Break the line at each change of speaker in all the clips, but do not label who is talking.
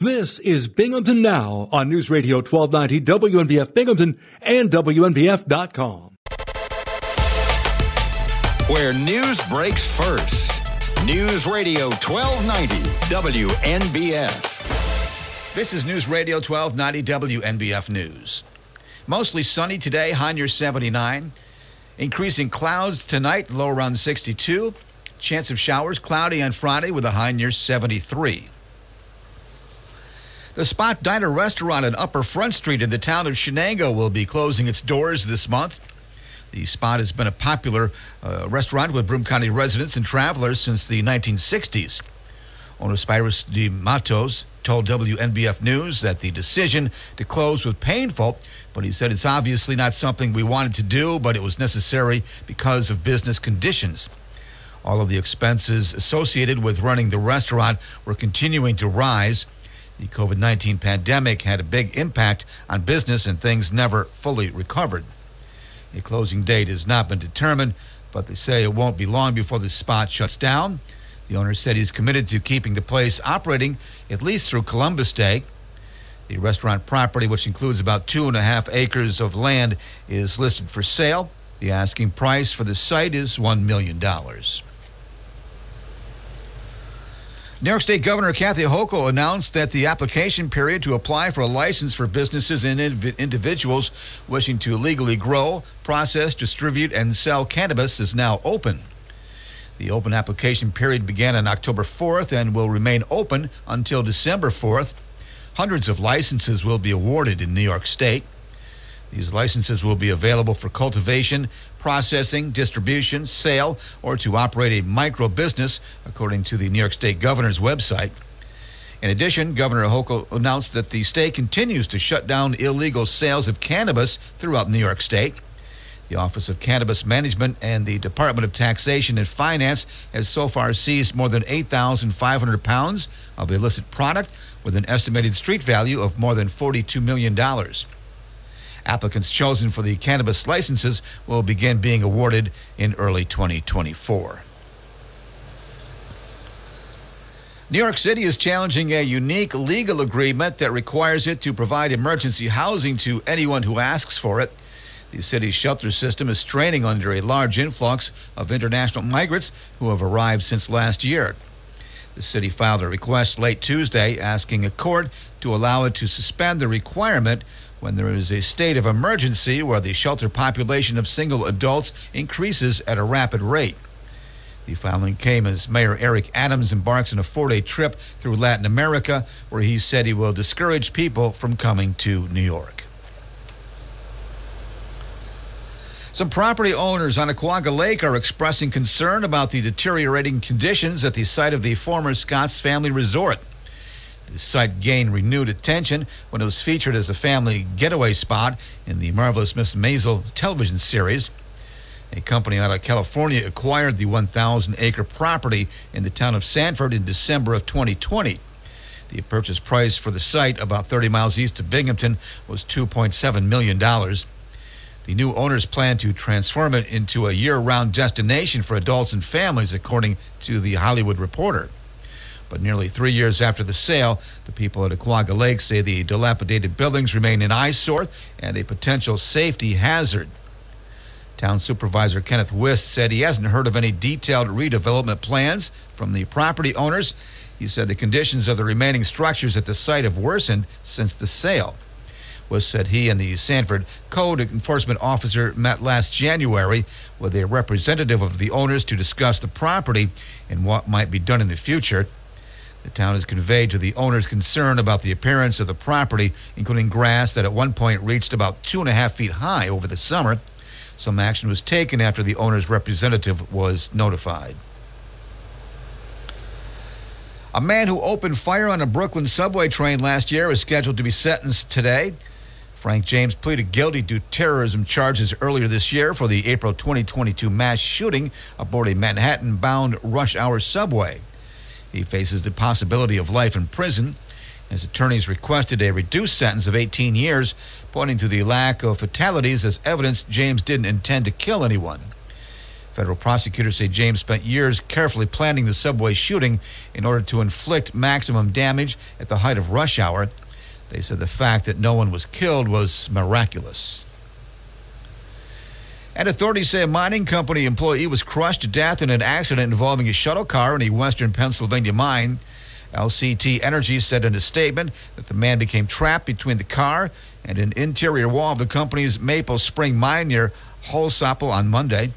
This is Binghamton Now on News Radio 1290 WNBF Binghamton and WNBF.com.
Where news breaks first. News Radio 1290 WNBF.
This is News Radio 1290 WNBF News. Mostly sunny today, high near 79. Increasing clouds tonight, low around 62. Chance of showers cloudy on Friday with a high near 73. The Spot Diner restaurant on Upper Front Street in the town of Chenango will be closing its doors this month. The Spot has been a popular uh, restaurant with Broome County residents and travelers since the 1960s. Owner Spyros de Matos told WNBF News that the decision to close was painful, but he said it's obviously not something we wanted to do, but it was necessary because of business conditions. All of the expenses associated with running the restaurant were continuing to rise. The COVID 19 pandemic had a big impact on business and things never fully recovered. A closing date has not been determined, but they say it won't be long before the spot shuts down. The owner said he's committed to keeping the place operating at least through Columbus Day. The restaurant property, which includes about two and a half acres of land, is listed for sale. The asking price for the site is $1 million. New York State Governor Kathy Hochul announced that the application period to apply for a license for businesses and individuals wishing to legally grow, process, distribute, and sell cannabis is now open. The open application period began on October 4th and will remain open until December 4th. Hundreds of licenses will be awarded in New York State. These licenses will be available for cultivation, processing, distribution, sale, or to operate a micro business, according to the New York State Governor's website. In addition, Governor Hochul announced that the state continues to shut down illegal sales of cannabis throughout New York State. The Office of Cannabis Management and the Department of Taxation and Finance has so far seized more than 8,500 pounds of illicit product with an estimated street value of more than $42 million. Applicants chosen for the cannabis licenses will begin being awarded in early 2024. New York City is challenging a unique legal agreement that requires it to provide emergency housing to anyone who asks for it. The city's shelter system is straining under a large influx of international migrants who have arrived since last year. The city filed a request late Tuesday asking a court to allow it to suspend the requirement when there is a state of emergency where the shelter population of single adults increases at a rapid rate. The filing came as Mayor Eric Adams embarks on a four day trip through Latin America, where he said he will discourage people from coming to New York. Some property owners on Oquaga Lake are expressing concern about the deteriorating conditions at the site of the former Scott's Family Resort. The site gained renewed attention when it was featured as a family getaway spot in the Marvelous Miss Maisel television series. A company out of California acquired the 1,000 acre property in the town of Sanford in December of 2020. The purchase price for the site, about 30 miles east of Binghamton, was $2.7 million. The new owners plan to transform it into a year round destination for adults and families, according to the Hollywood Reporter. But nearly three years after the sale, the people at Oquaga Lake say the dilapidated buildings remain an eyesore and a potential safety hazard. Town Supervisor Kenneth Wist said he hasn't heard of any detailed redevelopment plans from the property owners. He said the conditions of the remaining structures at the site have worsened since the sale. Wist said he and the Sanford Code Enforcement Officer met last January with a representative of the owners to discuss the property and what might be done in the future. The town has conveyed to the owners concern about the appearance of the property, including grass that at one point reached about two and a half feet high over the summer. Some action was taken after the owner's representative was notified. A man who opened fire on a Brooklyn subway train last year is scheduled to be sentenced today. Frank James pleaded guilty to terrorism charges earlier this year for the April 2022 mass shooting aboard a Manhattan bound rush hour subway. He faces the possibility of life in prison. His attorneys requested a reduced sentence of 18 years, pointing to the lack of fatalities as evidence James didn't intend to kill anyone. Federal prosecutors say James spent years carefully planning the subway shooting in order to inflict maximum damage at the height of rush hour. They said the fact that no one was killed was miraculous. And authorities say a mining company employee was crushed to death in an accident involving a shuttle car in a western Pennsylvania mine. LCT Energy said in a statement that the man became trapped between the car and an interior wall of the company's Maple Spring mine near Hollsopple on Monday.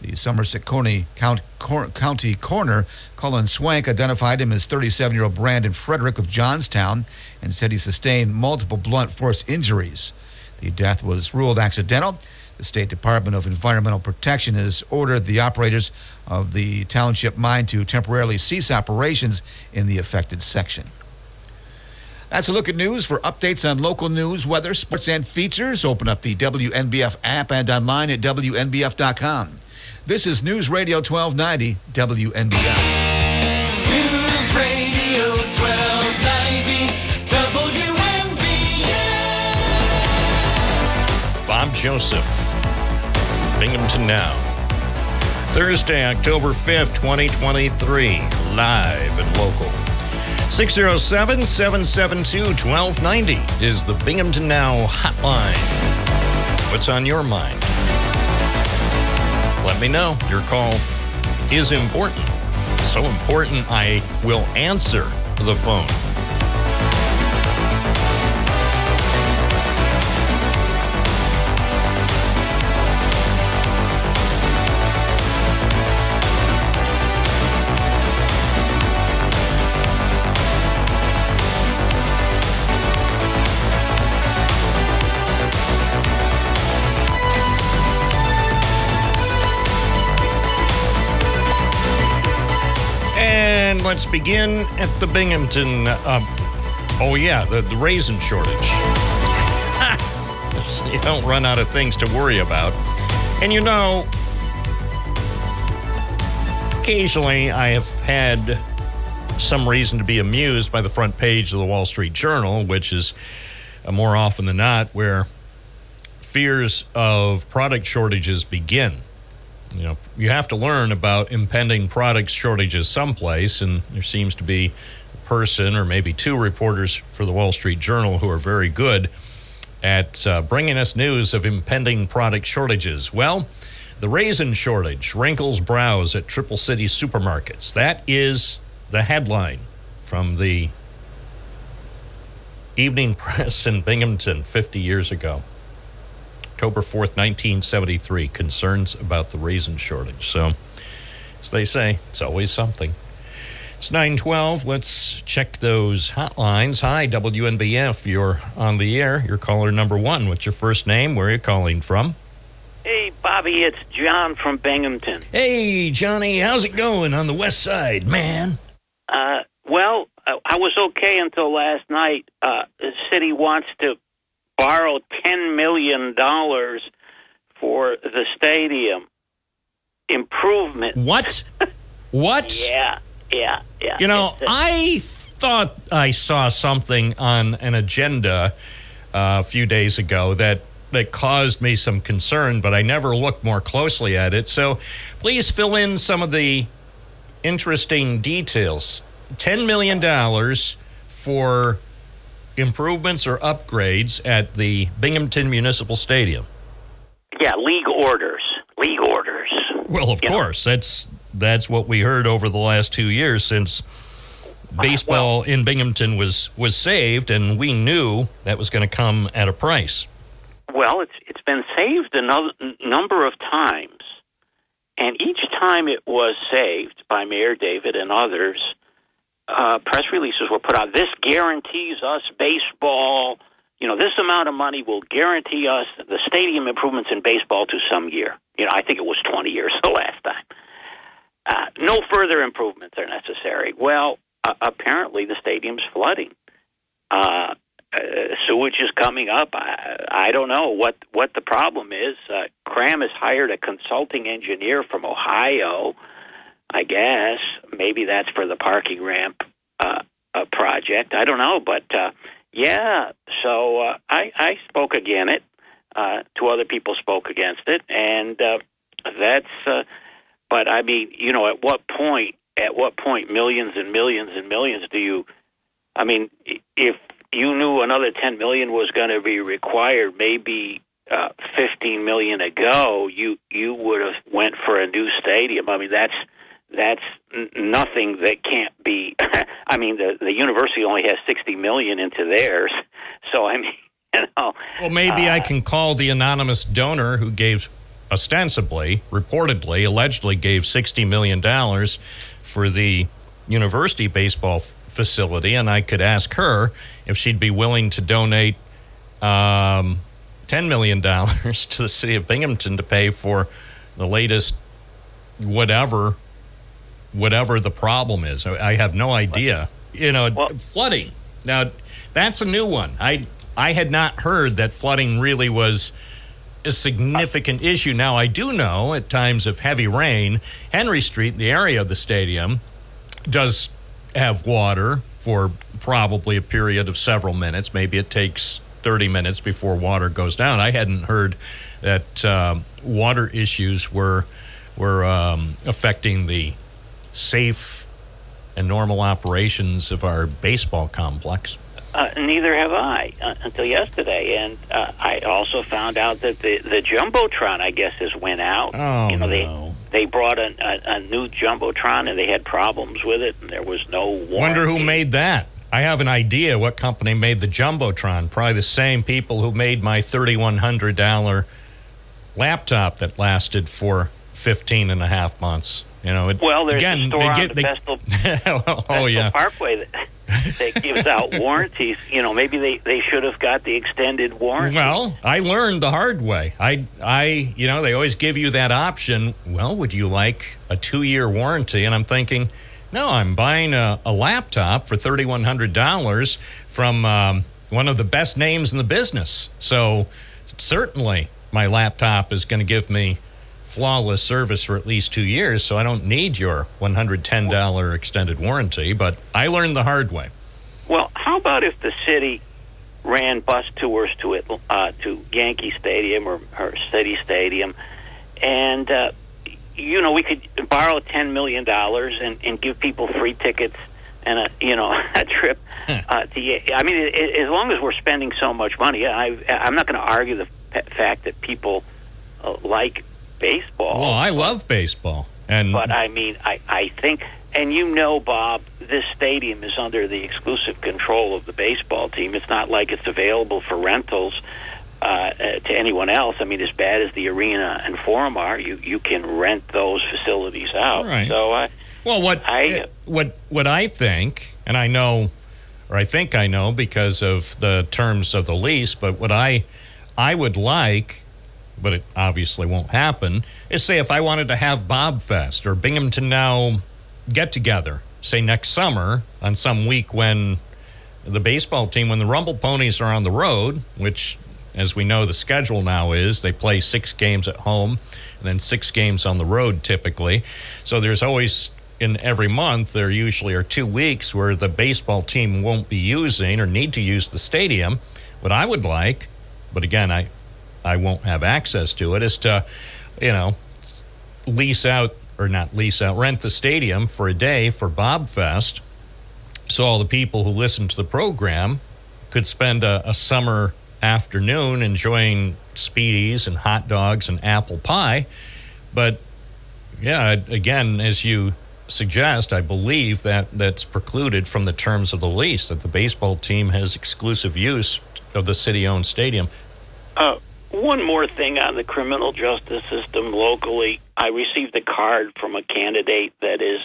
The Somerset County, County coroner, Colin Swank, identified him as 37 year old Brandon Frederick of Johnstown and said he sustained multiple blunt force injuries. The death was ruled accidental. The State Department of Environmental Protection has ordered the operators of the township mine to temporarily cease operations in the affected section. That's a look at news. For updates on local news, weather, sports, and features, open up the WNBF app and online at WNBF.com. This is News Radio 1290, WNBF.
News Radio 1290, WNBF.
Bob Joseph. Binghamton Now. Thursday, October 5th, 2023, live and local. 607 772 1290 is the Binghamton Now hotline. What's on your mind? Let me know. Your call is important. So important, I will answer the phone. And let's begin at the Binghamton. Uh, oh, yeah, the, the raisin shortage. you don't run out of things to worry about. And you know, occasionally I have had some reason to be amused by the front page of the Wall Street Journal, which is uh, more often than not where fears of product shortages begin you know, you have to learn about impending product shortages someplace, and there seems to be a person or maybe two reporters for the Wall Street Journal who are very good at uh, bringing us news of impending product shortages. Well, the raisin shortage wrinkles brows at Triple City supermarkets. That is the headline from the Evening Press in Binghamton 50 years ago. October 4th, 1973, concerns about the raisin shortage. So, as they say, it's always something. It's 912. Let's check those hotlines. Hi, WNBF. You're on the air. You're caller number one. What's your first name? Where are you calling from?
Hey, Bobby, it's John from Binghamton.
Hey, Johnny, how's it going on the west side, man?
Uh, well, I was okay until last night. Uh, the city wants to borrow ten million dollars for the stadium improvement.
What? What?
yeah, yeah, yeah.
You know, I thought I saw something on an agenda uh, a few days ago that that caused me some concern, but I never looked more closely at it. So, please fill in some of the interesting details. Ten million dollars for improvements or upgrades at the Binghamton Municipal Stadium?
Yeah, league orders. League orders.
Well, of
You know.
course, that's that's what we heard over the last two years since baseball in Binghamton was was saved, and we knew that was going to come at a price.
Well, it's it's been saved a no- number of times, and each time it was saved by Mayor David and others, uh, press releases were put out. This guarantees us baseball. You know, this amount of money will guarantee us the stadium improvements in baseball to some year. You know, I think it was 20 years the last time. Uh, no further improvements are necessary. Well, uh, apparently the stadium's flooding. Uh, uh, sewage is coming up. I, I don't know what what the problem is. Uh, Kraham has hired a consulting engineer from Ohio. I guess maybe that's for the parking ramp uh, uh, project. I don't know, but uh, yeah. So uh, I I spoke against it. Uh, two other people spoke against it, and uh, that's. Uh, but I mean, you know, at what point? At what point? Millions and millions and millions do you? I mean, if you knew another ten million was going to be required, maybe uh, fifteen million ago, you you would have went for a new stadium. I mean, that's that's n- nothing that can't be. I mean, the the university only has sixty million into theirs, so I mean, you know.
Well, maybe
Uh,
I can call the anonymous donor who gave ostensibly, reportedly, allegedly gave $60 million for the university baseball f- facility, and I could ask her if she'd be willing to donate um, $10 million to the city of Binghamton to pay for the latest whatever whatever the problem is. I have no idea. You know,
Well-
flooding. Now, that's a new one. I I had not heard that flooding really was a significant issue. Now, I do know at times of heavy rain, Henry Street, the area of the stadium, does have water for probably a period of several minutes. Maybe it takes 30 minutes before water goes down. I hadn't heard that um, water issues were were um, affecting the safe and normal operations of our baseball complex.
Uh, neither have I uh, until yesterday, and uh, I also found out that the the jumbotron, I guess, has went out.
Oh,
you know, they
no.
they brought a, a, a new jumbotron, and they had problems with it, and there was no warranty.
Wonder who made that. I have an idea what company made the Jumbotron. Probably the same people who made my $3,100 laptop that lasted for 15 and a half months. You know, it,
Well, there's
again,
a store
they
on
get,
the Vestal,
oh,
Vestal
yeah.
Parkway that, that gives out warranties. You know, maybe they, they should have got the extended warranty.
Well, I learned the hard way. I, I, you know, they always give you that option. Well, would you like a two-year warranty? And I'm thinking, no, I'm buying a, a laptop for thirty-one hundred dollars from um, one of the best names in the business. So certainly, my laptop is going to give me flawless service for at least two years. So I don't need your one hundred ten dollar extended warranty. But I learned the hard way.
Well, how about if the city ran bus tours to it uh, to Yankee Stadium or, or City Stadium, and uh, you know we could borrow ten million dollars and, and give people free tickets and a you know a trip uh, to. I mean, it, it- as long as we're spending so much money, I I'm not going to argue the fa- fact that people uh, like baseball.
Well, I love baseball, and
But I mean, I, I think, and you know, Bob, this stadium is under the exclusive control of the baseball team. It's not like it's available for rentals uh, uh, to anyone else. I mean, as bad as the arena and forum are, you you can rent those facilities out.
Right.
So, uh,
Well, what
I-
what what I think, and I know, or I think I know because of the terms of the lease. But what I I would like, but it obviously won't happen, is say if I wanted to have Bob Fest or Binghamton Now get together, say next summer on some week when the baseball team, when the Rumble Ponies are on the road, which as we know the schedule now is they play six games at home and then six games on the road typically. So there's always in every month there usually are two weeks where the baseball team won't be using or need to use the stadium. What I would like, but again I I won't have access to it, is to, you know, lease out or not lease out, rent the stadium for a day for Bob Fest so all the people who listen to the program could spend a, a summer afternoon enjoying spiedies and hot dogs and apple pie. But yeah again as you suggest i believe that that's precluded from the terms of the lease that the baseball team has exclusive use of the city-owned stadium.
Uh, one more thing on the criminal justice system locally. I received a card from a candidate that is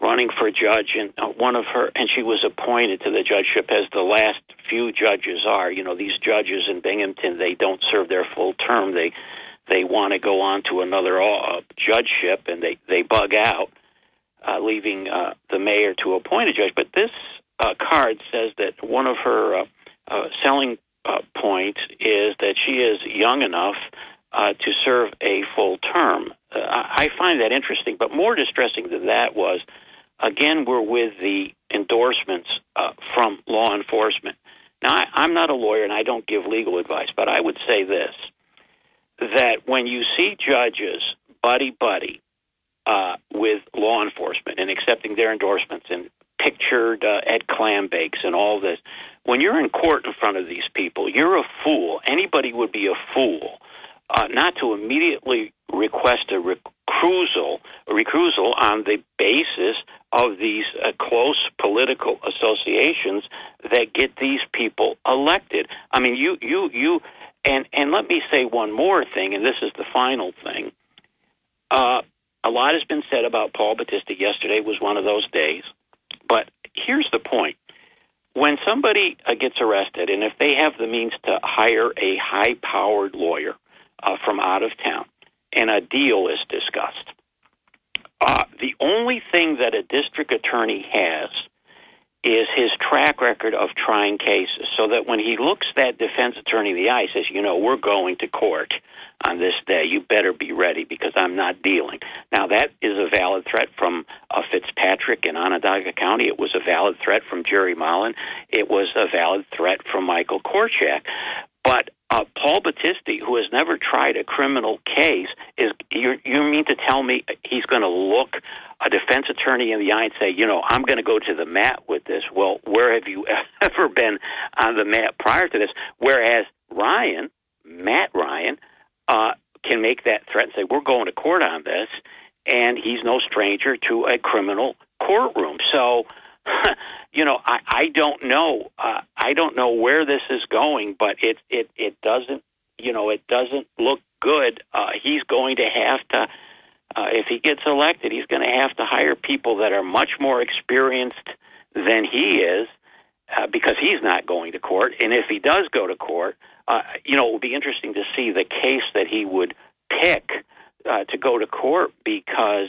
running for judge, and uh, one of her, and she was appointed to the judgeship as the last few judges are. You know, these judges in Binghamton, they don't serve their full term. They they want to go on to another uh, judgeship, and they they bug out, uh, leaving uh, the mayor to appoint a judge. But this uh, card says that one of her uh, uh, selling uh, point is that she is young enough uh, to serve a full term. Uh, I find that interesting, but more distressing than that was, again, we're with the endorsements uh, from law enforcement. Now, I, I'm not a lawyer and I don't give legal advice, but I would say this that when you see judges buddy buddy uh, with law enforcement and accepting their endorsements and pictured uh, Ed Clambakes and all this. When you're in court in front of these people, you're a fool. Anybody would be a fool uh, not to immediately request a recusal, a recusal on the basis of these uh, close political associations that get these people elected. I mean, you, you, you, and and let me say one more thing, and this is the final thing. Uh, a lot has been said about Paul Battisti. Yesterday was one of those days, but here's the point: when somebody uh, gets arrested, and if they have the means to hire a high-powered lawyer uh, from out of town, and a deal is discussed, uh, the only thing that a district attorney has is his track record of trying cases, so that when he looks that defense attorney in the eye, says, "You know, we're going to court on this day. You better be ready because I'm not dealing." Now, that is a valid threat from uh, Fitzpatrick in Onondaga County. It was a valid threat from Jerry Mollen. It was a valid threat from Michael Korchak. But uh, Paul Battisti, who has never tried a criminal case, is you, you mean to tell me he's going to look a defense attorney in the eye and say, you know, I'm going to go to the mat with this? Well, where have you ever been on the mat prior to this? Whereas Ryan, Matt Ryan, uh, can make that threat and say, we're going to court on this, and he's no stranger to a criminal courtroom. So you know, I, I don't know. Uh, I don't know where this is going, but it it it doesn't. You know, it doesn't look good. Uh, he's going to have to. Uh, if he gets elected, he's going to have to hire people that are much more experienced than he is, uh, because he's not going to court. And if he does go to court, uh, you know, it would be interesting to see the case that he would pick uh, to go to court because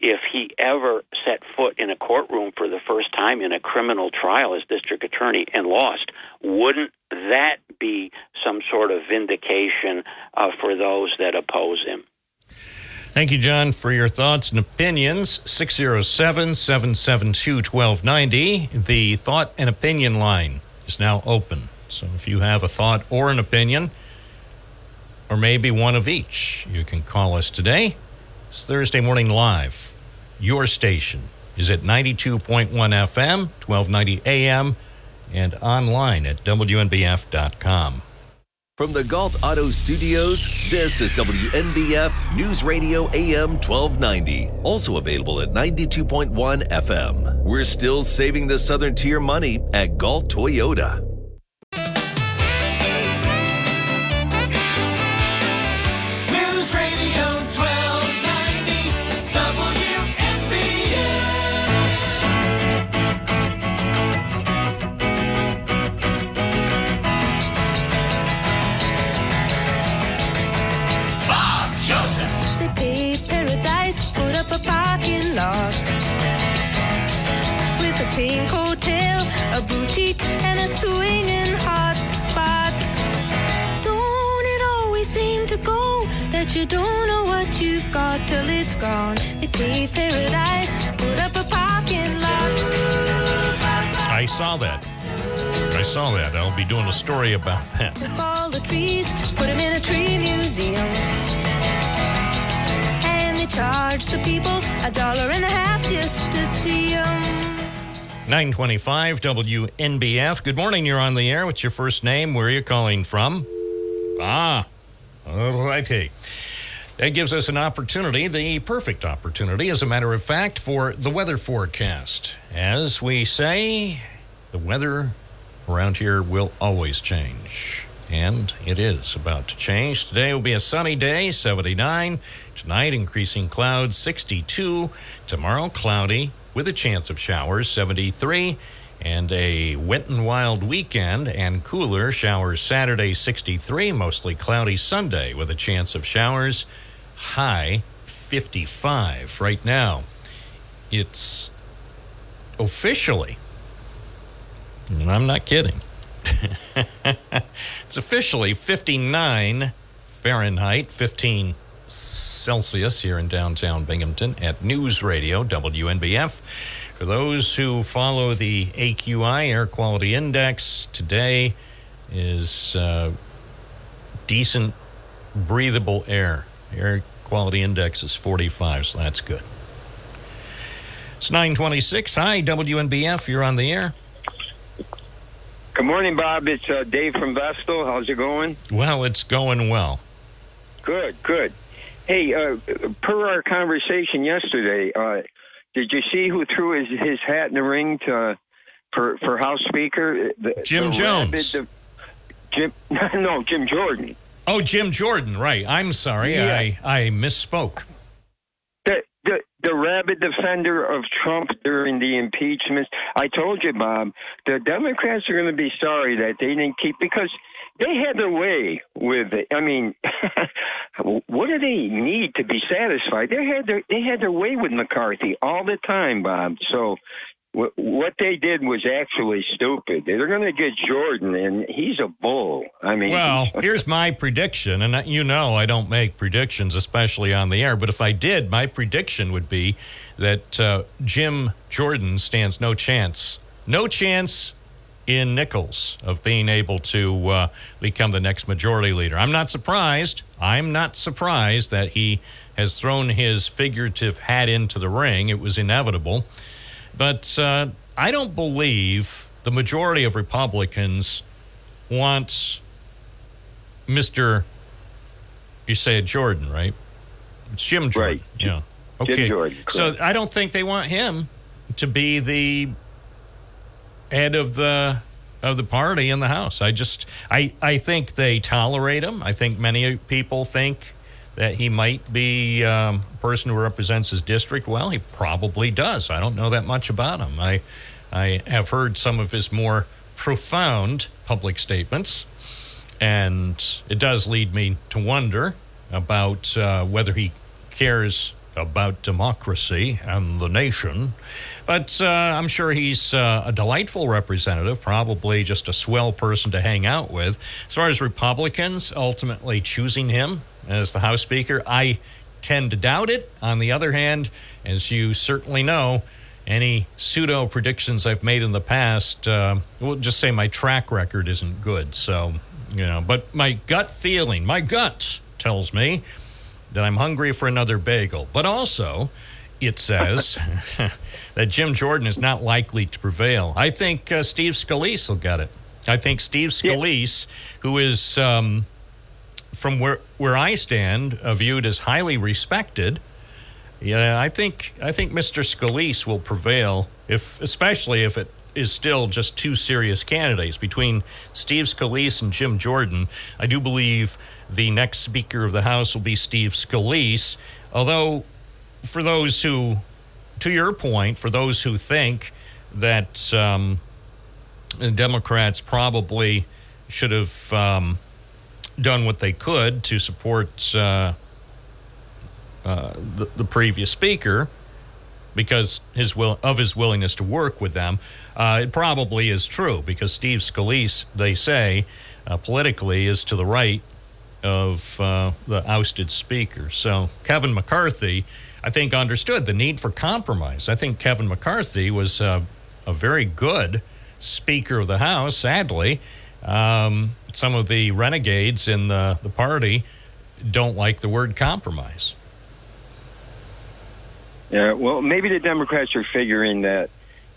if he ever set foot in a courtroom for the first time in a criminal trial as district attorney and lost, wouldn't that be some sort of vindication uh, for those that oppose him?
Thank you, John, for your thoughts and opinions. 607 772 1290. The thought and opinion line is now open. So if you have a thought or an opinion, or maybe one of each, you can call us today. It's Thursday Morning Live. Your station is at 92.1 FM, 1290 AM, and online at WNBF.com.
From the Gault Auto Studios, this is WNBF News Radio AM 1290. Also available at 92.1 FM. We're still saving the Southern Tier money at Gault Toyota.
Don't know what you've got till it's gone? They paved paradise, put up a parking lot.
I saw that. I saw that. I'll be doing a story about that.
Took all the trees, put them in a tree museum. And they charged the people a dollar and a half just to see them.
925 WNBF. Good morning. You're on the air. What's your first name? Where are you calling from? Ah, all righty. That gives us an opportunity, the perfect opportunity, as a matter of fact, for the weather forecast. As we say, the weather around here will always change. And it is about to change. Today will be a sunny day, 79. Tonight, increasing clouds, 62. Tomorrow, cloudy with a chance of showers, 73. And a wet and wild weekend and cooler. Showers Saturday, 63. Mostly cloudy Sunday with a chance of showers. High 55 right now. It's officially, and I'm not kidding, it's officially 59 Fahrenheit, 15 Celsius here in downtown Binghamton at News Radio WNBF. For those who follow the AQI Air Quality Index, today is uh, decent breathable air. Air Quality index is 45, so that's good. It's 926. Hi, WNBF. You're on the air.
Good morning, Bob. It's uh, Dave from Vestal. How's it going?
Well, it's going well.
Good, good. Hey, uh, per our conversation yesterday, uh, did you see who threw his, his hat in the ring to for for House Speaker? The,
Jim
the
Jones.
rabid- Jim, no, Jim Jordan.
Oh, Jim Jordan, right. I'm sorry.
Yeah.
I, I misspoke.
The, the the rabid defender of Trump during the impeachment. I told you, Bob, the Democrats are going to be sorry that they didn't keep because they had their way with it. I mean, what do they need to be satisfied? They had their they had their way with McCarthy all the time, Bob. So. Wh- What they did was actually stupid. They're going to get Jordan, and he's a bull. I mean,
Well, here's my prediction, and you know I don't make predictions, especially on the air. But if I did, my prediction would be that uh, Jim Jordan stands no chance, no chance in Nichols of being able to uh, become the next majority leader. I'm not surprised. I'm not surprised that he has thrown his figurative hat into the ring. It was inevitable. But uh, I don't believe the majority of Republicans want Mr. You say Jordan, right? It's Jim Jordan.
Right.
Yeah.
Jim
Okay.
Jordan,
so. I don't think they want him to be the head of the of the party in the House. I just I I think they tolerate him. I think many people think that he might be um, a person who represents his district. Well, he probably does. I don't know that much about him. I I have heard some of his more profound public statements, and it does lead me to wonder about uh, whether he cares about democracy and the nation. But uh, I'm sure he's uh, a delightful representative, probably just a swell person to hang out with. As far as Republicans ultimately choosing him as the House Speaker, I tend to doubt it. On the other hand, as you certainly know, any pseudo predictions I've made in the past, uh, we'll just say my track record isn't good. So, you know, but my gut feeling, my gut tells me that I'm hungry for another bagel. But also, it says that Jim Jordan is not likely to prevail. I think uh, Steve Scalise will get it. I think Steve Scalise, who is, um, from where where I stand, uh, viewed as highly respected. Yeah, I think I think Mr. Scalise will prevail, if especially if it is still just two serious candidates between Steve Scalise and Jim Jordan. I do believe the next Speaker of the House will be Steve Scalise. Although, for those who, to your point, for those who think that um, Democrats probably should have um, done what they could to support uh, uh, the, the previous speaker because his will of his willingness to work with them. Uh, it probably is true because Steve Scalise, they say, uh, politically is to the right of uh, the ousted speaker. So Kevin McCarthy, I think, understood the need for compromise. I think Kevin McCarthy was uh, a very good Speaker of the House. Sadly, um, some of the renegades in the, the party don't like the word compromise.
Yeah, well, maybe the Democrats are figuring that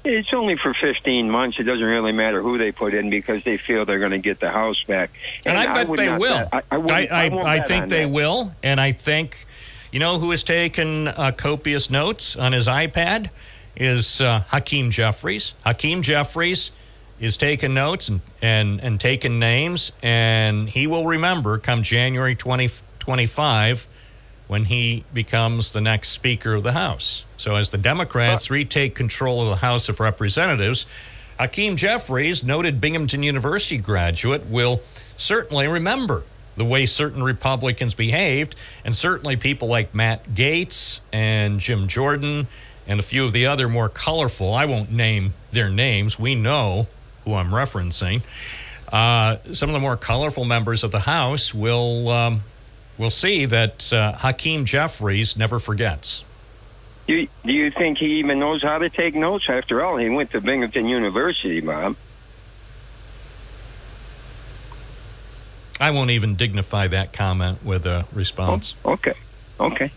it's only for 15 months. It doesn't really matter who they put in because they feel they're going to get the House back.
And, I bet they will.
bet- I, I,
I, I, I think they
that.
will. And I think, you know, who has taken uh, copious notes on his iPad is uh, Hakeem Jeffries. Hakeem Jeffries is taking notes and, and, and taking names, and he will remember come January 2025 when he becomes the next Speaker of the House. So, as the Democrats retake control of the House of Representatives, Hakeem Jeffries, noted Binghamton University graduate, will certainly remember the way certain Republicans behaved, and certainly people like Matt Gaetz and Jim Jordan and a few of the other more colorful, I won't name their names, we know who I'm referencing. Uh, some of the more colorful members of the House will um, will see that uh, Hakeem Jeffries never forgets.
Do you, do you think he even knows how to take notes? After all, he went to Binghamton University, Bob.
I won't even dignify that comment with a response.
Okay. Okay.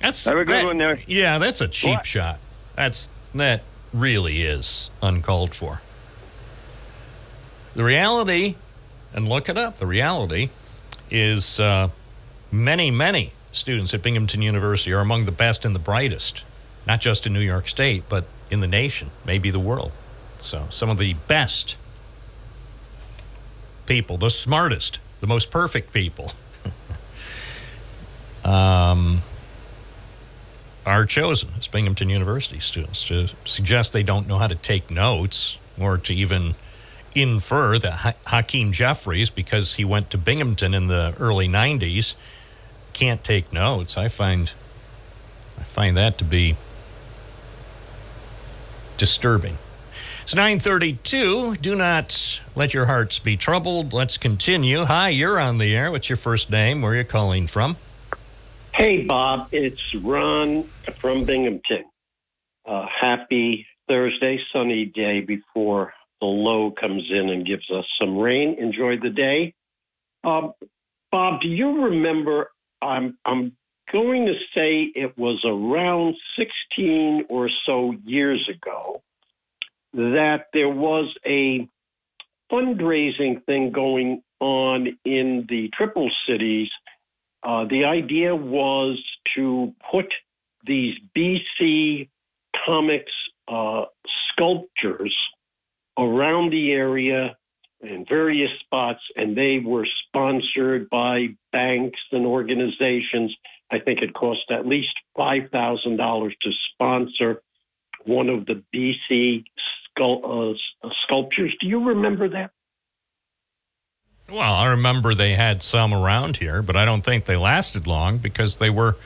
That's
Have a good
that-
one there.
Yeah, that's a cheap
What?
shot. That's that really is uncalled for. The reality, and look it up. The reality is uh, many, many students at Binghamton University are among the best and the brightest, not just in New York State, but in the nation, maybe the world. So, some of the best people, the smartest, the most perfect people. um, are chosen as Binghamton University students to suggest they don't know how to take notes or to even infer that ha- Hakeem Jeffries, because he went to Binghamton in the early 90s, can't take notes. I find I find that to be disturbing. It's 932. Do not let your hearts be troubled. Let's continue. Hi, you're on the air. What's your first name? Where are you calling from?
Hey, Bob, it's Ron from Binghamton. Uh, happy Thursday, sunny day before the low comes in and gives us some rain. Enjoy the day. Um, Bob, do you remember? I'm, I'm going to say it was around 16 or so years ago that there was a fundraising thing going on in the Triple Cities uh, the idea was to put these BC comics uh, sculptures around the area in various spots, and they were sponsored by banks and organizations. I think it cost at least five thousand dollars to sponsor one of the BC scul- uh, sculptures. Do you remember that?
Well, I remember they had some around here, but I don't think they lasted long because they were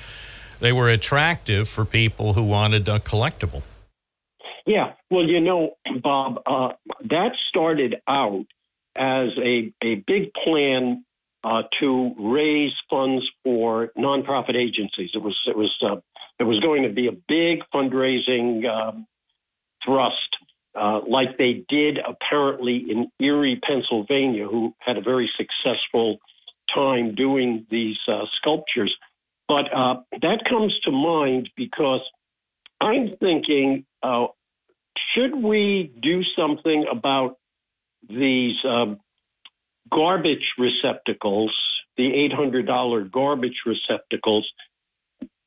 they were attractive for people who wanted a collectible.
Yeah, well, you know, Bob, uh, that started out as a, a big plan uh, to raise funds for nonprofit agencies. It was it was uh, it was going to be a big fundraising um, thrust, uh, like they did apparently in Erie, Pennsylvania, who had a very successful time doing these uh, sculptures. But uh, that comes to mind because I'm thinking, uh, should we do something about these um, garbage receptacles, the $800 garbage receptacles?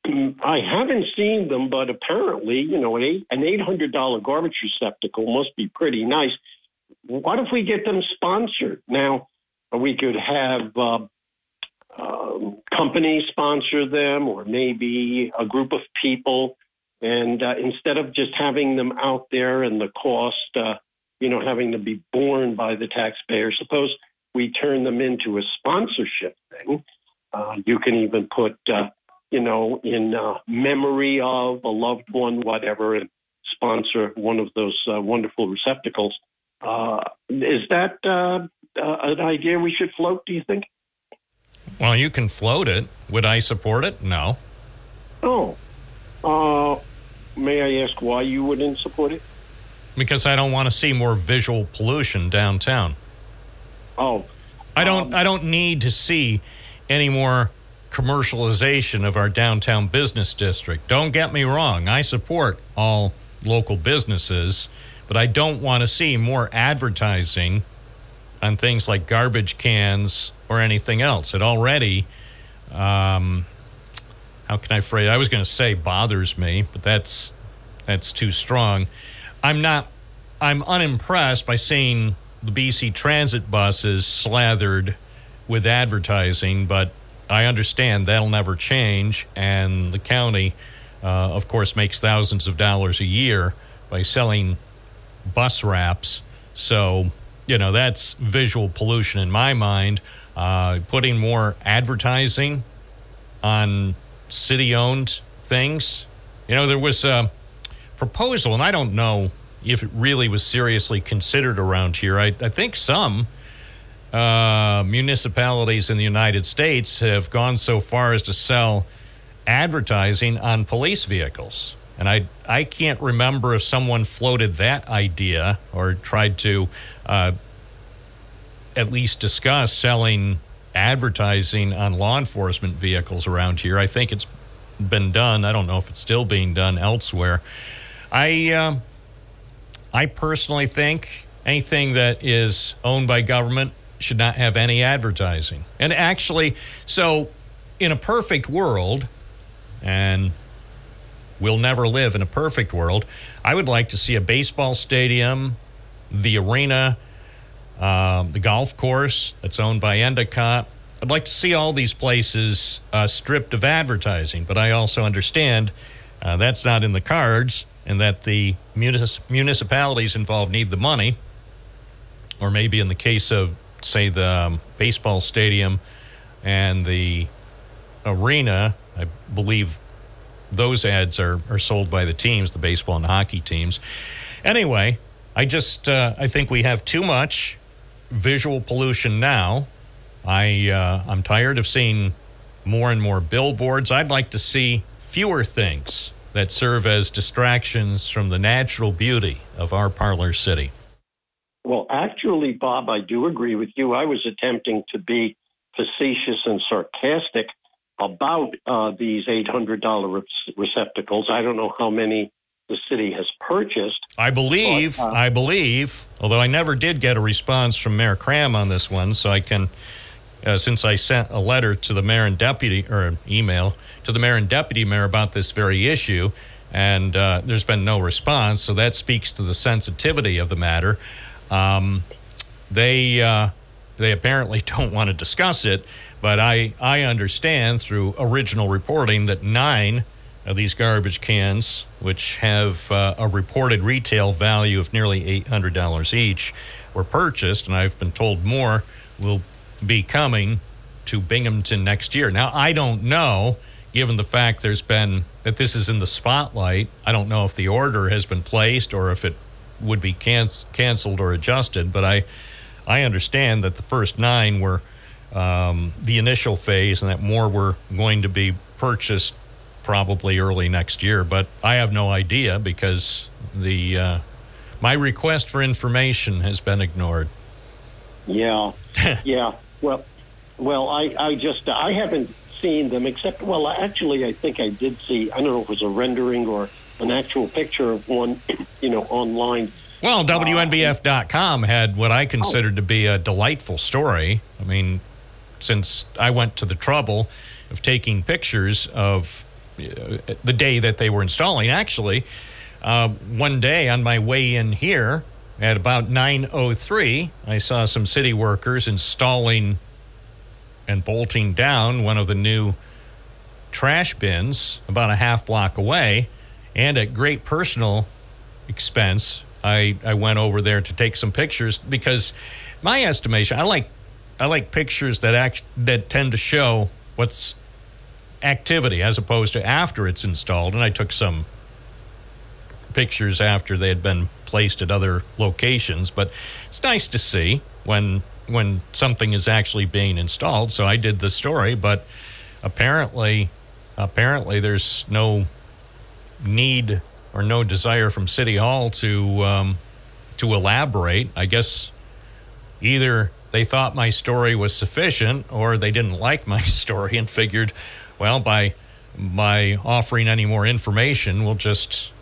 I haven't seen them, but apparently, you know, an eight- an $800 garbage receptacle must be pretty nice. What if we get them sponsored? Now, we could have uh, um, companies sponsor them, or maybe a group of people. And uh, instead of just having them out there and the cost, uh, you know, having to be borne by the taxpayer, suppose we turn them into a sponsorship thing. Uh, you can even put, uh, you know, in uh, memory of a loved one, whatever, and sponsor one of those uh, wonderful receptacles. Uh, is that uh, uh, an idea we should float, do you think?
Well, you can float it. Would I support it? No.
Oh, uh, may I ask why you wouldn't support it?
Because I don't want to see more visual pollution downtown.
Oh,
I don't I don't need to see any more commercialization of our downtown business district. Don't get me wrong, I support all local businesses, but I don't want to see more advertising on things like garbage cans or anything else. It already um, how can I phrase? I was going to say bothers me, but that's that's too strong. I'm not. I'm unimpressed by seeing the BC Transit buses slathered with advertising, but I understand that'll never change, and the county, uh, of course, makes thousands of dollars a year by selling bus wraps. So, you know, that's visual pollution in my mind. Uh, putting more advertising on city owned things. You know, there was a proposal, and I don't know if it really was seriously considered around here. I, I think some uh, municipalities in the United States have gone so far as to sell advertising on police vehicles. And I, I can't remember if someone floated that idea or tried to uh, at least discuss selling advertising on law enforcement vehicles around here. I think it's been done. I don't know if it's still being done elsewhere. I um I personally think anything that is owned by government should not have any advertising. And actually, so in a perfect world, and we'll never live in a perfect world, I would like to see a baseball stadium, the arena, um, the golf course that's owned by Endicott. I'd like to see all these places uh, stripped of advertising, but I also understand uh, that's not in the cards and that the munis- municipalities involved need the money. Or maybe in the case of, say, the um, baseball stadium and the arena, I believe those ads are, are sold by the teams, the baseball and hockey teams. Anyway, I just uh, I think we have too much visual pollution now. I uh, I'm tired of seeing more and more billboards. I'd like to see fewer things that serve as distractions from the natural beauty of our parlor city.
Well, actually, Bob, I do agree with you. I was attempting to be facetious and sarcastic about uh, these $800 receptacles. I don't know how many the city has purchased.
I believe,
But, uh,
I believe, although I never did get a response from Mayor Kraham on this one, so I can, uh, since I sent a letter to the mayor and deputy, or an email to the mayor and deputy mayor about this very issue, and uh, there's been no response, so that speaks to the sensitivity of the matter. Um, they uh, they apparently don't want to discuss it, but I I understand through original reporting that nine these garbage cans, which have uh, a reported retail value of nearly eight hundred dollars each, were purchased, and I've been told more will be coming to Binghamton next year. Now I don't know. Given the fact there's been that this is in the spotlight, I don't know if the order has been placed or if it would be can- canceled or adjusted. But I, I understand that the first nine were um, the initial phase, and that more were going to be purchased probably early next year. But I have no idea because the uh, my request for information has been ignored.
Yeah, yeah. Well, well, I, I just I haven't seen them except well, actually, I think I did see. I don't know if it was a rendering or an actual picture of one, you know, online.
Well, WNBF.com had what I considered to be a delightful story. I mean, since I went to the trouble of taking pictures of the day that they were installing, actually, uh, one day on my way in here at about 9:03, I saw some city workers installing and bolting down one of the new trash bins about a half block away, and at great personal expense, I, I went over there to take some pictures because my estimation, I like I like pictures that act that tend to show what's activity as opposed to after it's installed. And I took some pictures after they had been placed at other locations, but it's nice to see when when something is actually being installed. So I did the story, but apparently apparently there's no need or no desire from City Hall to um, to elaborate. I guess either they thought my story was sufficient or they didn't like my story and figured, well, by by offering any more information, we'll just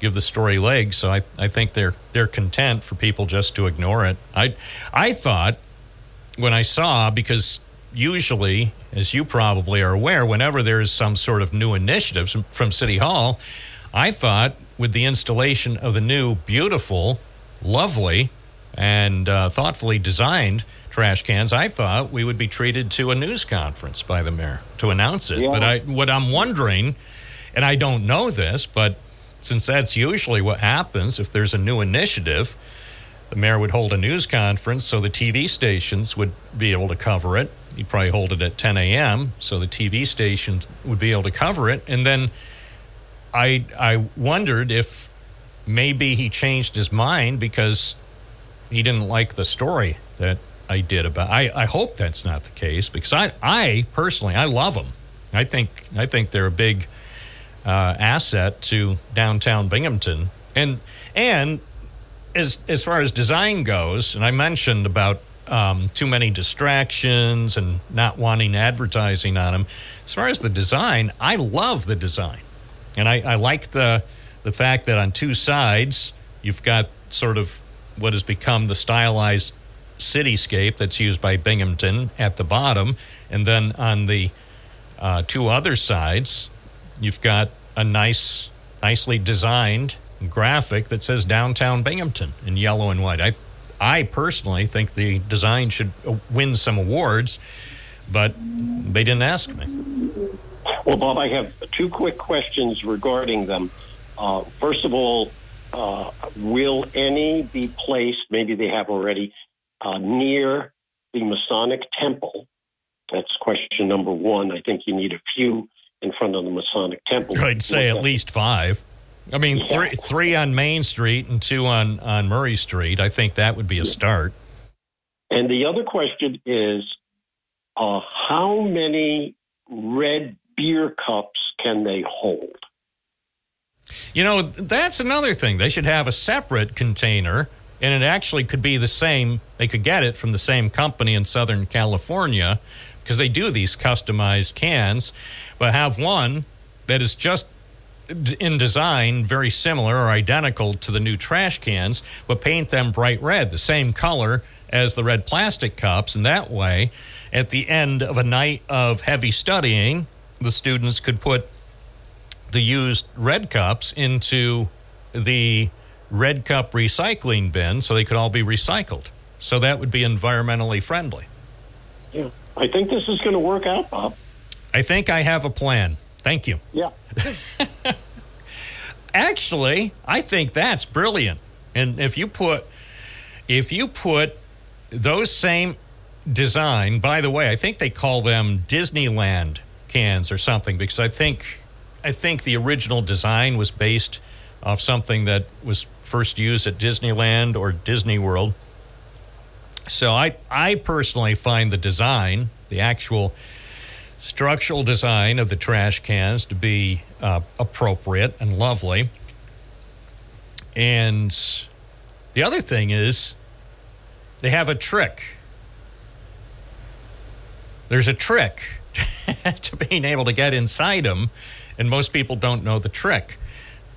give the story legs. So I, I think they're they're content for people just to ignore it. I I thought when I saw because usually, as you probably are aware, whenever there's some sort of new initiative from- from City Hall, I thought with the installation of the new beautiful, lovely, and uh, thoughtfully designed trash cans, I thought we would be treated to a news conference by the mayor to announce it.
Yeah.
But I, what I'm wondering, and I don't know this, but since that's usually what happens if there's a new initiative, the mayor would hold a news conference so the TV stations would be able to cover it. He'd probably hold it at 10 a.m. so the TV stations would be able to cover it. And then I I wondered if maybe he changed his mind because he didn't like the story that I did about. I, I hope that's not the case because I I personally I love them. I think I think they're a big uh, asset to downtown Binghamton and and as as far as design goes, and I mentioned about um, too many distractions and not wanting advertising on them. As far as the design, I love the design, and I, I like the the fact that on two sides you've got sort of what has become the stylized cityscape that's used by Binghamton at the bottom, and then on the uh, two other sides, you've got a nice, nicely designed graphic that says downtown Binghamton in yellow and white. I, I personally think the design should uh, win some awards, but they didn't ask me.
Well, Bob, I have two quick questions regarding them. Uh, first of all, uh, will any be placed, maybe they have already, uh, near the Masonic Temple? That's question number one. I think you need a few in front of the Masonic Temple.
I'd say at least five. I mean,
Yeah.
three three on Main Street and two on on Murray Street. I think that would be a start.
And the other question is uh, how many red beer cups can they hold?
You know, that's another thing. They should have a separate container, and it actually could be the same. They could get it from the same company in Southern California because they do these customized cans, but have one that is just in design very similar or identical to the new trash cans, but paint them bright red, the same color as the red plastic cups. And that way, at the end of a night of heavy studying, the students could put the used red cups into the red cup recycling bin so they could all be recycled. So that would be environmentally friendly.
Yeah. I think this is going to work out, Bob.
I think I have a plan. Thank you.
Yeah.
Actually, I think that's brilliant. And if you put if you put those same design, by the way, I think they call them Disneyland cans or something because I think I think the original design was based off something that was first used at Disneyland or Disney World. So I I personally find the design, the actual structural design of the trash cans to be uh, appropriate and lovely. And the other thing is, they have a trick. There's a trick to being able to get inside them, and most people don't know the trick,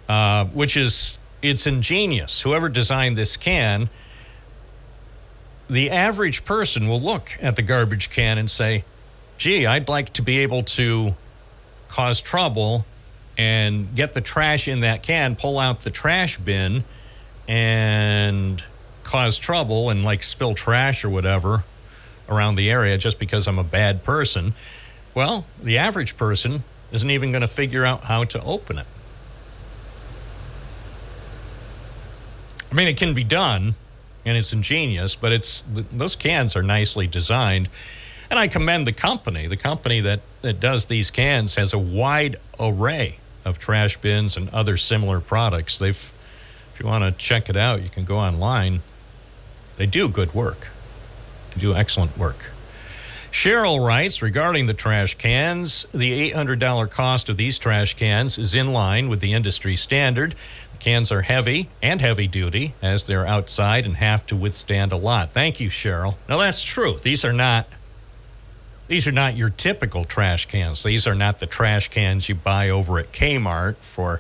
uh, which is it's ingenious. Whoever designed this can, the average person will look at the garbage can and say, gee, I'd like to be able to cause trouble and get the trash in that can, pull out the trash bin, and cause trouble and like spill trash or whatever around the area just because I'm a bad person. Well, the average person isn't even going to figure out how to open it. I mean, it can be done and it's ingenious, but it's those cans are nicely designed. And I commend the company. The company that, that does these cans has a wide array of trash bins and other similar products. They've, if you want to check it out, you can go online. They do good work. They do excellent work. Cheryl writes regarding the trash cans, the $800 cost of these trash cans is in line with the industry standard. Cans are heavy and heavy duty as they're outside and have to withstand a lot. Thank you, Cheryl. Now that's true. These are not these are not your typical trash cans. These are not the trash cans you buy over at Kmart for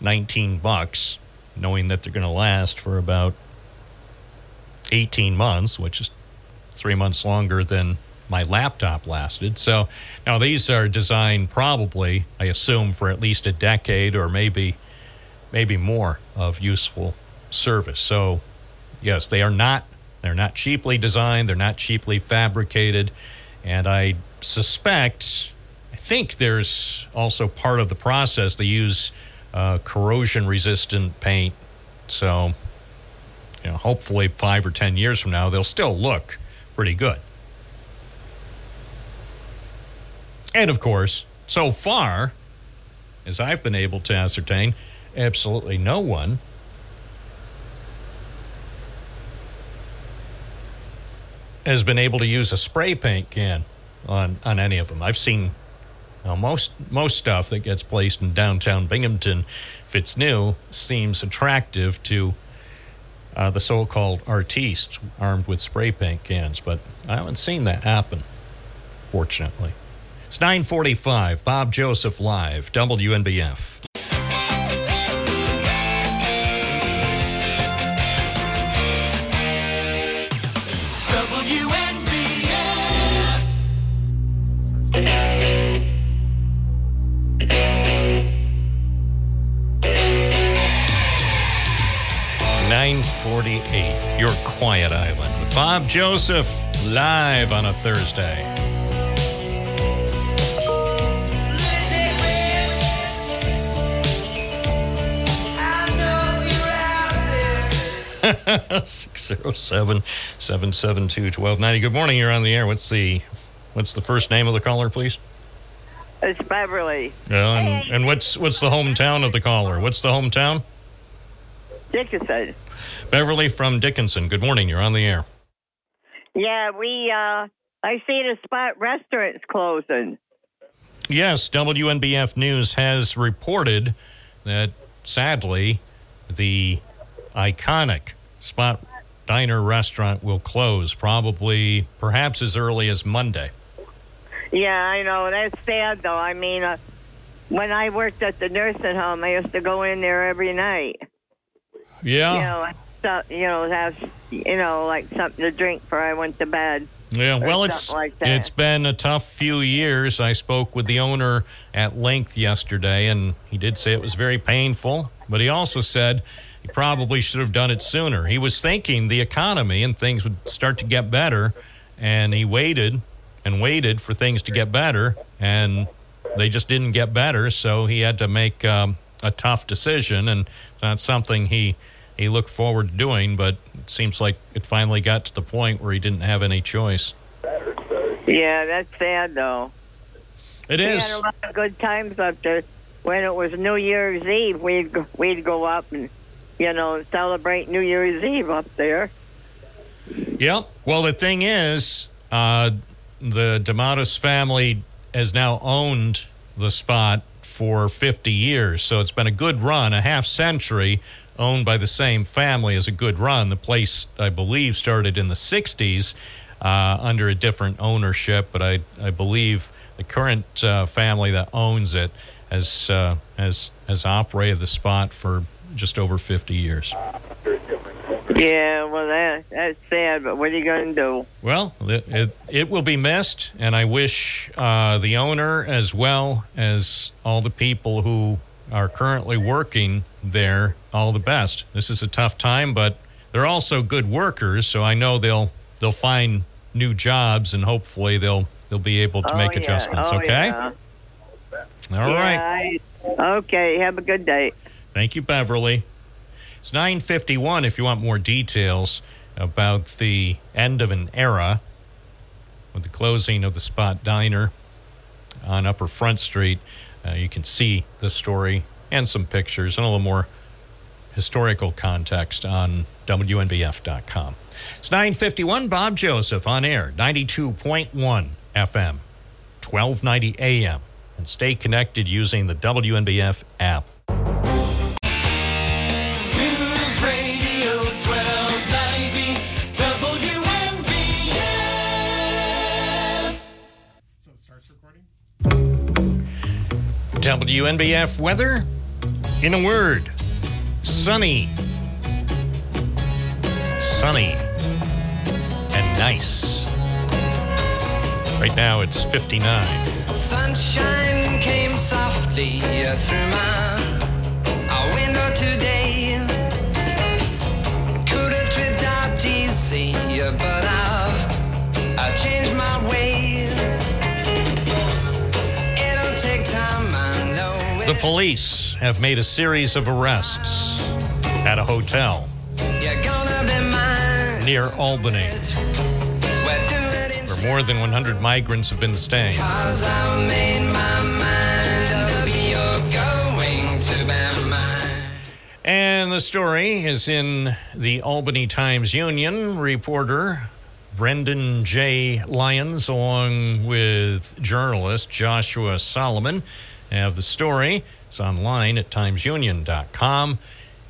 19 bucks, knowing that they're going to last for about 18 months, which is three months longer than my laptop lasted. So now these are designed probably, I assume, for at least a decade or maybe maybe more of useful service. So yes, they are not they're not cheaply designed, they're not cheaply fabricated, and I suspect I think there's also part of the process they use uh, corrosion resistant paint. So you know, hopefully five or ten years from now, they'll still look pretty good. And of course, so far, as I've been able to ascertain, absolutely no one has been able to use a spray paint can on, on any of them. I've seen most most stuff that gets placed in downtown Binghamton, if it's new, seems attractive to uh, the so-called artistes armed with spray paint cans. But I haven't seen that happen, fortunately. It's 9:45. Bob Joseph live. WNBF. Nine forty-eight. Your quiet island with Bob Joseph live on a Thursday. Six zero seven seven seven two twelve ninety. Good morning. You're on the air. What's the what's the first name of the caller, please?
It's Beverly
Yeah, and, and what's what's the hometown of the caller? What's the hometown?
Dickinson.
Beverly from Dickinson. Good morning. You're on the air.
Yeah, we. uh I see the spot restaurant's closing.
Yes, WNBF News has reported that sadly, the iconic Spot Diner restaurant will close probably, perhaps as early as Monday.
Yeah, I know that's sad though. I mean, uh, when I worked at the nursing home, I used to go in there every night.
Yeah.
You know, so, you know, have you know like something to drink before I went to bed.
Yeah, well, it's
like that.
it's been a tough few years. I spoke with the owner at length yesterday, and he did say it was very painful. But he also said he probably should have done it sooner. He was thinking the economy and things would start to get better, and he waited and waited for things to get better, and they just didn't get better. So he had to make um, a tough decision, and it's not something he he looked forward to doing. But it seems like it finally got to the point where he didn't have any choice.
Yeah, that's sad though.
It
we
is.
had a lot of good times up there. When it was New Year's Eve, we'd go, we'd go up and you know celebrate New Year's Eve up there.
Yep. Well, the thing is, uh, the D'Amatis family has now owned the spot for 50 years. So it's been a good run, a half century owned by the same family is a good run. The place, I believe, started in the 60s uh, under a different ownership, but I, I believe the current uh, family that owns it has, uh, has, has operated the spot for just over 50 years.
Yeah, well that that's sad, but what are you going to do?
Well, it, it, it will be missed, and I wish uh, the owner as well as all the people who are currently working there all the best. This is a tough time, but they're also good workers, so I know they'll they'll find new jobs, and hopefully they'll they'll be able to
Oh,
make
yeah.
adjustments.
Oh,
okay.
yeah.
All right.
Yeah, I- okay, have a good day.
Thank you, Beverly. It's 9:51 if you want more details about the end of an era with the closing of the Spot Diner on Upper Front Street. Uh, you can see the story and some pictures and a little more historical context on WNBF.com. It's 9:51. Bob Joseph on air, 92.1 FM, 1290 AM, and stay connected using the WNBF app.
WNBF
weather in a word sunny. Sunny and nice. Right now it's 59.
Sunshine came softly through my
police have made a series of arrests at a hotel
You're gonna be mine.
near Albany
We're doing it
where more than 100 migrants have been staying.
Cause I made my mind up. You're going to be mine.
And the story is in the Albany Times Union. Reporter Brendan J. Lyons, along with journalist Joshua Solomon, have the story. It's online at timesunion.com.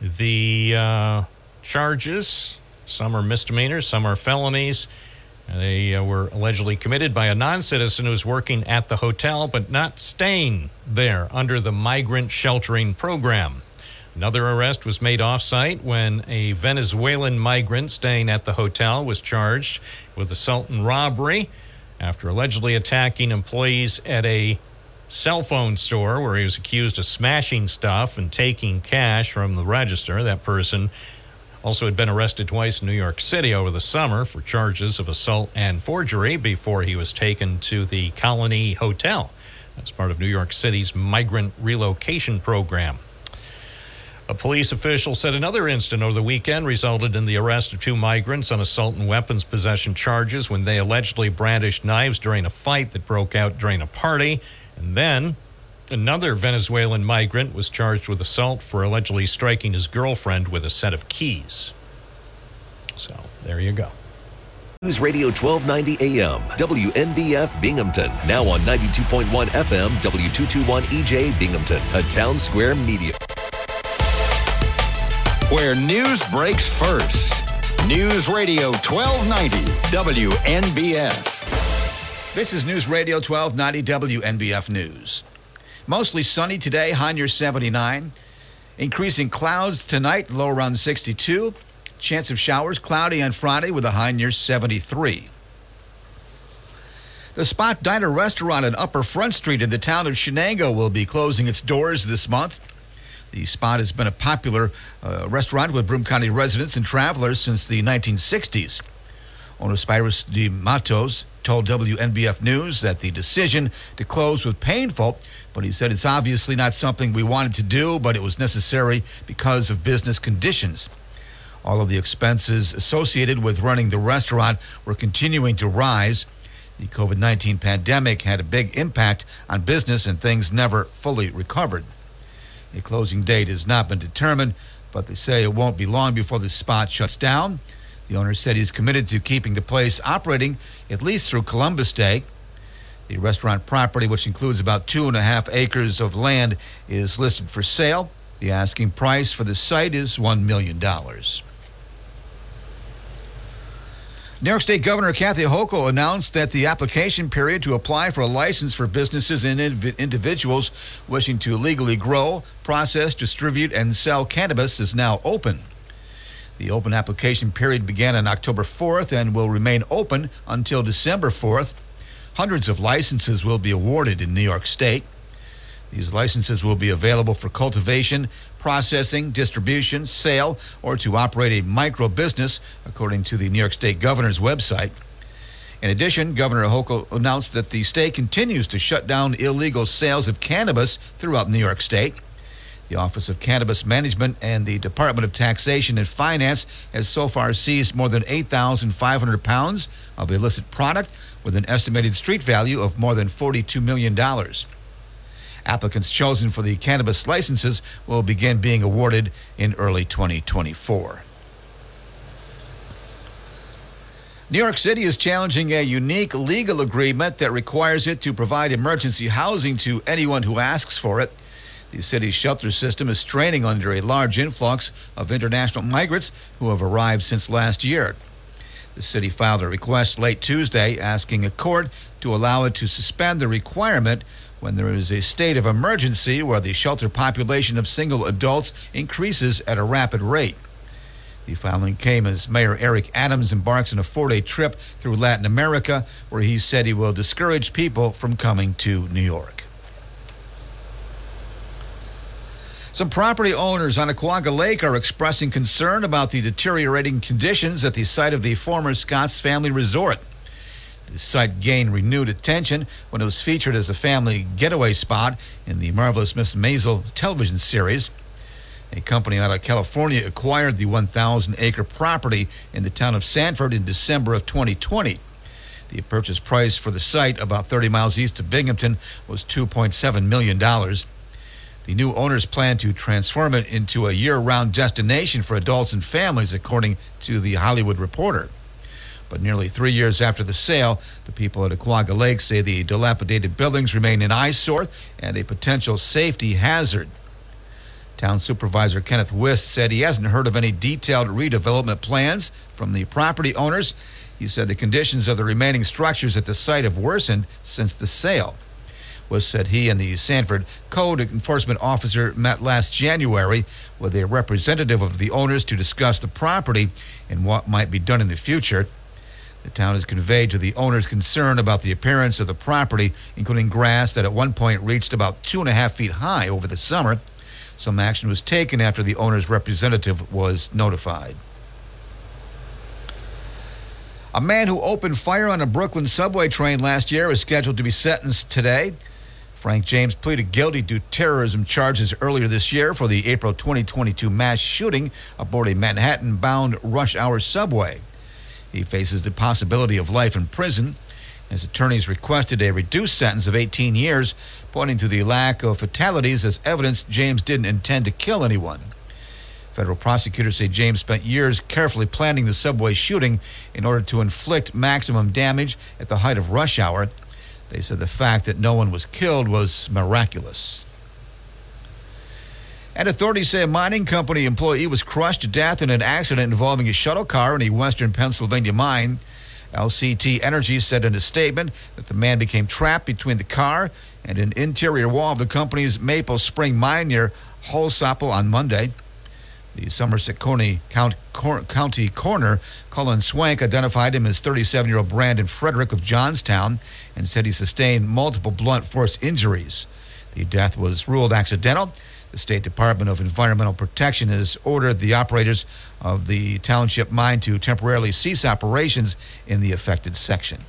The uh, charges. Some are misdemeanors, some are felonies. They uh, were allegedly committed by a non citizen who was working at the hotel but not staying there under the migrant sheltering program. Another arrest was made off site when a Venezuelan migrant staying at the hotel was charged with assault and robbery after allegedly attacking employees at a cell phone store where he was accused of smashing stuff and taking cash from the register. That person also had been arrested twice in New York City over the summer for charges of assault and forgery before he was taken to the Colony Hotel as part of New York City's migrant relocation program. A police official said another incident over the weekend resulted in the arrest of two migrants on assault and weapons possession charges when they allegedly brandished knives during a fight that broke out during a party. And then another Venezuelan migrant was charged with assault for allegedly striking his girlfriend with a set of keys. So there you go.
News Radio 1290 AM, WNBF Binghamton. Now on 92.1 FM, W221 EJ Binghamton, a Townsquare Media.
Where news breaks first. News Radio 1290 WNBF.
This is News Radio 1290 WNBF News. Mostly sunny today, high near 79. Increasing clouds tonight, low around 62. Chance of showers cloudy on Friday with a high near 73. The Spot Diner restaurant on Upper Front Street in the town of Chenango will be closing its doors this month. The spot has been a popular uh, restaurant with Broome County residents and travelers since the 1960s. Owner Spyrus De Matos told WNBF News that the decision to close was painful, but he said it's obviously not something we wanted to do, but it was necessary because of business conditions. All of the expenses associated with running the restaurant were continuing to rise. The COVID 19 pandemic had a big impact on business and things never fully recovered. A closing date has not been determined, but they say it won't be long before the spot shuts down. The owner said he's committed to keeping the place operating at least through Columbus Day. The restaurant property, which includes about two and a half acres of land, is listed for sale. The asking price for the site is $1 million. New York State Governor Kathy Hochul announced that the application period to apply for a license for businesses and indiv- individuals wishing to legally grow, process, distribute, and sell cannabis is now open. The open application period began on October 4th and will remain open until December 4th. Hundreds of licenses will be awarded in New York State. These licenses will be available for cultivation, processing, distribution, sale, or to operate a micro business, according to the New York State Governor's website. In addition, Governor Hochul announced that the state continues to shut down illegal sales of cannabis throughout New York State. The Office of Cannabis Management and the Department of Taxation and Finance has so far seized more than 8,500 pounds of illicit product with an estimated street value of more than $42 million. Applicants chosen for the cannabis licenses will begin being awarded in early 2024. New York City is challenging a unique legal agreement that requires it to provide emergency housing to anyone who asks for it. The city's shelter system is straining under a large influx of international migrants who have arrived since last year. The city filed a request late Tuesday asking a court to allow it to suspend the requirement when there is a state of emergency where the shelter population of single adults increases at a rapid rate. The filing came as Mayor Eric Adams embarks on a four day trip through Latin America, where he said he will discourage people from coming to New York. Some property owners on Oquaga Lake are expressing concern about the deteriorating conditions at the site of the former Scotts Family Resort. The site gained renewed attention when it was featured as a family getaway spot in the Marvelous Miss Maisel television series. A company out of California acquired the 1,000 acre property in the town of Sanford in December of 2020. The purchase price for the site, about 30 miles east of Binghamton, was $2.7 million. The new owners plan to transform it into a year round destination for adults and families, according to the Hollywood Reporter. But nearly three years after the sale, the people at Oquaga Lake say the dilapidated buildings remain an eyesore and a potential safety hazard. Town Supervisor Kenneth Wist said he hasn't heard of any detailed redevelopment plans from the property owners. He said the conditions of the remaining structures at the site have worsened since the sale. Wist said he and the Sanford Code Enforcement Officer met last January with a representative of the owners to discuss the property and what might be done in the future. The town has conveyed to the owners concern about the appearance of the property, including grass that at one point reached about two and a half feet high over the summer. Some action was taken after the owner's representative was notified. A man who opened fire on a Brooklyn subway train last year is scheduled to be sentenced today. Frank James pleaded guilty to terrorism charges earlier this year for the April 2022 mass shooting aboard a Manhattan bound rush hour subway. He faces the possibility of life in prison. His attorneys requested a reduced sentence of 18 years, pointing to the lack of fatalities as evidence James didn't intend to kill anyone. Federal prosecutors say James spent years carefully planning the subway shooting in order to inflict maximum damage at the height of rush hour. They said the fact that no one was killed was miraculous. And authorities say a mining company employee was crushed to death in an accident involving a shuttle car in a western Pennsylvania mine. LCT Energy said in a statement that the man became trapped between the car and an interior wall of the company's Maple Spring mine near Hollsopple on Monday. The Somerset County, Count, Cor- County coroner, Colin Swank, identified him as 37 year old Brandon Frederick of Johnstown and said he sustained multiple blunt force injuries. The death was ruled accidental. The State Department of Environmental Protection has ordered the operators of the township mine to temporarily cease operations in the affected section.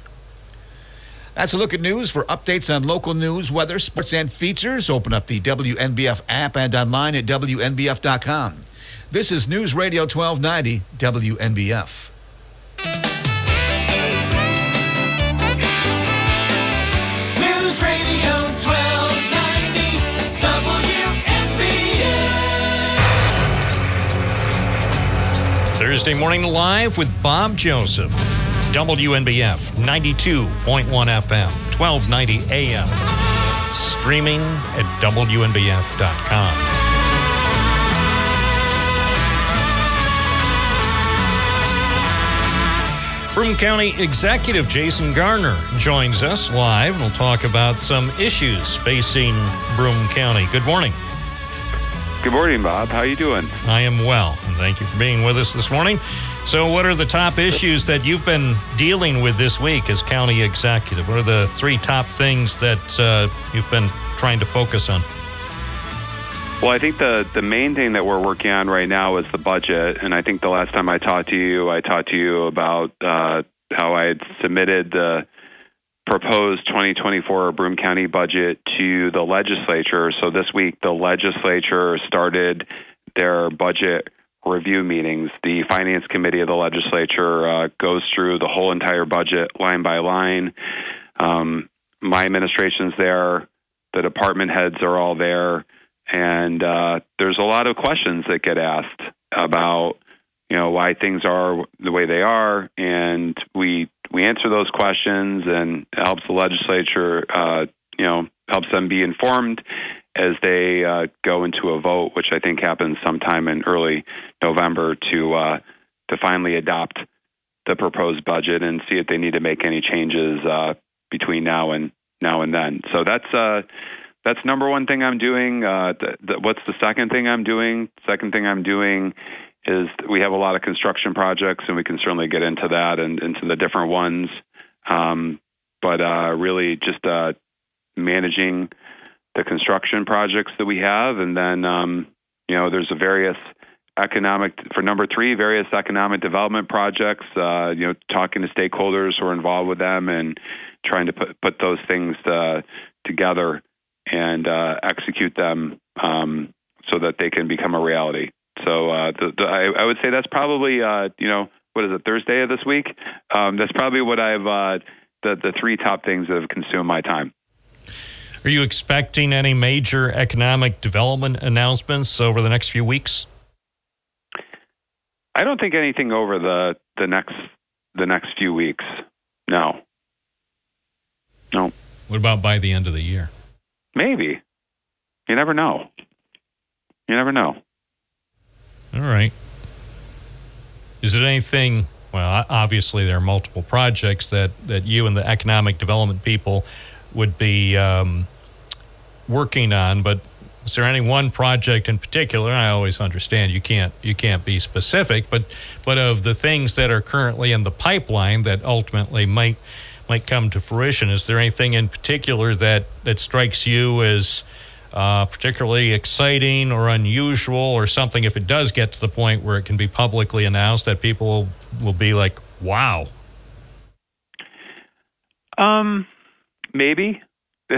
That's a look at news. For updates on local news, weather, sports, and features, open up the WNBF app and online at WNBF.com. This is News Radio 1290 WNBF.
News Radio 1290 WNBF.
Thursday morning live with Bob Joseph. WNBF 92.1 FM, 1290 AM. Streaming at WNBF.com. Broome County Executive Jason Garnar joins us live and we'll talk about some issues facing Broome County. Good morning.
Good morning, Bob. How are you doing?
I am well, and thank you for being with us this morning. So, what are the top issues that you've been dealing with this week as county executive? What are the three top things that uh, you've been trying to focus on?
Well, I think the the main thing that we're working on right now is the budget, and I think the last time I talked to you, I talked to you about uh, how I had submitted the proposed 2024 Broome County budget to the legislature. So this week, the legislature started their budget review meetings. The finance committee of the legislature uh, goes through the whole entire budget line by line. Um, my administration's there. The department heads are all there, and uh, there's a lot of questions that get asked about you know why things are the way they are, and we we answer those questions, and it helps the legislature uh, you know helps them be informed as they uh, go into a vote, which I think happens sometime in early November to uh, to finally adopt the proposed budget and see if they need to make any changes uh, between now and now and then. So that's uh, that's number one thing I'm doing. Uh, what's the second thing I'm doing? Second thing I'm doing is we have a lot of construction projects, and we can certainly get into that and into the different ones. Um, but uh, really, just uh, managing the construction projects that we have, and then um, you know, there's a various economic for number three, various economic development projects. Uh, you know, talking to stakeholders who are involved with them and trying to put put those things uh, together and uh, execute them um, so that they can become a reality. So uh, the, the, I, I would say that's probably uh, you know what is it Thursday of this week? Um, that's probably what I've uh, the the three top things that have consumed my time.
Are you expecting any major economic development announcements over the next few weeks?
I don't think anything over the the next the next few weeks. No. No.
What about by the end of the year?
Maybe. You never know. You never know.
All right. Is it anything? Well, obviously there are multiple projects that that you and the economic development people would be um, working on, but is there any one project in particular? I always understand you can't you can't be specific, but but of the things that are currently in the pipeline that ultimately might might come to fruition, is there anything in particular that that strikes you as uh, particularly exciting or unusual, or something if it does get to the point where it can be publicly announced that people will, be like, "Wow."
Um, maybe.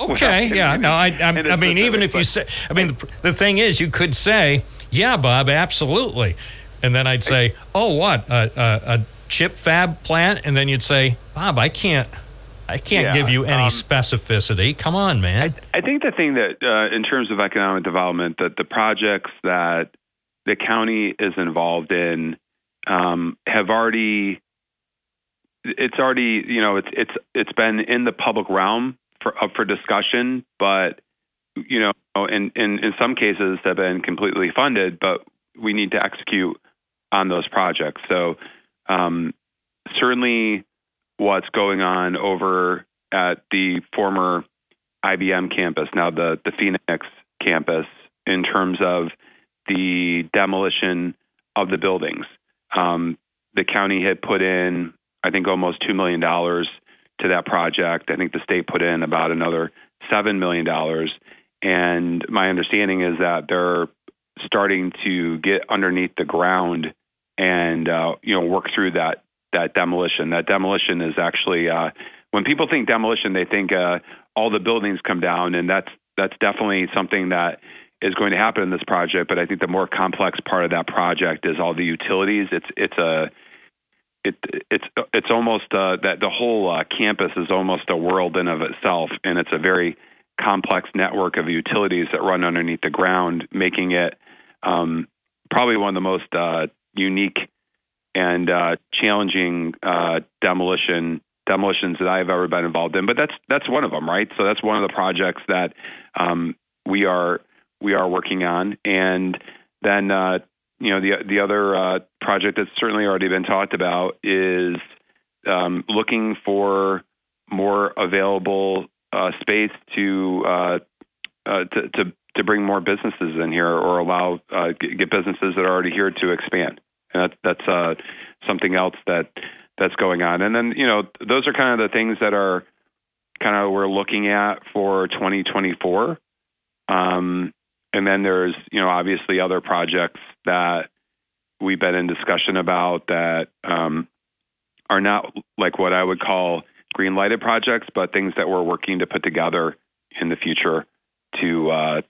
Okay, yeah, no, I, I, I mean, even if you say, I mean, the, the thing is, you could say, "Yeah, Bob, absolutely," and then I'd say, "Oh, what a, a, a chip fab plant," and then you'd say, "Bob, I can't, I can't
Yeah,
give you any
um,
specificity. Come on, man."
I think the thing that, uh, in terms of economic development, that the projects that the county is involved in um, have already, it's already, you know, it's it's it's been in the public realm for up for discussion, but you know, in in in some cases have been completely funded, but we need to execute on those projects. So um, certainly, what's going on over at the former IBM campus, now the, the Phoenix campus, in terms of the demolition of the buildings. Um, the county had put in, I think, almost $2 million to that project. I think the state put in about another $7 million. And my understanding is that they're starting to get underneath the ground and uh, you know work through that that demolition. That demolition is actually uh, when people think demolition, they think uh, all the buildings come down, and that's that's definitely something that is going to happen in this project. But I think the more complex part of that project is all the utilities. It's it's a it, it's it's almost uh, that the whole uh, campus is almost a world in of itself, and it's a very complex network of utilities that run underneath the ground, making it um, probably one of the most uh, unique and uh, challenging uh, demolition demolitions that I've ever been involved in. But that's that's one of them, right? So that's one of the projects that um, we are we are working on, and then uh, you know the the other uh, project that's certainly already been talked about is um, looking for more available uh, space to, uh, to to to bring more businesses in here or allow uh, get businesses that are already here to expand. And that, that's uh, something else that that's going on. And then you know those are kind of the things that are kind of we're looking at for 2024. Um, and then there's you know obviously other projects that we've been in discussion about that um, are not like what I would call green lighted projects, but things that we're working to put together in the future to uh,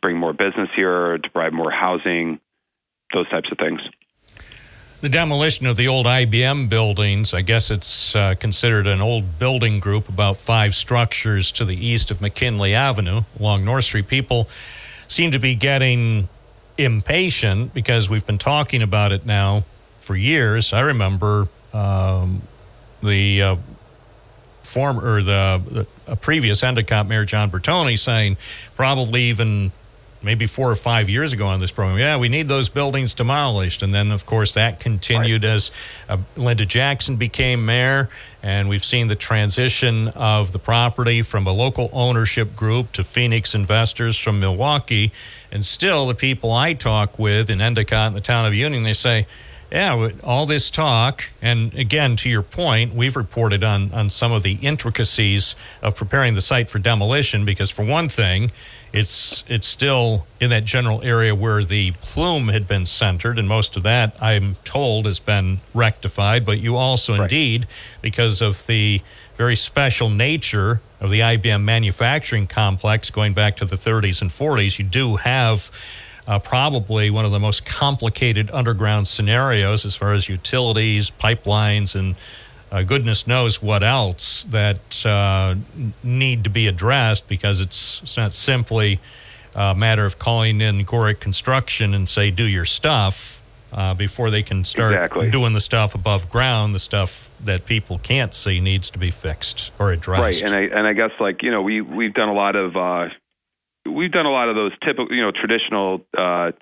bring more business here, to provide more housing, those types of things.
The demolition of the old IBM buildings, I guess it's uh, considered an old building group, about five structures to the east of McKinley Avenue along North Street. People seem to be getting impatient because we've been talking about it now for years. I remember um, the uh, former or the, the previous Endicott Mayor John Bertoni saying probably even maybe four or five years ago on this program, yeah, we need those buildings demolished. And then, of course, that continued as uh, Linda Jackson became mayor. And we've seen the transition of the property from a local ownership group to Phoenix investors from Milwaukee. And still, the people I talk with in Endicott and the town of Union, they say, yeah, all this talk, and again, to your point, we've reported on, on some of the intricacies of preparing the site for demolition because, for one thing, it's it's still in that general area where the plume had been centered, and most of that, I'm told, has been rectified. But you also, indeed, because of the very special nature of the IBM manufacturing complex going back to the 30s and 40s, you do have uh, probably one of the most complicated underground scenarios as far as utilities, pipelines, and uh, goodness knows what else that uh, need to be addressed because it's, it's not simply a matter of calling in Gorick Construction and say, do your stuff. Uh, before they can start
Exactly.
doing the stuff above ground, the stuff that people can't see needs to be fixed or addressed.
Right, and I and I guess like you know we we've done a lot of uh, we've done a lot of those typical, you know, traditional uh,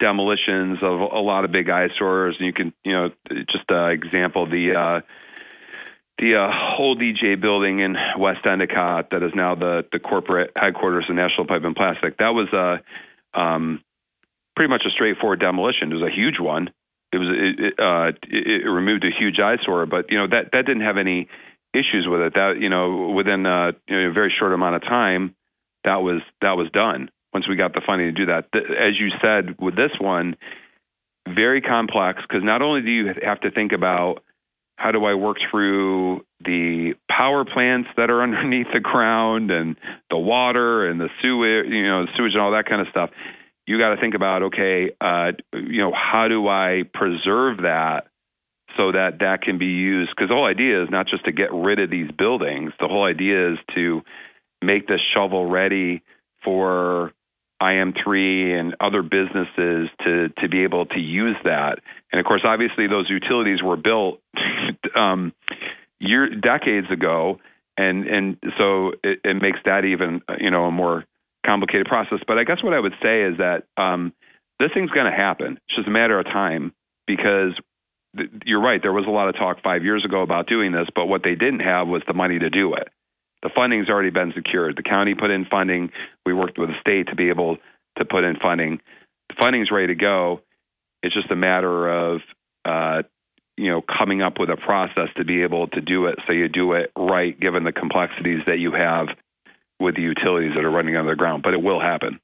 demolitions of a lot of big eyesores. And you can, you know, just an example, the uh, the uh, old DJ building in West Endicott that is now the the corporate headquarters of National Pipe and Plastic. That was a um, pretty much a straightforward demolition. It was a huge one. It was it, it, uh, it, it removed a huge eyesore, but you know that that didn't have any issues with it. That you know within uh, you know, a very short amount of time, that was that was done. Once we got the funding to do that, as you said with this one, very complex because not only do you have to think about how do I work through the power plants that are underneath the ground and the water and the sewage, you know, sewage and all that kind of stuff. You got to think about okay, uh, you know, how do I preserve that so that that can be used? Because the whole idea is not just to get rid of these buildings. The whole idea is to make this shovel ready for IM3 and other businesses to to be able to use that. And of course, obviously, those utilities were built um, year decades ago, and and so it, it makes that even you know a more complicated process. But I guess what I would say is that um, this thing's going to happen. It's just a matter of time because you're right. There was a lot of talk five years ago about doing this, but what they didn't have was the money to do it. The funding's already been secured. The county put in funding. We worked with the state to be able to put in funding. The funding's ready to go. It's just a matter of uh, you know coming up with a process to be able to do it so you do it right given the complexities that you have with the utilities that are running underground but it will happen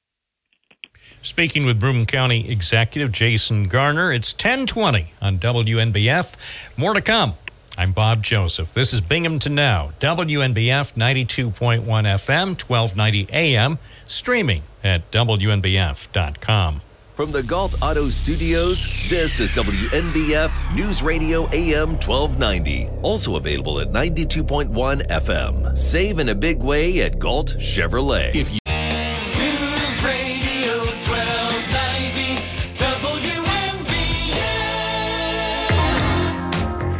Speaking with Broome County Executive Jason Garnar, it's 1020 on WNBF. More to come. I'm Bob Joseph. This is Binghamton Now, WNBF 92.1 FM, 1290 AM, streaming at WNBF.com.
From the Gault Auto Studios, this is WNBF News Radio AM 1290. Also available at 92.1 FM. Save in a big way at Gault Chevrolet. If you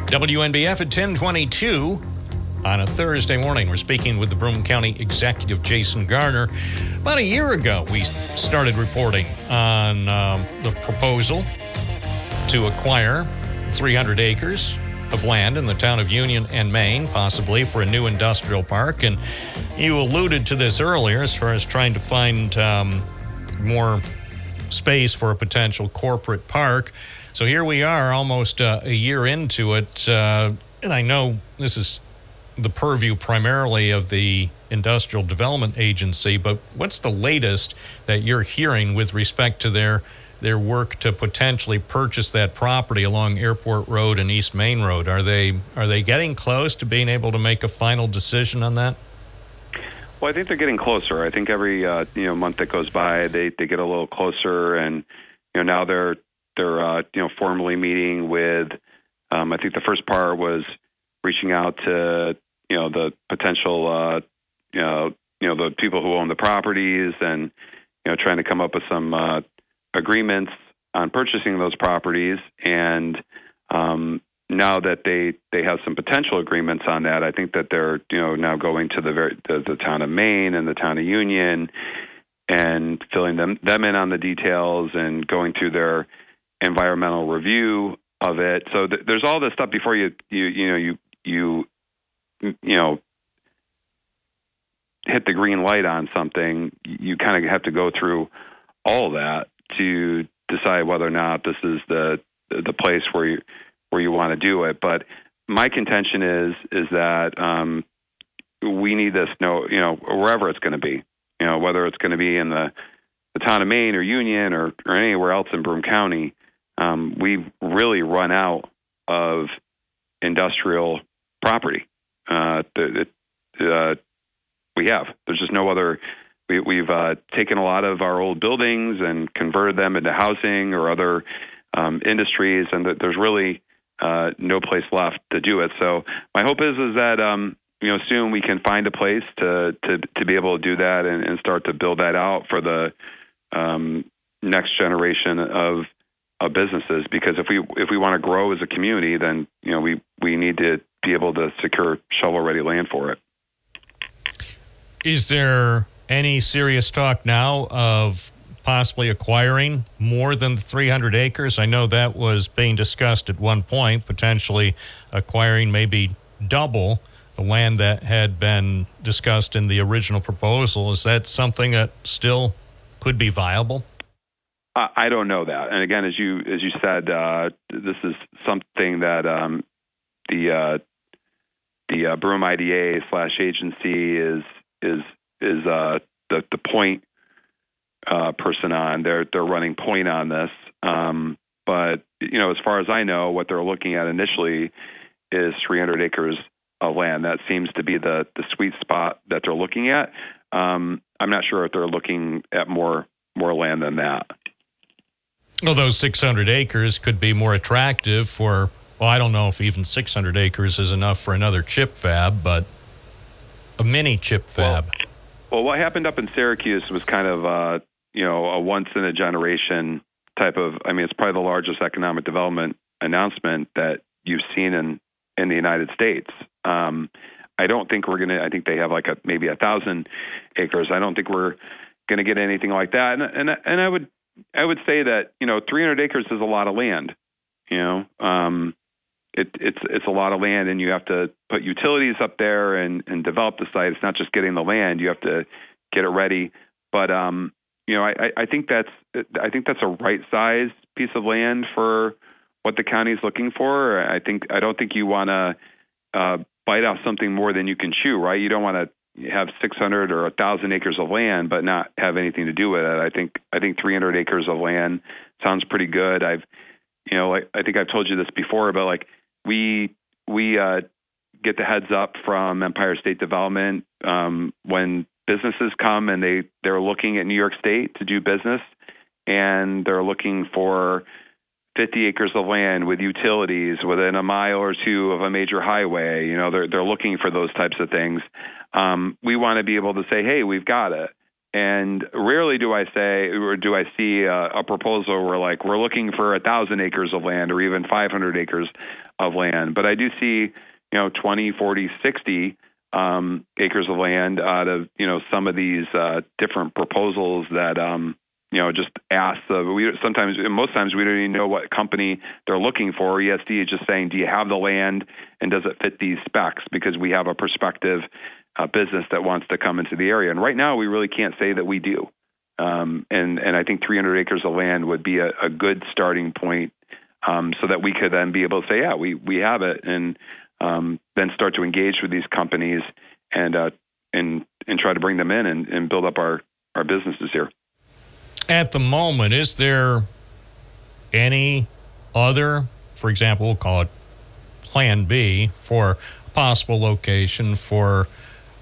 WNBF.
At 1022 on a Thursday morning. We're speaking with the Broome County Executive Jason Garnar. About a year ago, we started reporting on um, the proposal to acquire 300 acres of land in the town of Union and Maine, possibly for a new industrial park. And you alluded to this earlier as far as trying to find um, more space for a potential corporate park. So here we are, almost uh, a year into it. Uh, and I know this is the purview primarily of the Industrial Development Agency, but what's the latest that you're hearing with respect to their their work to potentially purchase that property along Airport Road and East Main Road? Are they are they getting close to being able to make a final decision on that?
Well, I think they're getting closer. I think every uh, you know month that goes by, they they get a little closer, and you know now they're they're uh, you know formally meeting with. Um, I think the first part was reaching out to you know the potential uh, you know you know the people who own the properties and you know trying to come up with some uh, agreements on purchasing those properties and um, now that they they have some potential agreements on that, I think that they're you know now going to the very the, the town of Maine and the town of Union and filling them them in on the details and going through their environmental review of it. So th- there's all this stuff before you you you know you you you know hit the green light on something. You kind of have to go through all that to decide whether or not this is the the place where you where you want to do it. But my contention is is that um, we need this no you know wherever it's going to be you know whether it's going to be in the the town of Maine or Union or or anywhere else in Broome County. Um, we've really run out of industrial property. Uh, the, uh, we have. There's just no other. We, we've uh, taken a lot of our old buildings and converted them into housing or other um, industries, and there's really uh, no place left to do it. So my hope is is that um, you know soon we can find a place to to to be able to do that and, and start to build that out for the um, next generation of businesses. Because if we if we want to grow as a community, then you know we we need to be able to secure shovel ready land for it.
Is there any serious talk now of possibly acquiring more than 300 acres? I know that was being discussed at one point, potentially acquiring maybe double the land that had been discussed in the original proposal. Is that something that still could be viable?
I don't know that. And again, as you as you said, uh, this is something that um, the uh, the uh, Broome IDA slash agency is is is uh, the the point uh, person on. They're they're running point on this. Um, but you know, as far as I know, what they're looking at initially is 300 acres of land. That seems to be the the sweet spot that they're looking at. Um, I'm not sure if they're looking at more more land than that.
Well, those 600 acres could be more attractive for, well, I don't know if even 600 acres is enough for another chip fab, but a mini chip fab.
Well, what happened up in Syracuse was kind of, uh, you know, a once in a generation type of. I mean, it's probably the largest economic development announcement that you've seen in in the United States. Um, I don't think we're gonna. I think they have like a maybe a thousand acres. I don't think we're gonna get anything like that. And and and I would I would say that you know 300 acres is a lot of land. You know, um, it, it's it's a lot of land, and you have to put utilities up there and and develop the site. It's not just getting the land; you have to get it ready. But um, you know, I, I think that's I think that's a right size piece of land for what the county is looking for. I think I don't think you want to uh, bite off something more than you can chew, right? You don't want to have 600 or 1,000 acres of land but not have anything to do with it. I think I think 300 acres of land sounds pretty good. I've you know, I, I think I've told you this before, but like we we uh, get the heads up from Empire State Development um, when businesses come and they they're looking at New York State to do business, and they're looking for 50 acres of land with utilities within a mile or two of a major highway. You know, they're they're looking for those types of things. Um, we want to be able to say, hey, we've got it. And rarely do I say or do I see a, a proposal where like we're looking for a thousand acres of land or even 500 acres of land. But I do see, you know, 20, 40, 60 um, acres of land out of you know some of these uh, different proposals that um, you know just ask. Uh, we sometimes, most times, we don't even know what company they're looking for. ESD is just saying, do you have the land and does it fit these specs? Because we have a prospective uh, business that wants to come into the area, and right now we really can't say that we do. Um, and and I think 300 acres of land would be a, a good starting point, um, so that we could then be able to say, yeah, we we have it, and um, then start to engage with these companies and uh, and and try to bring them in and, and build up our our businesses here.
At the moment, is there any other, for example, we'll call it Plan B for a possible location for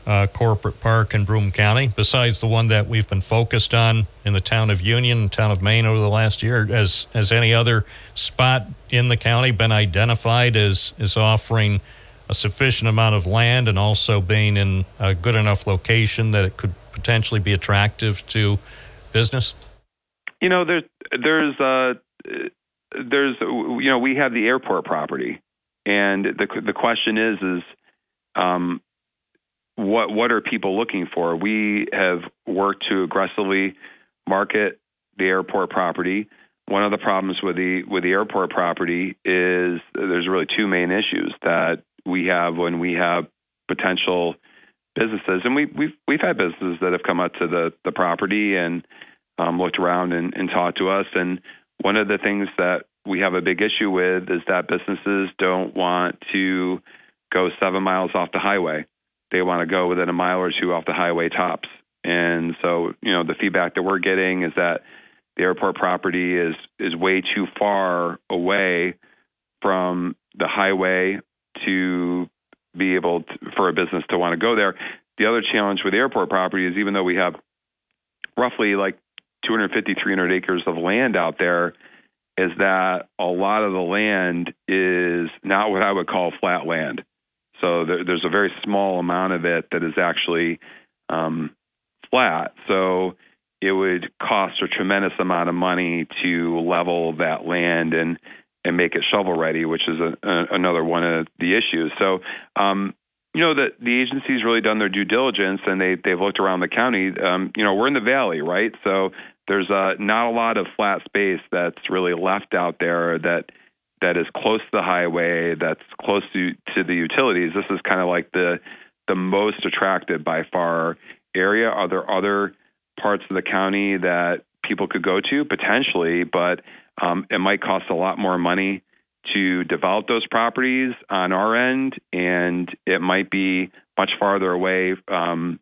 uh, corporate park in Broome County, besides the one that we've been focused on in the town of Union, town of Maine over the last year? Has has any other spot in the county been identified as as offering a sufficient amount of land and also being in a good enough location that it could potentially be attractive to business?
You know, there's there's uh, there's you know we have the airport property, and the the question is is um, what what are people looking for? We have worked to aggressively market the airport property. One of the problems with the with the airport property is there's really two main issues that we have when we have potential businesses, and we we've we've had businesses that have come up to the the property and um, looked around and, and talked to us. And one of the things that we have a big issue with is that businesses don't want to go seven miles off the highway. They want to go within a mile or two off the highway tops. And so, you know, the feedback that we're getting is that the airport property is is way too far away from the highway to be able to, for a business to want to go there. The other challenge with airport property is even though we have roughly like 250, 300 acres of land out there, is that a lot of the land is not what I would call flat land. So there, there's a very small amount of it that is actually um, flat. So it would cost a tremendous amount of money to level that land and and make it shovel ready, which is a, a, another one of the issues. So um, you know that the agency's really done their due diligence and they they've looked around the county. Um, you know, we're in the valley, right? So there's uh, not a lot of flat space that's really left out there that that is close to the highway, that's close to to the utilities. This is kind of like the the most attractive by far area. Are there other parts of the county that people could go to potentially, but um, it might cost a lot more money to develop those properties on our end, and it might be much farther away um,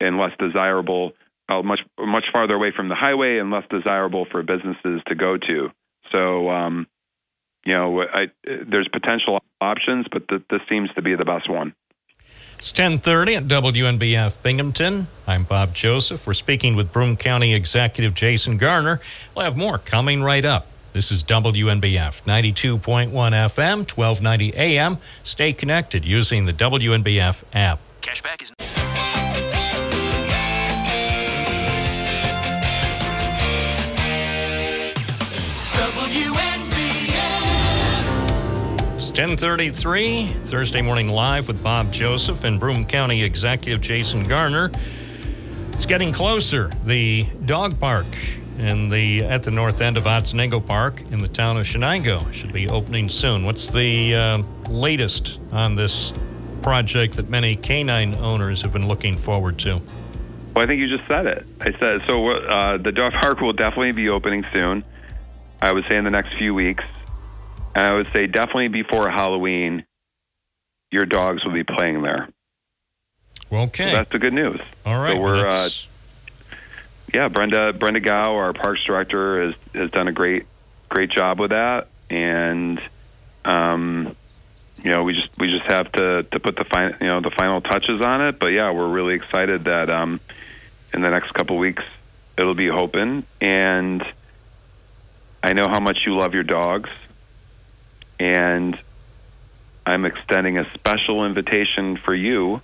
and less desirable, uh, much much farther away from the highway and less desirable for businesses to go to. So, um, you know, I, there's potential options, but th- this seems to be the best one.
It's 1030 at WNBF Binghamton. I'm Bob Joseph. We're speaking with Broome County Executive Jason Garnar. We'll have more coming right up. This is WNBF 92.1 FM, 1290 AM. Stay connected using the WNBF app.
Cashback is.
1033, Thursday morning live with Bob Joseph and Broome County Executive Jason Garnar. It's getting closer. The dog park in the at the north end of Otsego Park in the town of Chenango should be opening soon. What's the uh, latest on this project that many canine owners have been looking forward to?
Well, I think you just said it. I said so. Uh, the dog park will definitely be opening soon. I would say in the next few weeks, and I would say definitely before Halloween, your dogs will be playing there.
Well, okay,
so that's the good news.
All right,
so we're. Uh, yeah, Brenda Brenda Gao, our parks director, has has done a great great job with that, and um, you know we just we just have to to put the final you know the final touches on it. But yeah, we're really excited that um, in the next couple weeks it'll be open, and I know how much you love your dogs, and I'm extending a special invitation for you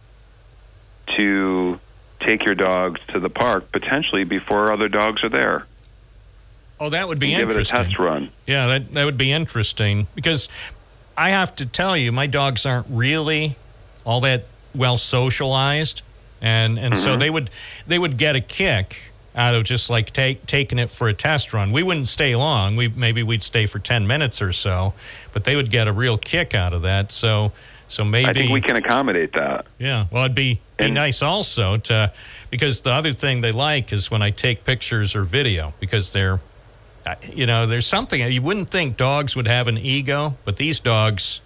to take your dogs to the park potentially before other dogs are there.
Oh, that would be interesting.
Give it a test run.
Yeah, that that would be interesting because I have to tell you, my dogs aren't really all that well socialized, and and mm-hmm. so they would they would get a kick out of just like take, taking it for a test run. We wouldn't stay long. We maybe we'd stay for ten minutes or so, but they would get a real kick out of that. So so maybe
I think we can accommodate that.
Yeah, well, it'd be be and, nice also to because the other thing they like is when I take pictures or video because they're you know there's something you wouldn't think dogs would have an ego, but these dogs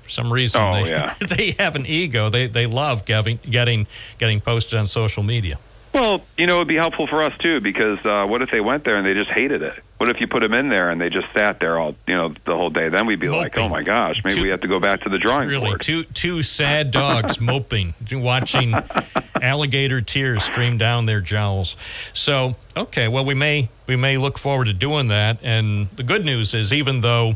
for some reason
oh,
they,
yeah.
they have an ego. They they love getting getting getting posted on social media.
Well, you know, it'd be helpful for us too because uh, what if they went there and they just hated it? What if you put them in there and they just sat there all, you know, the whole day? Then we'd be moping. like, oh my gosh, maybe two, we have to go back to the drawing
really,
board.
Two two sad dogs moping, watching alligator tears stream down their jowls. So, okay, well, we may we may look forward to doing that. And the good news is, even though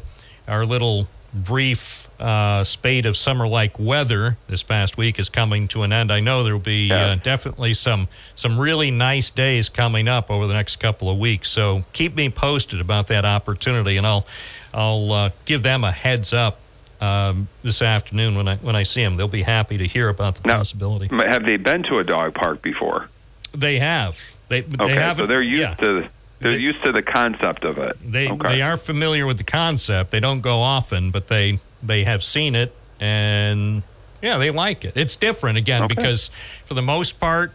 our little brief uh, spate of summer-like weather this past week is coming to an end. I know there will be
yeah.
uh, definitely some some really nice days coming up over the next couple of weeks. So keep me posted about that opportunity, and I'll I'll uh, give them a heads up um, this afternoon when I when I see them. They'll be happy to hear about the
now,
possibility.
Have they been to a dog park before?
They have. They, they
okay,
haven't,
so they're used
yeah.
to they're they, used to the concept of it.
They
okay.
they are familiar with the concept. They don't go often, but they they have seen it and yeah, they like it. It's different again
okay.
because for the most part,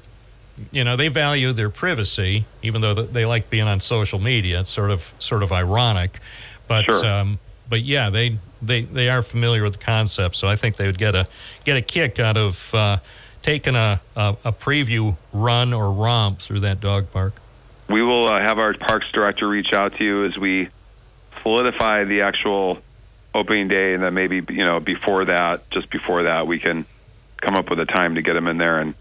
you know, they value their privacy, even though they like being on social media. It's sort of sort of ironic, but
sure.
um, but yeah, they they they are familiar with the concept. So I think they would get a get a kick out of uh, taking a, a a preview run or romp through that dog park
we will uh, have our parks director reach out to you as we solidify the actual opening day, and then maybe you know before that, just before that, we can come up with a time to get them in there and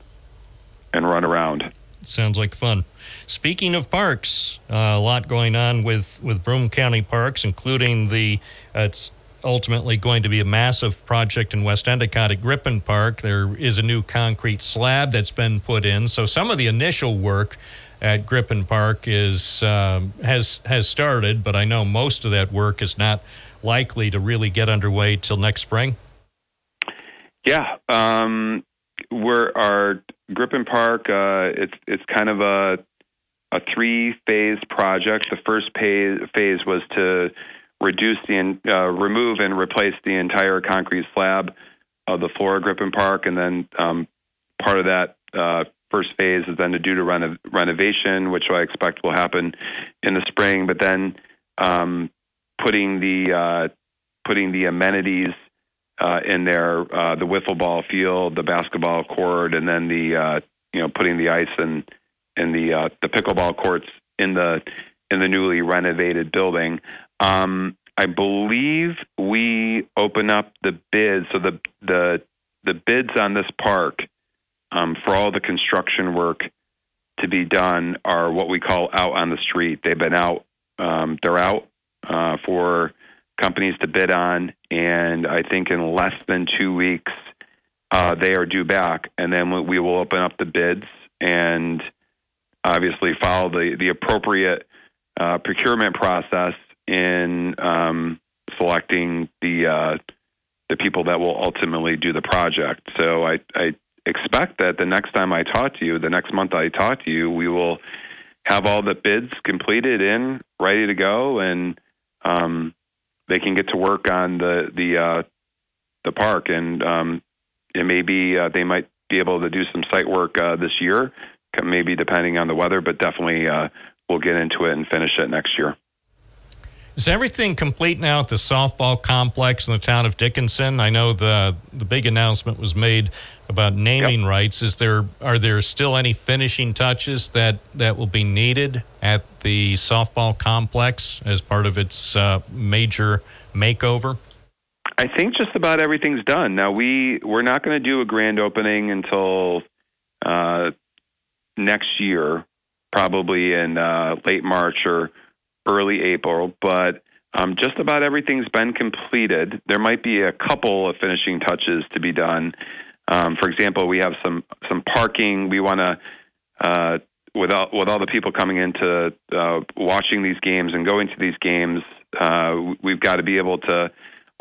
and run around.
Sounds like fun. Speaking of parks, uh, a lot going on with with Broome County Parks, including the uh, it's ultimately going to be a massive project in West Endicott at Grippen Park. There is a new concrete slab that's been put in, so some of the initial work at Grippen Park is um, has has started, but I know most of that work is not likely to really get underway till next spring.
Yeah, um, we're our Grippen Park. Uh, it's it's kind of a a three phase project. The first phase phase was to reduce the uh, remove and replace the entire concrete slab of the floor of Grippen Park, and then um, part of that uh, first phase is then to do to reno- renovation, which I expect will happen in the spring. But then um, putting the uh, putting the amenities uh, in there, uh, the wiffle ball field, the basketball court, and then the uh, you know putting the ice and and the the pickleball courts in the in the newly renovated building. Um, I believe we open up the bids. So the the the bids on this park um, for all the construction work to be done are what we call out on the street. They've been out. Um, they're out uh, for companies to bid on, and I think in less than two weeks uh, they are due back, and then we will open up the bids and obviously follow the the appropriate uh, procurement process in um, selecting the uh, the people that will ultimately do the project. So I, I expect that the next time I talk to you, the next month I talk to you, we will have all the bids completed in, ready to go, and um, they can get to work on the the uh, the park. And um, it may be uh, they might be able to do some site work uh, this year, maybe depending on the weather, but definitely uh, we'll get into it and finish it next year.
Is everything complete now at the softball complex in the town of Dickinson? I know the the big announcement was made about naming rights. Is there are there still any finishing touches that that will be needed at the softball complex as part of its uh, major makeover?
I think just about everything's done. Now we we're not going to do a grand opening until uh, next year, probably in uh, late March or early April. But um, just about everything's been completed. There might be a couple of finishing touches to be done. Um, for example, we have some some parking. We want to. Uh, with all, with all the people coming into uh, watching these games and going to these games, uh, we've got to be able to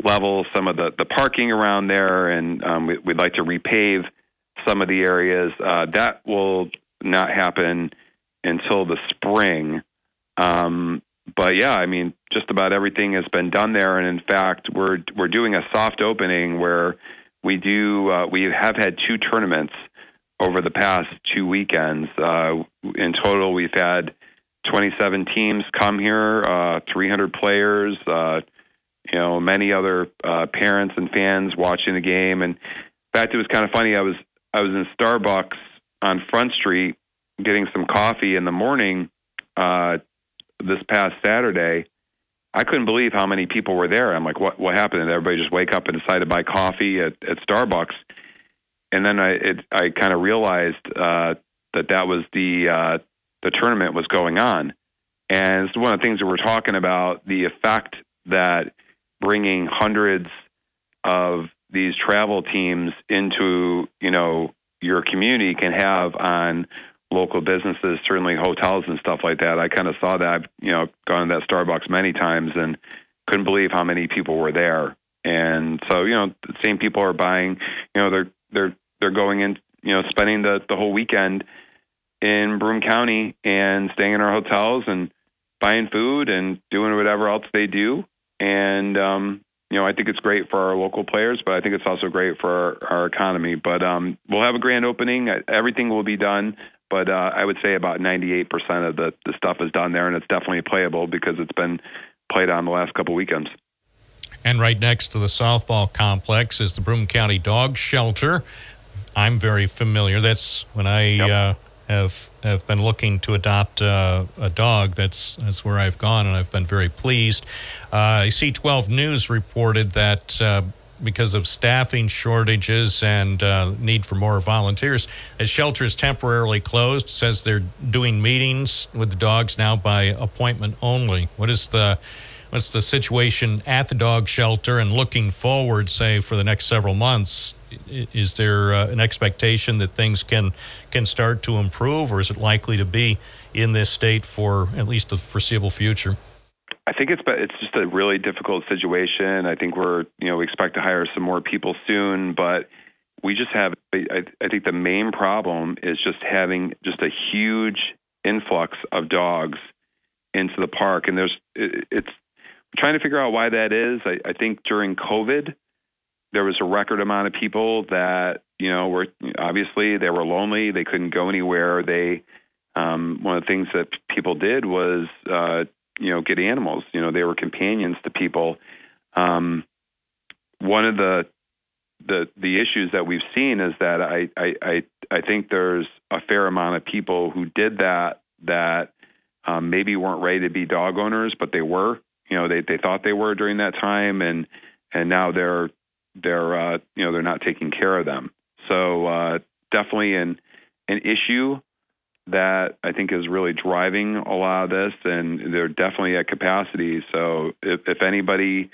level some of the, the parking around there, and um, we, would like to repave some of the areas. Uh, that will not happen until the spring. Um, but yeah, I mean, just about everything has been done there, and in fact, we're we're doing a soft opening where we do uh, we have had two tournaments over the past two weekends. Uh, in total, we've had 27 teams come here, uh, 300 players, uh, you know, many other uh, parents and fans watching the game. And in fact, it was kind of funny. I was I was in Starbucks on Front Street getting some coffee in the morning uh, this past Saturday. I couldn't believe how many people were there. I'm like, what what happened? Did everybody just wake up and decide to buy coffee at, at Starbucks? And then I it, I kind of realized uh, that that was the uh, the tournament was going on, and it's one of the things that we're talking about the effect that bringing hundreds of these travel teams into you know your community can have on local businesses, certainly hotels and stuff like that. I kind of saw that. I've, you know, gone to that Starbucks many times and couldn't believe how many people were there. And so, you know, the same people are buying. You know, they're they're they're going in. You know, spending the the whole weekend in Broome County and staying in our hotels and buying food and doing whatever else they do. And um, you know, I think it's great for our local players, but I think it's also great for our, our economy. But um, we'll have a grand opening. Everything will be done, but uh, I would say about 98% of the, the stuff is done there, and it's definitely playable because it's been played on the last couple weekends.
And right next to the softball complex is the Broome County Dog Shelter. I'm very familiar. That's when I yep. uh, have have been looking to adopt uh, a dog. That's that's where I've gone, and I've been very pleased. Uh, C12 News reported that. Because of staffing shortages and uh, need for more volunteers, the shelter is temporarily closed. Says they're doing meetings with the dogs now by appointment only. What is the what's the situation at the dog shelter and looking forward, say for the next several months? is there uh, an expectation that things can can start to improve, or is it likely to be in this state for at least the foreseeable future?
I think it's it's just a really difficult situation. I think we're you know we expect to hire some more people soon, but we just have. I, I think the main problem is just having just a huge influx of dogs into the park, and there's it, it's trying to figure out why that is. I, I think during COVID, there was a record amount of people that you know were obviously they were lonely, they couldn't go anywhere. They um, one of the things that people did was uh, you know get animals. You know they were companions to people. Um, one of the the the issues that we've seen is that I, I I I think there's a fair amount of people who did that that um, maybe weren't ready to be dog owners, but they were. You know, they they thought they were during that time, and and now they're they're uh, you know they're not taking care of them. So uh, definitely an an issue that I think is really driving a lot of this, and they're definitely at capacity. So if, if anybody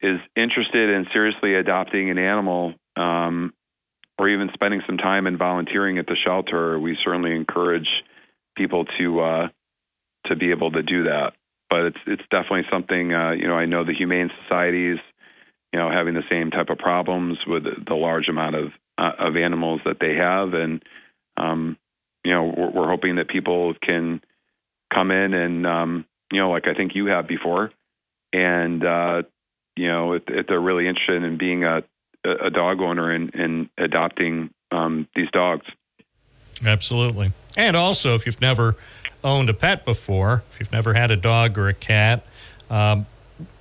is interested in seriously adopting an animal, um, or even spending some time and volunteering at the shelter, we certainly encourage people to uh, to be able to do that. But it's it's definitely something uh, you know. I know the humane societies, you know, having the same type of problems with the large amount of uh, of animals that they have, and um, you know, we're, we're hoping that people can come in and um, you know, like I think you have before, and uh, you know, if, if they're really interested in being a a dog owner and, and adopting um, these dogs.
Absolutely. And also, if you've never owned a pet before, if you've never had a dog or a cat, um,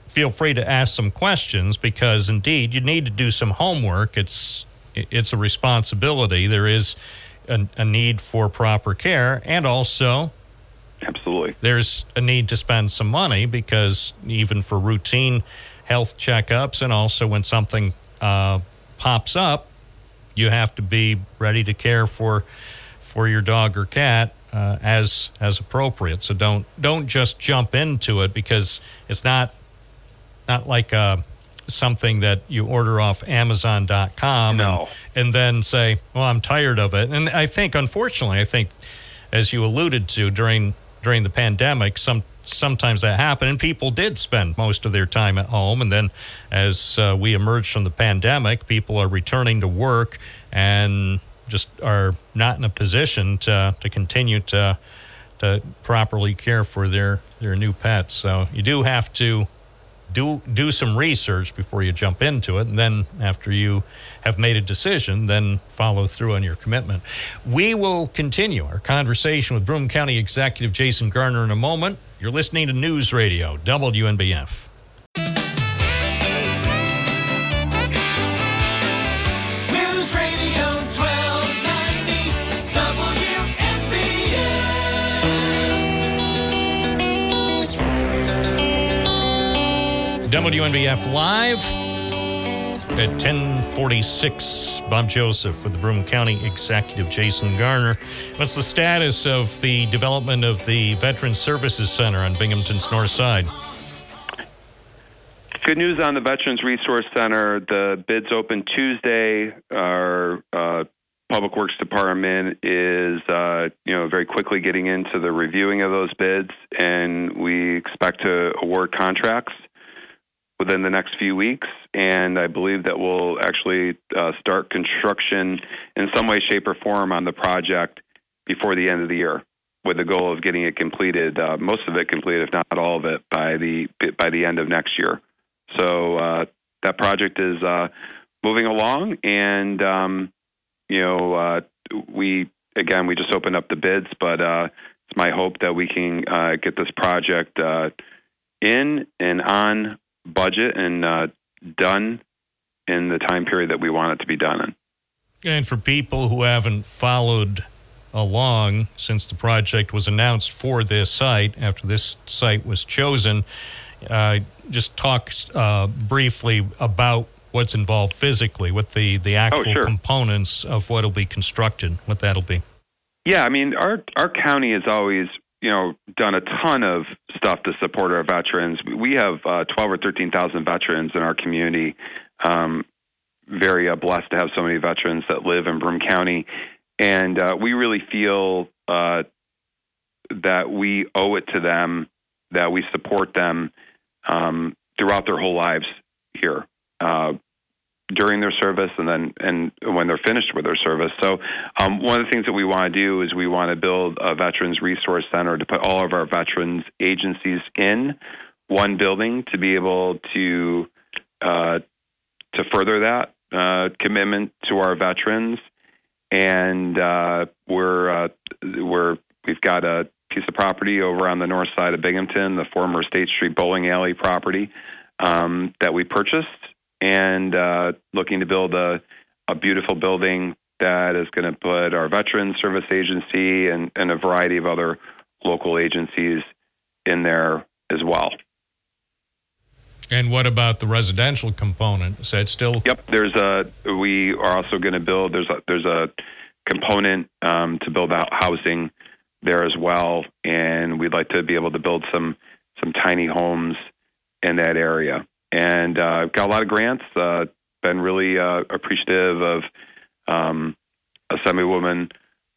feel free to ask some questions because indeed you need to do some homework. It's it's a responsibility. There is a, a need for proper care, and also
absolutely
there's a need to spend some money because even for routine health checkups, and also when something uh, pops up, you have to be ready to care for for your dog or cat uh, as as appropriate. So don't don't just jump into it because it's not not like uh, something that you order off Amazon.com
no.
and, and then say, "Well, I'm tired of it." And I think, unfortunately, I think, as you alluded to during during the pandemic, some sometimes that happened, and people did spend most of their time at home. And then, as uh, we emerged from the pandemic, people are returning to work and just are not in a position to to continue to to properly care for their their new pets. So you do have to do do some research before you jump into it. And then after you have made a decision then follow through on your commitment. We will continue our conversation with broome county executive jason garnar in a moment. You're listening to news radio wnbf WNBF Live at 1046. Bob Joseph with the Broome County Executive Jason Garnar. What's the status of the development of the Veterans Services Center on Binghamton's north side?
Good news on the Veterans Resource Center. The bids open Tuesday. Our uh, Public Works Department is, uh, you know, very quickly getting into the reviewing of those bids, and we expect to award contracts within the next few weeks. And I believe that we'll actually uh, start construction in some way, shape, or form on the project before the end of the year, with the goal of getting it completed, uh, most of it completed, if not all of it, by the by the end of next year. So uh, that project is uh, moving along, and um, you know, uh, we again we just opened up the bids, but uh, it's my hope that we can get this project in and on budget and uh, done in the time period that we want it to be done in.
And for people who haven't followed along since the project was announced for this site, after this site was chosen, uh, just talk uh, briefly about what's involved physically, what the, the actual
sure.
components of what will be constructed, what that'll be.
Yeah, I mean, our our county has always you know done a ton of stuff to support our veterans. We have uh, twelve or thirteen thousand veterans in our community. Um, very uh, blessed to have so many veterans that live in Broome County, and uh, we really feel uh, that we owe it to them that we support them um, throughout their whole lives here. During their service and then and when they're finished with their service. So um, one of the things that we want to do is we want to build a veterans resource center to put all of our veterans agencies in one building to be able to uh, to further that uh, commitment to our veterans. And uh, we're uh, we're we've got a piece of property over on the north side of Binghamton, the former State Street Bowling Alley property um, that we purchased, and uh, looking to build a, a beautiful building that is going to put our Veterans Service Agency and, and a variety of other local agencies in there as well.
And what about the residential component? Is that still?
Yep. There's a. We are also going to build. There's a. There's a component um, to build out housing there as well, and we'd like to be able to build some some tiny homes in that area. And uh, got a lot of grants. Uh, been really uh, appreciative of um, Assemblywoman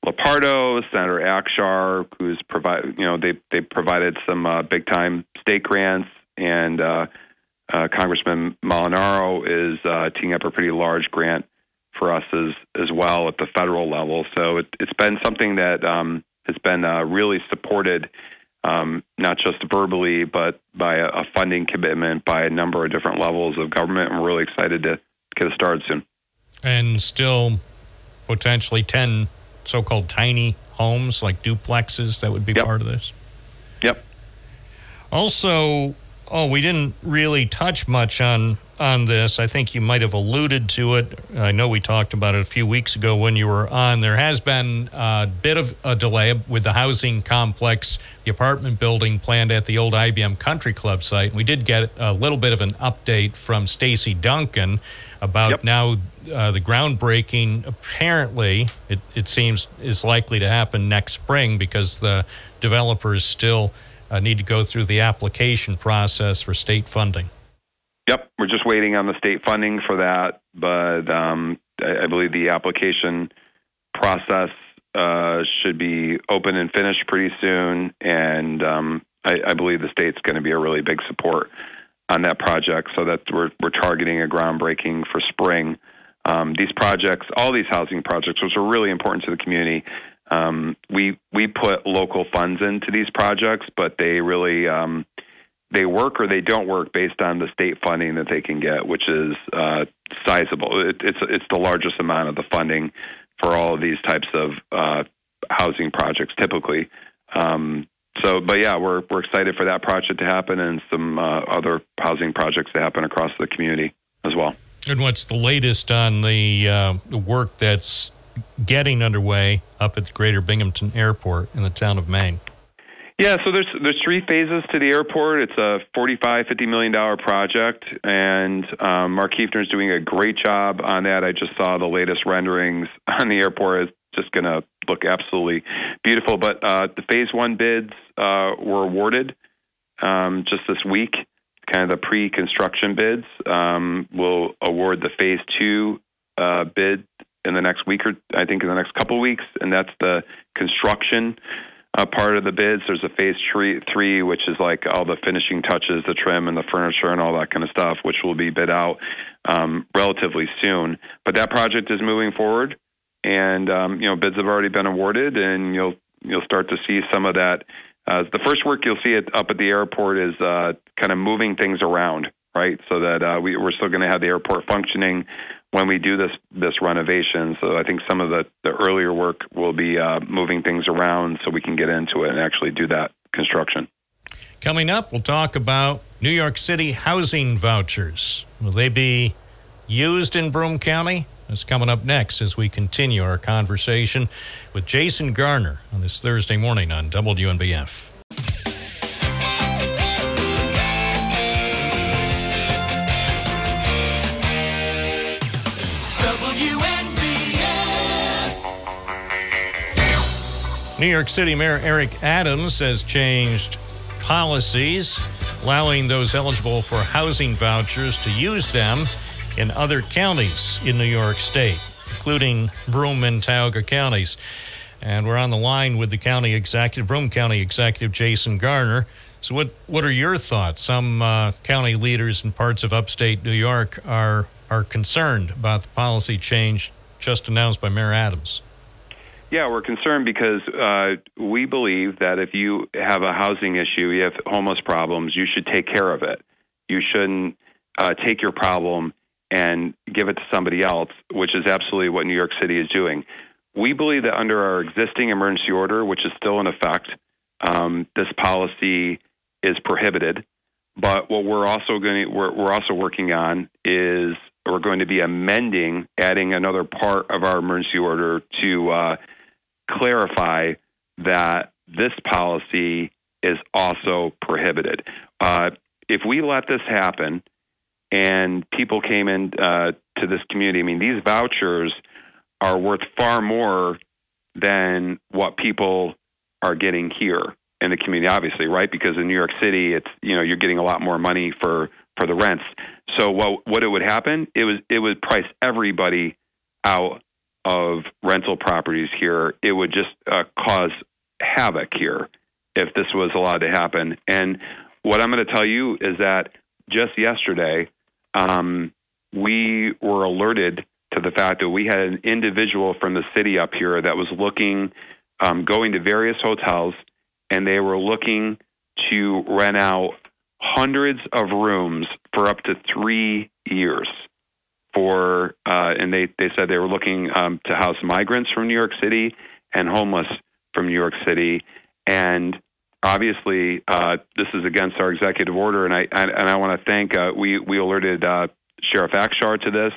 Lupardo, Senator Akshar, who's provide. You know, they they provided some uh, big time state grants and. Uh, uh, Congressman Molinaro is uh, teeing up a pretty large grant for us as as well at the federal level. So it, has been something that um, has been uh, really supported, um, not just verbally, but by a, a, funding commitment by a number of different levels of government. And we're really excited to get it started soon.
And still, potentially ten so-called tiny homes like duplexes that would be
yep.
part of this.
Yep.
Also, Oh, we didn't really touch much on on this. I think you might have alluded to it. I know we talked about it a few weeks ago when you were on. There has been a bit of a delay with the housing complex, the apartment building planned at the old IBM Country Club site. We did get a little bit of an update from Stacey Duncan about
yep.
now uh, the groundbreaking. Apparently, it, it seems is likely to happen next spring because the developers still uh, need to go through the application process for state funding.
Yep, we're just waiting on the state funding for that, but um, I, I, believe the application process uh, should be open and finished pretty soon, and um, I, I, believe the state's going to be a really big support on that project. So that we're we're targeting a groundbreaking for spring. Um, these projects, all these housing projects, which are really important to the community, um, we we put local funds into these projects, but they really um, they work or they don't work based on the state funding that they can get, which is uh, sizable. It, it's it's the largest amount of the funding for all of these types of uh, housing projects, typically. Um, so, but yeah, we're we're excited for that project to happen and some uh, other housing projects to happen across the community as well.
And what's the latest on the uh, work that's getting underway up at the Greater Binghamton Airport in the town of Maine?
Yeah, so there's there's three phases to the airport. It's a 45, 50 million dollar project, and um, Mark Heefner is doing a great job on that. I just saw the latest renderings on the airport. It's just going to look absolutely beautiful. But uh, the phase one bids uh, were awarded um, just this week. Kind of the pre-construction bids. Um, we'll award the phase two uh, bid in the next week or I think in the next couple of weeks, and that's the construction uh, part of the bids. There's a phase three, three, which is like all the finishing touches, the trim and the furniture and all that kind of stuff, which will be bid out um, relatively soon. But that project is moving forward, and um, you know bids have already been awarded, and you'll you'll start to see some of that. Uh, the first work you'll see it up at the airport is uh, kind of moving things around, right? So that uh, we, we're still going to have the airport functioning when we do this this renovation. So I think some of the, the earlier work will be uh, moving things around so we can get into it and actually do that construction.
Coming up, we'll talk about New York City housing vouchers. Will they be used in Broome County? That's coming up next as we continue our conversation with Jason Garnar on this Thursday morning on WNBF. New York City Mayor Eric Adams has changed policies, allowing those eligible for housing vouchers to use them in other counties in New York State, including Broome and Tioga counties. And we're on the line with the county executive, Broome County Executive Jason Garnar. So, what what are your thoughts? Some uh, county leaders in parts of upstate New York are are concerned about the policy change just announced by Mayor Adams.
Yeah, we're concerned because uh, we believe that if you have a housing issue, you have homeless problems, you should take care of it. You shouldn't uh, take your problem and give it to somebody else, which is absolutely what New York City is doing. We believe that under our existing emergency order, which is still in effect, um, this policy is prohibited. But what we're also going to, we're, we're also working on is we're going to be amending, adding another part of our emergency order to uh, clarify that this policy is also prohibited. Uh, if we let this happen and people came in uh, to this community, I mean, these vouchers are worth far more than what people are getting here in the community, obviously, right? Because in New York City, it's you know you're getting a lot more money for for the rents. So what what it would happen? It was it would price everybody out of rental properties here. It would just uh, cause havoc here if this was allowed to happen. And what I'm going to tell you is that just yesterday, um, we were alerted to the fact that we had an individual from the city up here that was looking, um, going to various hotels, and they were looking to rent out hundreds of rooms for up to three years. For uh, and they they said they were looking um, to house migrants from New York City and homeless from New York City, and obviously uh, this is against our executive order. And I, and I want to thank uh, we we alerted uh, Sheriff Akshar to this,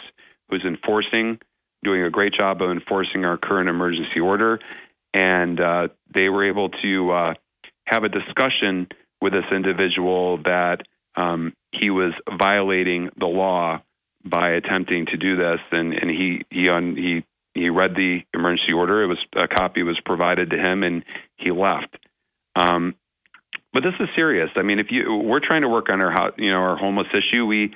who's enforcing, doing a great job of enforcing our current emergency order, and uh, they were able to uh, have a discussion with this individual that um, he was violating the law by attempting to do this, and and he he un, he he read the emergency order. It was a copy was provided to him, and he left. Um, but this is serious. I mean, if you we're trying to work on our you know our homeless issue. We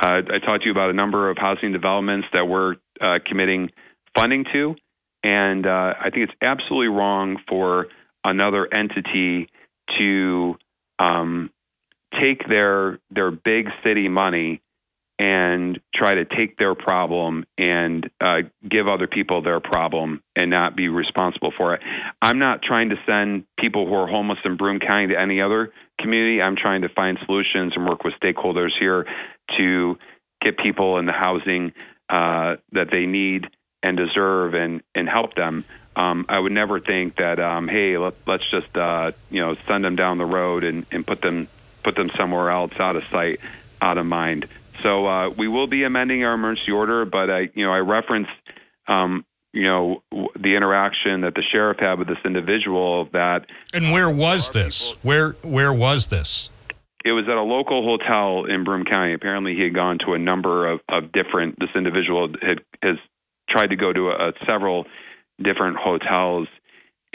uh, I talked to you about a number of housing developments that we're uh, committing funding to, and uh, I think it's absolutely wrong for another entity to um, take their their big city money and try to take their problem and uh, give other people their problem and not be responsible for it. I'm not trying to send people who are homeless in Broome County to any other community. I'm trying to find solutions and work with stakeholders here to get people in the housing uh, that they need and deserve and, and help them. Um, I would never think that, um, hey, let, let's just uh, you know send them down the road and, and put them put them somewhere else, out of sight, out of mind. So uh, we will be amending our emergency order, but I, you know, I referenced, um, you know, w- the interaction that the sheriff had with this individual. That
And where was this? Where where was this?
it was at a local hotel in Broome County. Apparently, he had gone to a number of, of different. This individual had has tried to go to a, several different hotels,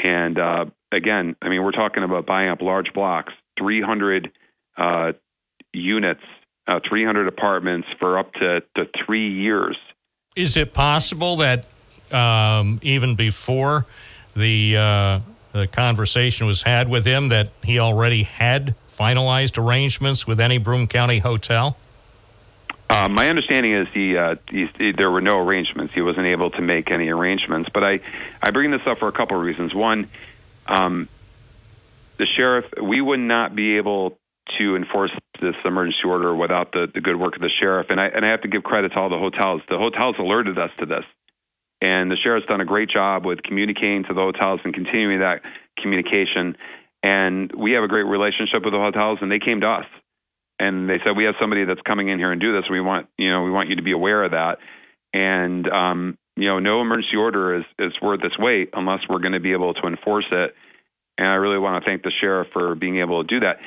and uh, again, I mean, we're talking about buying up large blocks, 300 uh, units, uh, 300 apartments for up to, to three years.
Is it possible that um, even before the uh, the conversation was had with him, that he already had finalized arrangements with any Broome County hotel?
Uh, my understanding is he, uh, he, he, there were no arrangements. He wasn't able to make any arrangements. But I, I bring this up for a couple of reasons. One, um, the sheriff, we would not be able to enforce this emergency order without the, the good work of the sheriff. And I, and I have to give credit to all the hotels. The hotels alerted us to this. And the sheriff's done a great job with communicating to the hotels and continuing that communication. And we have a great relationship with the hotels, and they came to us and they said we have somebody that's coming in here and do this. We want you know we want you to be aware of that. And um, you know, no emergency order is is worth its weight unless we're going to be able to enforce it. And I really want to thank the sheriff for being able to do that.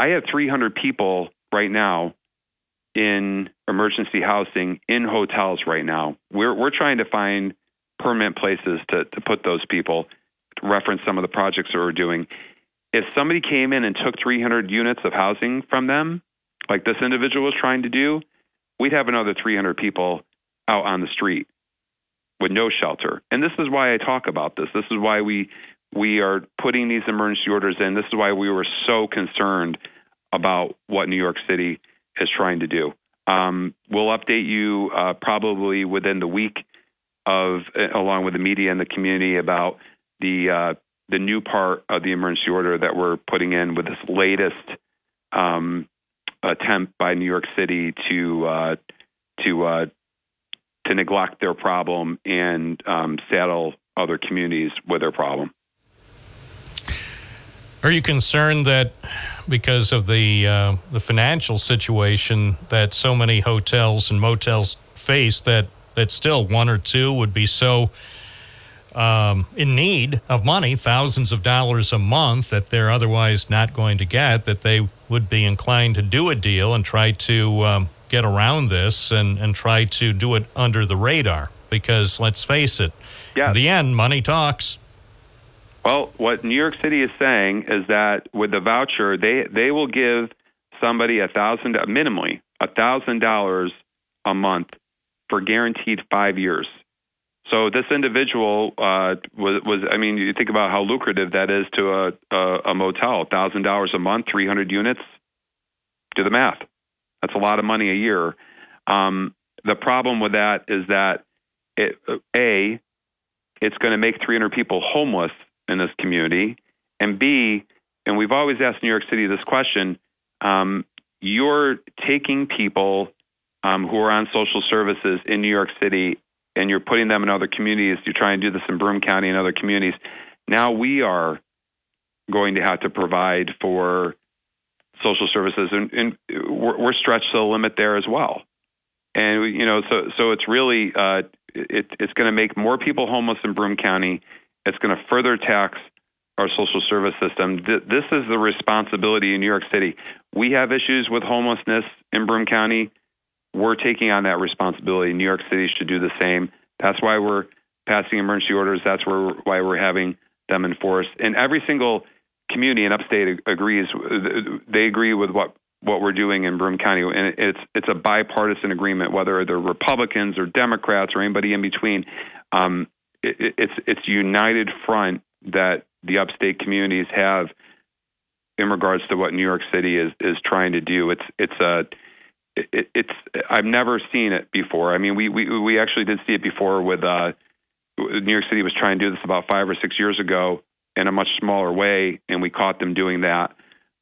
I have 300 people right now in emergency housing in hotels right now. We're we're trying to find permanent places to to put those people. To reference some of the projects that we're doing. If somebody came in and took 300 units of housing from them, like this individual was trying to do, we'd have another 300 people out on the street with no shelter. And this is why I talk about this. This is why we we are putting these emergency orders in. This is why we were so concerned about what New York City is trying to do. Um, we'll update you uh, probably within the week of, uh, along with the media and the community, about the uh, the new part of the emergency order that we're putting in with this latest um, attempt by New York City to uh, to uh, to neglect their problem and um, saddle other communities with their problem.
Are you concerned that because of the uh, the financial situation that so many hotels and motels face that that still one or two would be so um, in need of money, thousands of dollars a month that they're otherwise not going to get, that they would be inclined to do a deal and try to um, get around this and, and try to do it under the radar? Because let's face it, in the end, money talks.
Well, what New York City is saying is that with the voucher, they they will give somebody a thousand minimally a thousand dollars a month for guaranteed five years. So this individual uh, was was I mean you think about how lucrative that is to a a, a motel thousand dollars a month, three hundred units. Do the math. That's a lot of money a year. Um, the problem with that is that it, a it's going to make 300 people homeless in this community, and B, and we've always asked New York City this question: um, you're taking people um, who are on social services in New York City, and you're putting them in other communities. You're trying to do this in Broome County and other communities. Now we are going to have to provide for social services, and, and we're, we're stretched to the limit there as well. And you know, so so it's really uh, it, it's going to make more people homeless in Broome County. It's going to further tax our social service system. Th- this is the responsibility in New York City. We have issues with homelessness in Broome County. We're taking on that responsibility. New York City should do the same. That's why we're passing emergency orders. That's where, why we're having them enforced. And every single community in upstate agrees. They agree with what what we're doing in Broome County, and it's it's a bipartisan agreement. Whether they're Republicans or Democrats or anybody in between, um, it, it's it's united front that the upstate communities have in regards to what New York City is is trying to do. It's it's a it, it's I've never seen it before. I mean, we we we actually did see it before with uh, New York City was trying to do this about five or six years ago in a much smaller way, and we caught them doing that.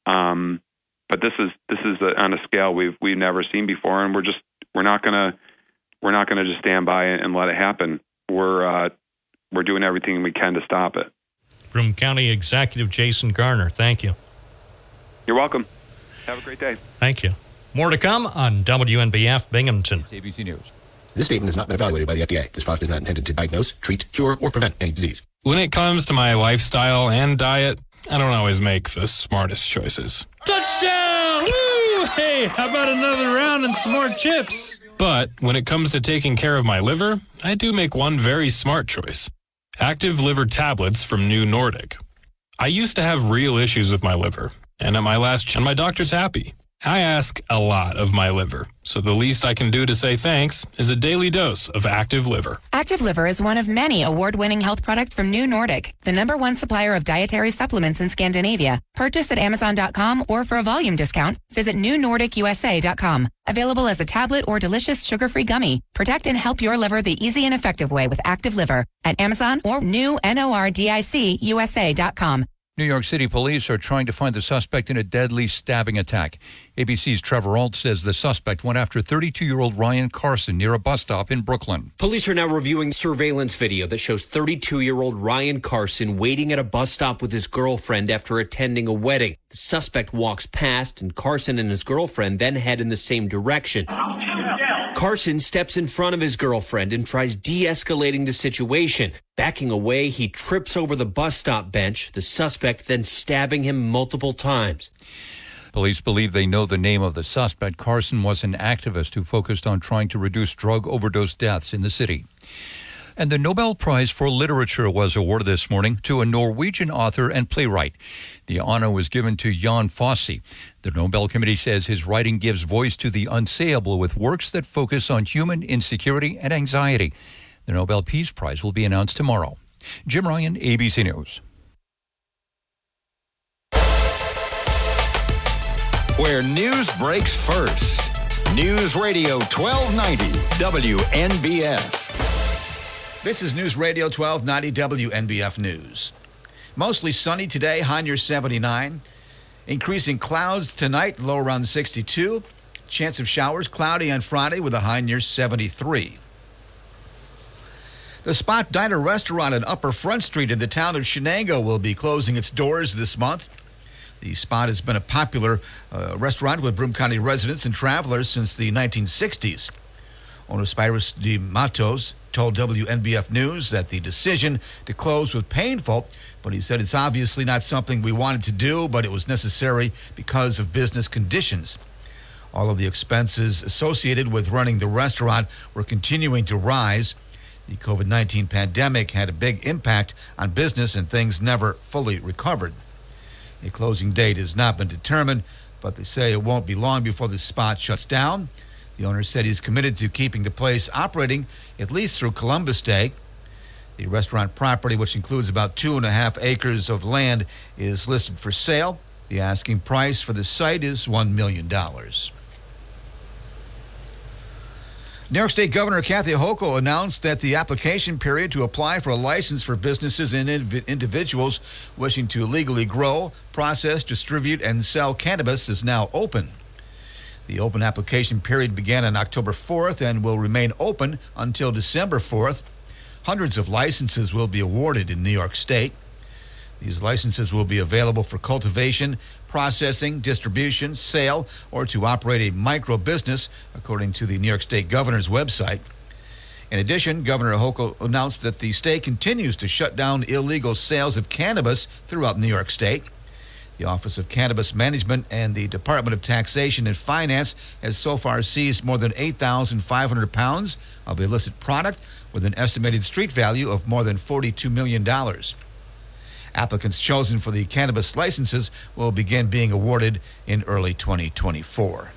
Um, but this is this is a, on a scale we've we've never seen before, and we're just we're not gonna we're not gonna just stand by and let it happen. We're uh, we're doing everything we can to stop it.
Broome County Executive Jason Garnar, thank you.
You're welcome. Have a great day.
Thank you. More to come on WNBF Binghamton.
ABC News. This statement has not been evaluated by the FDA. This product is not intended to diagnose, treat, cure, or prevent any disease.
When it comes to my lifestyle and diet, I don't always make the smartest choices.
Touchdown! Woo! Hey, how about another round and some more chips?
But when it comes to taking care of my liver, I do make one very smart choice. Active liver tablets from New Nordic. I used to have real issues with my liver, and at my last check, my doctor's happy. I ask a lot of my liver, so the least I can do to say thanks is a daily dose of Active Liver.
Active Liver is one of many award-winning health products from New Nordic, the number one supplier of dietary supplements in Scandinavia. Purchase at Amazon.com or for a volume discount, visit NewNordicUSA.com. Available as a tablet or delicious sugar-free gummy. Protect and help your liver the easy and effective way with Active Liver at Amazon or new.
New York City police are trying to find the suspect in a deadly stabbing attack. ABC's Trevor Ault says the suspect went after 32 year old Ryan Carson near a bus stop in Brooklyn.
Police are now reviewing surveillance video that shows 32 year old Ryan Carson waiting at a bus stop with his girlfriend after attending a wedding. The suspect walks past, and Carson and his girlfriend then head in the same direction. Carson steps in front of his girlfriend and tries de escalating the situation. Backing away, he trips over the bus stop bench, the suspect then stabbing him multiple times.
Police believe they know the name of the suspect. Carson was an activist who focused on trying to reduce drug overdose deaths in the city. And the Nobel Prize for Literature was awarded this morning to a Norwegian author and playwright. The honor was given to Jon Fosse. The Nobel Committee says his writing gives voice to the unsayable with works that focus on human insecurity and anxiety. The Nobel Peace Prize will be announced tomorrow. Jim Ryan, ABC News.
Where news breaks first. News Radio 1290 WNBF.
This is News Radio 1290 WNBF News. Mostly sunny today, high near 79. Increasing clouds tonight, low around 62. Chance of showers, cloudy on Friday with a high near 73. The Spot Diner restaurant on Upper Front Street in the town of Chenango will be closing its doors this month. The spot has been a popular uh, restaurant with Broome County residents and travelers since the 1960s. Owner Spyros de Matos told WNBF News that the decision to close was painful, but he said it's obviously not something we wanted to do, but it was necessary because of business conditions. All of the expenses associated with running the restaurant were continuing to rise. The COVID 19 pandemic had a big impact on business, and things never fully recovered. A closing date has not been determined, but they say it won't be long before the spot shuts down. The owner said he's committed to keeping the place operating at least through Columbus Day. The restaurant property, which includes about two and a half acres of land, is listed for sale. The asking price for the site is $1 million. New York State Governor Kathy Hochul announced that the application period to apply for a license for businesses and indiv- individuals wishing to legally grow, process, distribute, and sell cannabis is now open. The open application period began on October 4th and will remain open until December 4th. Hundreds of licenses will be awarded in New York State. These licenses will be available for cultivation, processing, distribution, sale, or to operate a micro business, according to the New York State Governor's website. In addition, Governor Hochul announced that the state continues to shut down illegal sales of cannabis throughout New York State. The Office of Cannabis Management and the Department of Taxation and Finance has so far seized more than 8,500 pounds of illicit product with an estimated street value of more than $42 million. Applicants chosen for the cannabis licenses will begin being awarded in early 2024.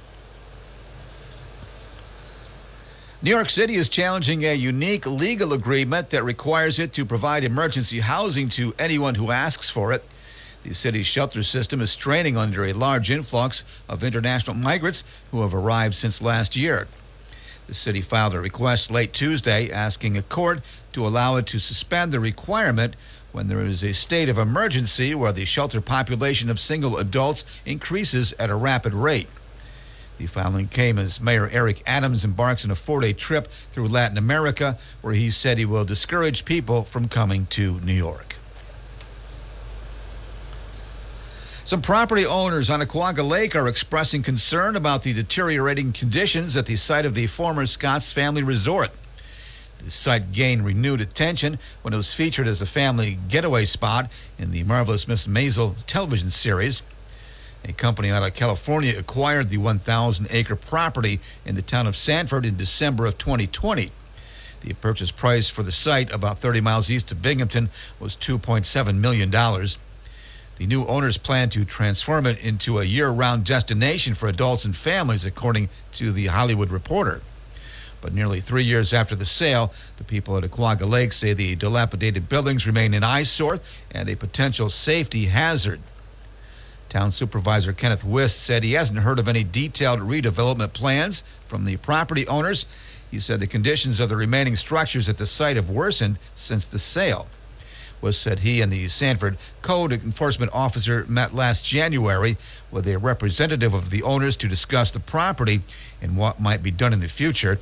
New York City is challenging a unique legal agreement that requires it to provide emergency housing to anyone who asks for it. The city's shelter system is straining under a large influx of international migrants who have arrived since last year. The city filed a request late Tuesday asking a court to allow it to suspend the requirement when there is a state of emergency where the shelter population of single adults increases at a rapid rate. The filing came as Mayor Eric Adams embarks on a four day trip through Latin America, where he said he will discourage people from coming to New York. Some property owners on Oquaga Lake are expressing concern about the deteriorating conditions at the site of the former Scotts Family Resort. The site gained renewed attention when it was featured as a family getaway spot in the Marvelous Mrs. Maisel television series. A company out of California acquired the 1,000 acre property in the town of Sanford in December of 2020. The purchase price for the site, about 30 miles east of Binghamton, was $2.7 million. The new owners plan to transform it into a year round destination for adults and families, according to the Hollywood Reporter. But nearly three years after the sale, the people at Oquaga Lake say the dilapidated buildings remain an eyesore and a potential safety hazard. Town Supervisor Kenneth Wist said he hasn't heard of any detailed redevelopment plans from the property owners. He said the conditions of the remaining structures at the site have worsened since the sale. Wist said he and the Sanford Code Enforcement Officer met last January with a representative of the owners to discuss the property and what might be done in the future.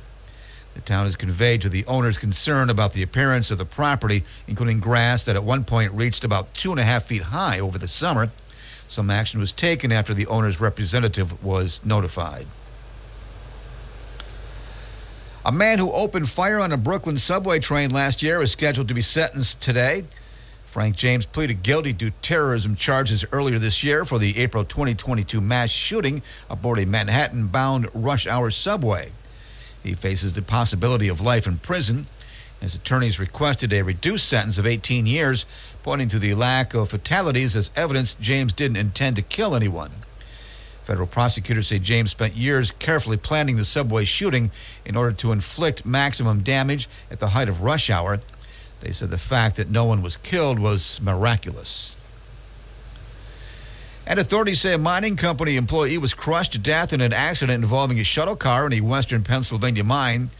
The town has conveyed to the owners concern about the appearance of the property, including grass that at one point reached about two and a half feet high over the summer. Some action was taken after the owner's representative was notified. A man who opened fire on a Brooklyn subway train last year is scheduled to be sentenced today. Frank James pleaded guilty to terrorism charges earlier this year for the April 2022 mass shooting aboard a Manhattan bound rush hour subway. He faces the possibility of life in prison. His attorneys requested a reduced sentence of 18 years, pointing to the lack of fatalities as evidence James didn't intend to kill anyone. Federal prosecutors say James spent years carefully planning the subway shooting in order to inflict maximum damage at the height of rush hour. They said the fact that no one was killed was miraculous. And authorities say a mining company employee was crushed to death in an accident involving a shuttle car in a western Pennsylvania mine.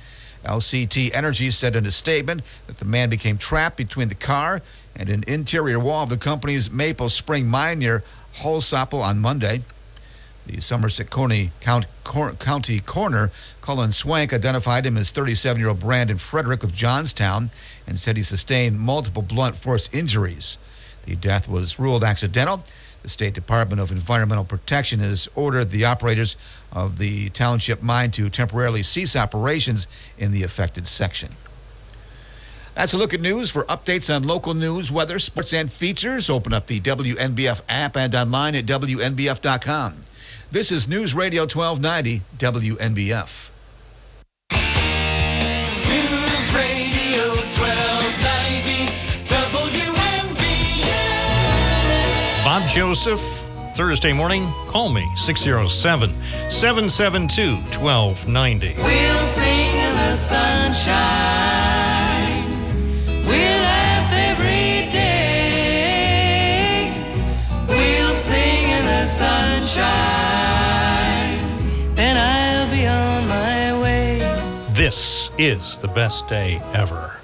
LCT Energy said in a statement that the man became trapped between the car and an interior wall of the company's Maple Spring mine near Hollsopple on Monday. The Somerset County, County coroner, Colin Swank, identified him as 37 year old Brandon Frederick of Johnstown and said he sustained multiple blunt force injuries. The death was ruled accidental. The State Department of Environmental Protection has ordered the operators of the township mine to temporarily cease operations in the affected section. That's a look at news. For updates on local news, weather, sports, and features, open up the WNBF app and online at WNBF.com. This is News Radio 1290 WNBF.
News Radio 1290 WNBF.
Bob Joseph, Thursday morning, call me 607 772 1290.
We'll sing in the sunshine. Sunshine. Then I'll be on my way.
This is the best day ever.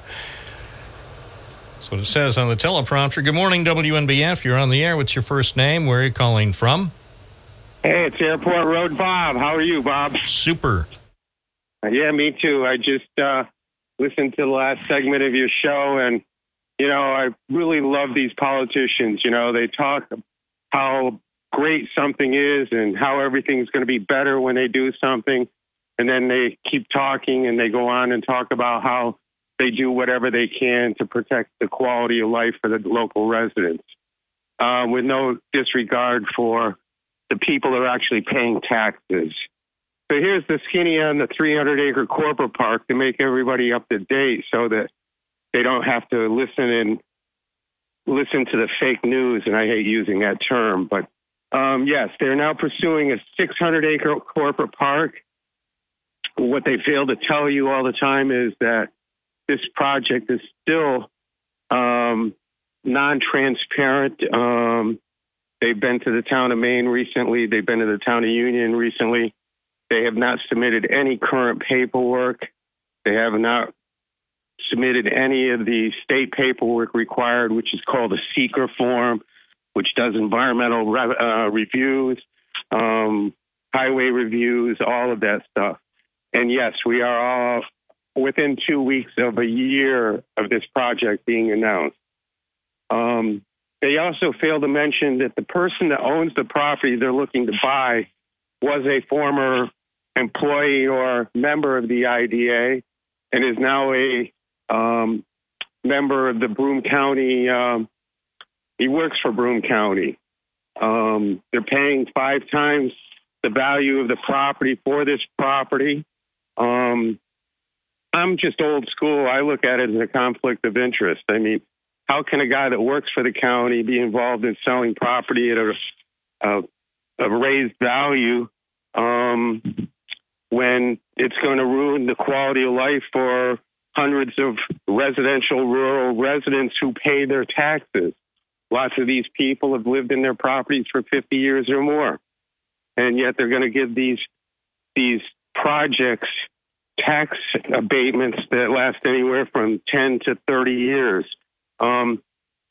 That's what it says on the teleprompter. Good morning, WNBF. You're on the air. What's your first name? Where are you calling from?
Hey, it's Airport Road Bob. How are you, Bob?
Super.
Uh, yeah, me too. I just uh, listened to the last segment of your show, and you know, I really love these politicians. You know, they talk how great something is and how everything's going to be better when they do something, and then they keep talking and they go on and talk about how they do whatever they can to protect the quality of life for the local residents, uh, with no disregard for the people that are actually paying taxes. So here's the skinny on the 300 acre corporate park to make everybody up to date so that they don't have to listen and listen to the fake news. And I hate using that term, but um, yes, they're now pursuing a 600 acre corporate park. What they fail to tell you all the time is that this project is still um, non transparent. Um, they've been to the town of Maine recently, they've been to the town of Union recently. They have not submitted any current paperwork. They have not submitted any of the state paperwork required, which is called a SEQR form, which does environmental re- uh, reviews, um, highway reviews, all of that stuff. And yes, we are all within two weeks of a year of this project being announced. Um, they also fail to mention that the person that owns the property they're looking to buy was a former employee or member of the IDA and is now a um, member of the Broome County. Um, he works for Broome County. Um, they're paying five times the value of the property for this property. Um, I'm just old school. I look at it as a conflict of interest. I mean, how can a guy that works for the county be involved in selling property at a, a, a raised value um, when it's going to ruin the quality of life for hundreds of residential rural residents who pay their taxes? Lots of these people have lived in their properties for 50 years or more, and yet they're going to give these these projects tax abatements that last anywhere from 10 to 30 years. Um,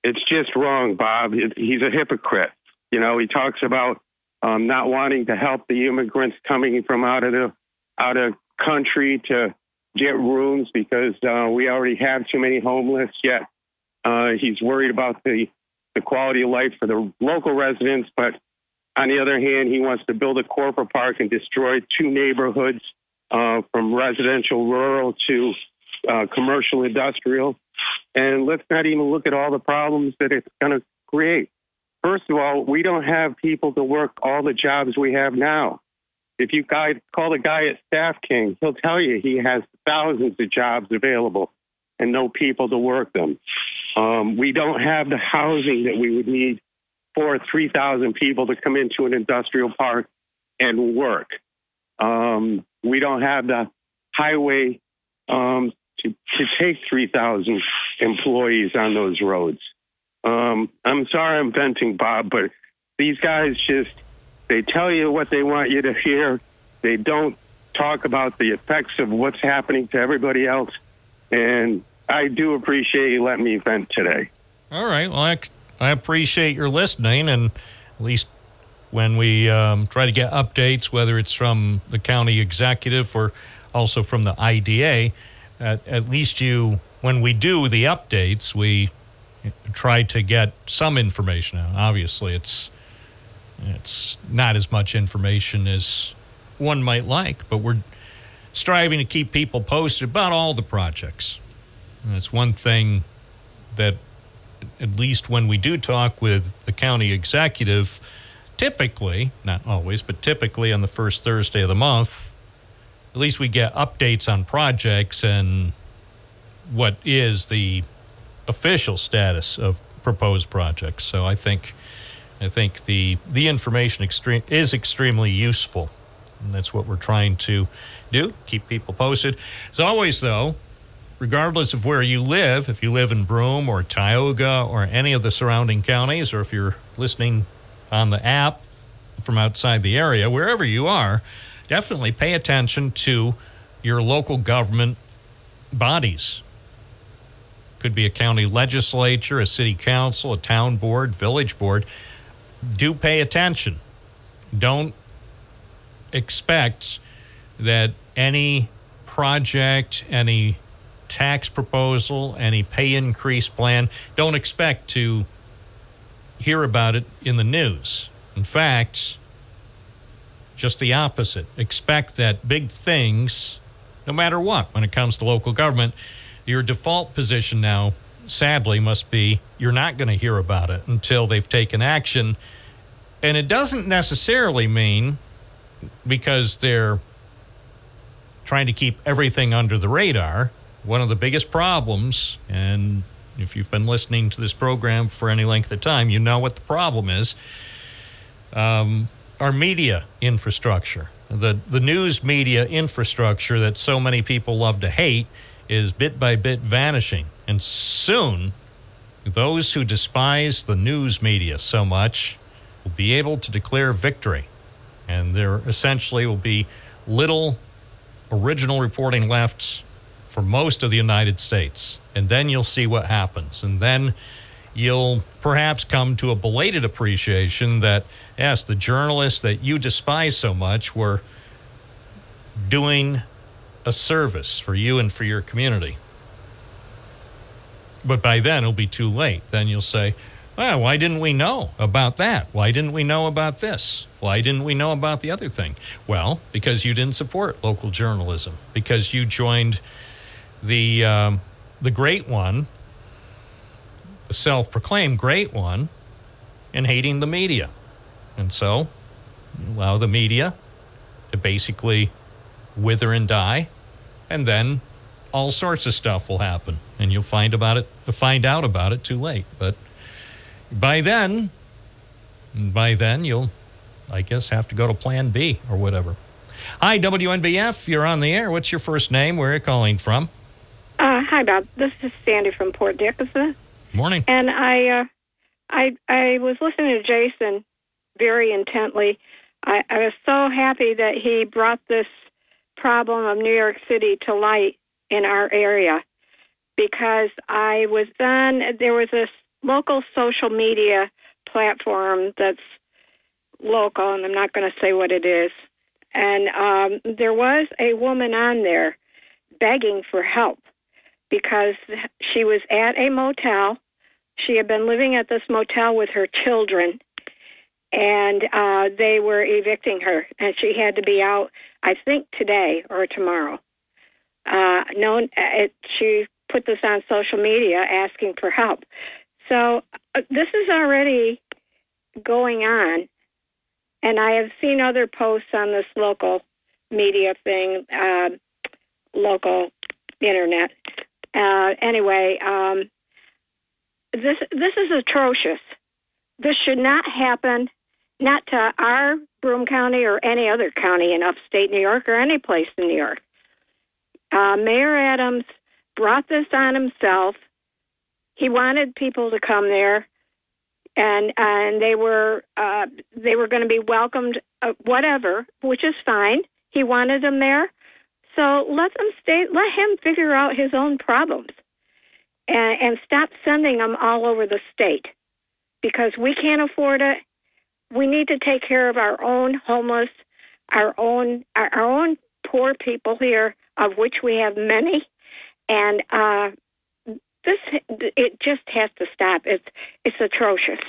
it's just wrong, Bob. He's a hypocrite. You know, he talks about um, not wanting to help the immigrants coming from out of the out of country to get rooms because uh, we already have too many homeless. Yet uh, he's worried about the the quality of life for the local residents, but on the other hand, he wants to build a corporate park and destroy two neighborhoods uh, from residential rural to uh, commercial industrial. And let's not even look at all the problems that it's going to create. First of all, we don't have people to work all the jobs we have now. If you guy, call the guy at Staff King, he'll tell you he has thousands of jobs available and no people to work them. Um, we don't have the housing that we would need for 3,000 people to come into an industrial park and work. Um, we don't have the highway um, to, to take 3,000 employees on those roads. Um, I'm sorry I'm venting, Bob, but these guys just they tell you what they want you to hear. They don't talk about the effects of what's happening to everybody else. And I do appreciate you letting me vent today.
All right. Well, I, I appreciate your listening, and at least when we um, try to get updates, whether it's from the county executive or also from the IDA, at, at least you, when we do the updates, we try to get some information out. Obviously, it's it's not as much information as one might like, but we're striving to keep people posted about all the projects. That's one thing that, at least when we do talk with the county executive, typically, not always, but typically on the first Thursday of the month, at least we get updates on projects and what is the official status of proposed projects. So I think I think the the information extreme is extremely useful. And that's what we're trying to do, keep people posted. As always though, regardless of where you live, if you live in Broome or Tioga or any of the surrounding counties or if you're listening on the app from outside the area, wherever you are, definitely pay attention to your local government bodies. Could be a county legislature, a city council, a town board, village board. Do pay attention. Don't expect that any project, any tax proposal, any pay increase plan, don't expect to hear about it in the news. In fact, just the opposite. Expect that big things, no matter what, when it comes to local government, your default position now, sadly, must be you're not going to hear about it until they've taken action. And it doesn't necessarily mean because they're trying to keep everything under the radar. One of the biggest problems, and if you've been listening to this program for any length of time, you know what the problem is. Um, our media infrastructure, the the news media infrastructure that so many people love to hate, is bit by bit vanishing, and soon, those who despise the news media so much will be able to declare victory, and there essentially will be little original reporting left for most of the United States, and then you'll see what happens, and then you'll perhaps come to a belated appreciation that, yes, the journalists that you despise so much were doing a service for you and for your community. But by then, it'll be too late. Then you'll say, well, why didn't we know about that? Why didn't we know about this? Why didn't we know about the other thing? Well, because you didn't support local journalism, because you joined the, um, the great one the self proclaimed great one and hating the media. And so allow the media to basically wither and die, and then all sorts of stuff will happen. And you'll find about it find out about it too late. But by then by then you'll I guess have to go to plan B or whatever. Hi, WNBF, you're on the air. What's your first name? Where are you calling from?
Uh, hi, Bob. This is Sandy from Port Dickinson.
Morning.
And I, uh, I, I was listening to Jason very intently. I, I was so happy that he brought this problem of New York City to light in our area because I was then there was this local social media platform that's local, and I'm not going to say what it is. And um, there was a woman on there begging for help because she was at a motel she had been living at this motel with her children, and uh, they were evicting her, and she had to be out. I think today or tomorrow. Uh, known, it, she put this on social media asking for help. So uh, this is already going on, and I have seen other posts on this local media thing, uh, local internet. Uh, anyway, um, this this is atrocious. This should not happen, not to our Broome County or any other county in upstate New York or any place in New York. Uh, Mayor Adams brought this on himself. He wanted people to come there. and and they were uh, they were going to be welcomed, uh, whatever, which is fine. He wanted them there, so let them stay. Let him figure out his own problems, and, and stop sending them all over the state because we can't afford it. We need to take care of our own homeless, our own our, our own poor people here, of which we have many, and uh, this it just has to stop. It's it's atrocious.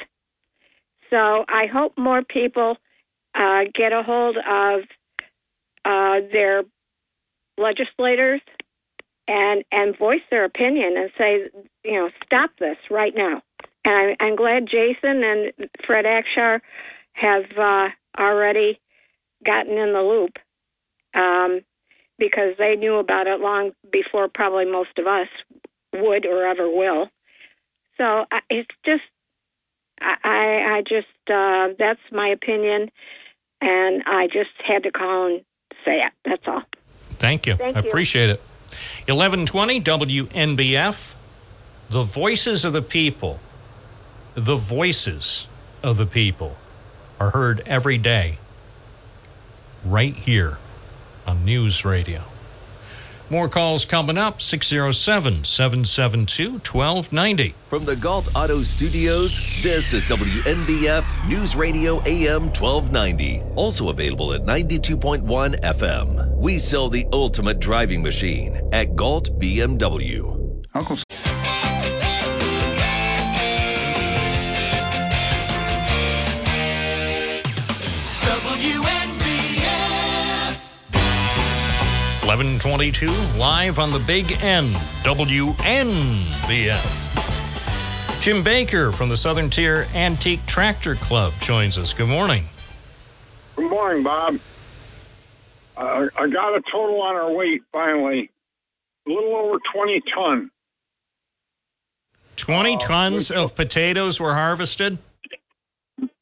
So I hope more people uh, get a hold of uh, their legislators and and voice their opinion and say, you know, stop this right now. And I, I'm glad Jason and Fred Akshar have uh, already gotten in the loop um, because they knew about it long before probably most of us would or ever will. So I- it's just, I, I I just, uh, that's my opinion, and I just had to call and say it. That's all.
Thank you.
Thank
I
you.
appreciate it. 1120 WNBF, the voices of the people, the voices of the people are heard every day right here on News Radio. More calls coming up 607 772 1290.
From the Gault Auto Studios, this is WNBF News Radio AM 1290. Also available at 92.1 FM. We sell the ultimate driving machine at Gault BMW.
Uncle
1122 live on the Big N, WNBF. Jim Baker from the Southern Tier Antique Tractor Club joins us. Good morning.
Good morning, Bob. Uh, I got a total on our weight finally. A little over 20 ton.
20 tons of potatoes were harvested.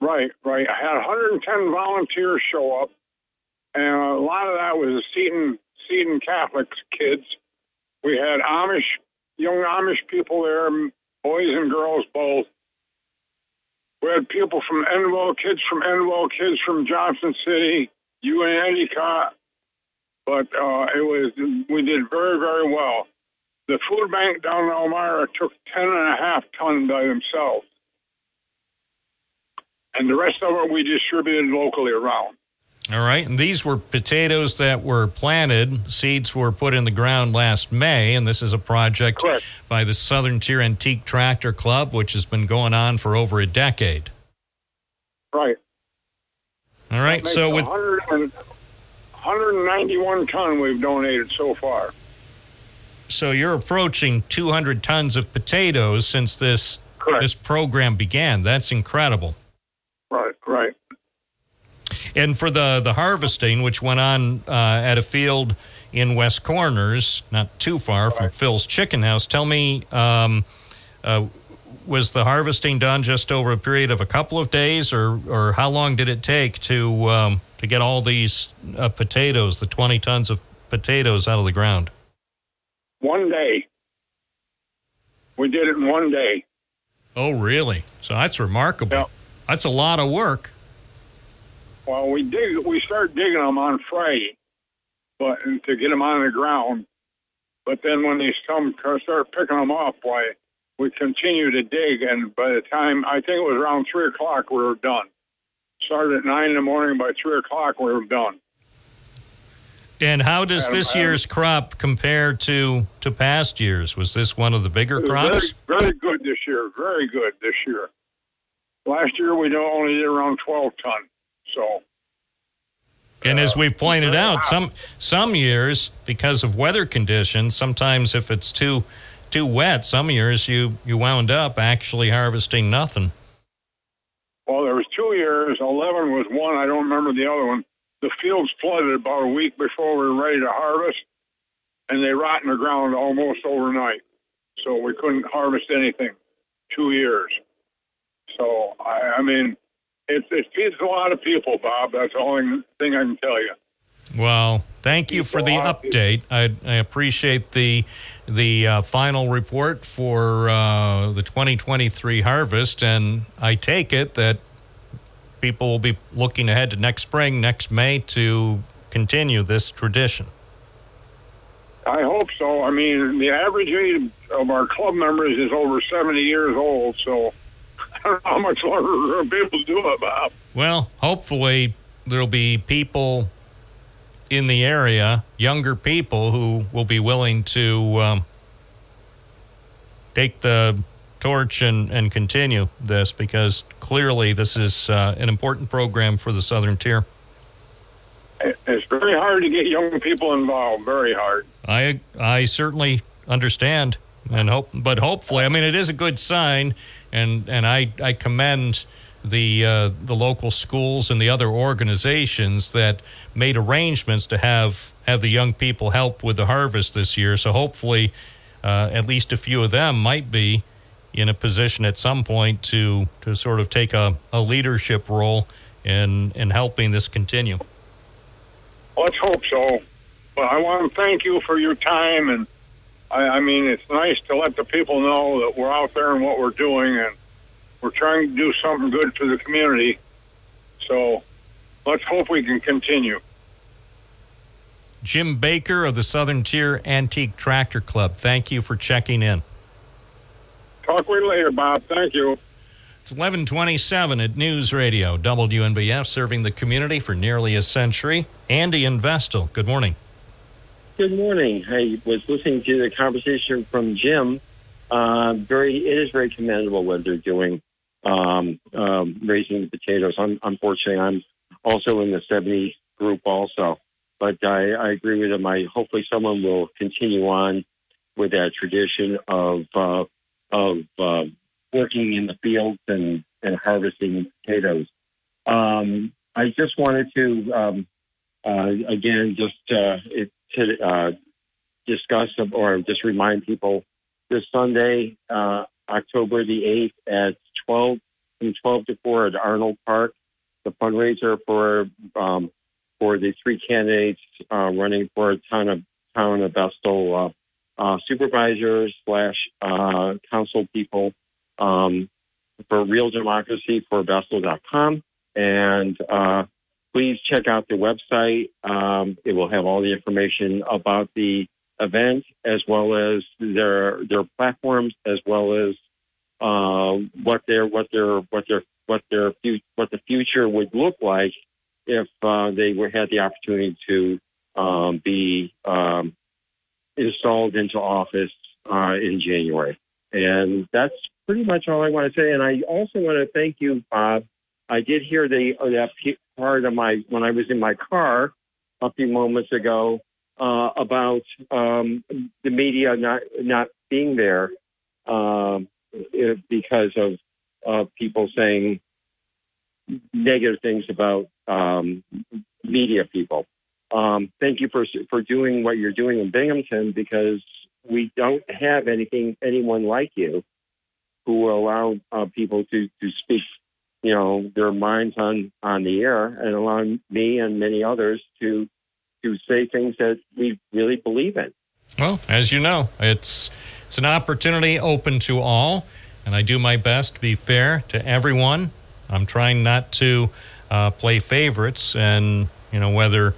Right, right. I had 110 volunteers show up, and a lot of that was a Seton, Seton Catholic kids. We had Amish, young Amish people there, boys and girls both. We had people from Endwell, kids from Endwell, kids from Johnson City, you and Endicott. But uh, it was we did very, very well. The food bank down in Elmira took ten and a half ton by themselves, and the rest of it we distributed locally around.
All right. And these were potatoes that were planted. Seeds were put in the ground last May. And this is a project by the Southern Tier Antique Tractor Club, which has been going on for over a decade.
Right.
All right. So with
100 and, 191 ton we've donated so far.
so you're approaching 200 tons of potatoes since this this program began. That's incredible.
Right, right.
And for the the harvesting, which went on uh, at a field in West Corners, not too far from Phil's Chicken House, tell me, um, uh, was the harvesting done just over a period of a couple of days, or or how long did it take to um, to get all these uh, potatoes, the twenty tons of potatoes, out of the ground?
One day. We did it in one day.
Oh, really? So that's remarkable. That's a lot of work.
Well, we dig. We start digging them on Friday, but to get them on the ground. But then when they come start picking them up, why we continue to dig, and by the time I think it was around three o'clock, we were done. Started at nine in the morning. By three o'clock, we were done.
And how does this year's crop compare to to past years? Was this one of the bigger crops?
Very, very good this year. Very good this year. Last year we only did around twelve ton. So
And as uh, we've pointed out, some some years because of weather conditions, sometimes if it's too too wet, some years you you wound up actually harvesting nothing.
Well, there was two years. Eleven was one. I don't remember the other one. The fields flooded about a week before we were ready to harvest, and they rot in the ground almost overnight. So we couldn't harvest anything. Two years. So I, I mean, it, it feeds a lot of people, Bob. That's the only thing I can tell you.
Well, Thank you for the update. I, I appreciate the the uh, final report for uh, the 2023 harvest, and I take it that people will be looking ahead to next spring, next May, to continue this tradition.
I hope so. I mean, the average age of our club members is over 70 years old, so don't know how much longer we're going to be able to do it, Bob.
Well, hopefully there'll be people in the area, younger people who will be willing to um, take the torch and, and continue this because clearly this is uh, an important program for the Southern Tier.
It's very hard to get young people involved, very hard.
I I certainly understand and hope, but hopefully, I mean, it is a good sign, and and I I commend the uh, the local schools and the other organizations that made arrangements to have have the young people help with the harvest this year. So hopefully, uh, at least a few of them might be in a position at some point to to sort of take a, a leadership role in in helping this continue.
Let's hope so. But I want to thank you for your time, and I, I mean, it's nice to let the people know that we're out there and what we're doing, and we're trying to do something good for the community. So let's hope we can continue.
Jim Baker of the Southern Tier Antique Tractor Club. Thank you for checking in.
Talk with you later, Bob. Thank you.
It's 1127 at News Radio, WNBF, serving the community for nearly a century. Andy and Vestal, good morning.
Good morning. I was listening to the conversation from Jim. Uh, very, it is very commendable what they're doing, um, um, raising the potatoes. Un unfortunately, I'm also in the 70 group also, but I, I agree with him. I hopefully someone will continue on with that tradition of uh, of uh, working in the fields and and harvesting potatoes. Um, I just wanted to um, uh, again just uh, it, to uh, discuss or just remind people this Sunday, uh, October the 8th at 12 from 12 to 4 at Arnold Park, the fundraiser for um, for the three candidates uh, running for town of town of Vestal uh, uh, supervisors slash uh, council people um, for real democracy for Vestal.com and please check out the website. Um, it will have all the information about the event as well as their their platforms as well as uh, what their what their what their what their what the future would look like if uh, they were had the opportunity to um, be um, installed into office uh, in January. And that's pretty much all I want to say. And I also want to thank you, Bob. I did hear the uh, that part of my when I was in my car a few moments ago uh, about um, the media not not being there um, it- because of people saying negative things about um, media people. Um, thank you for for doing what you're doing in Binghamton because we don't have anything anyone like you who will allow uh, people to to speak you know their minds on on the air and allow me and many others to to say things that we really believe in.
Well, as you know, it's it's an opportunity open to all, and I do my best to be fair to everyone. I'm trying not to uh, play favorites, and you know whether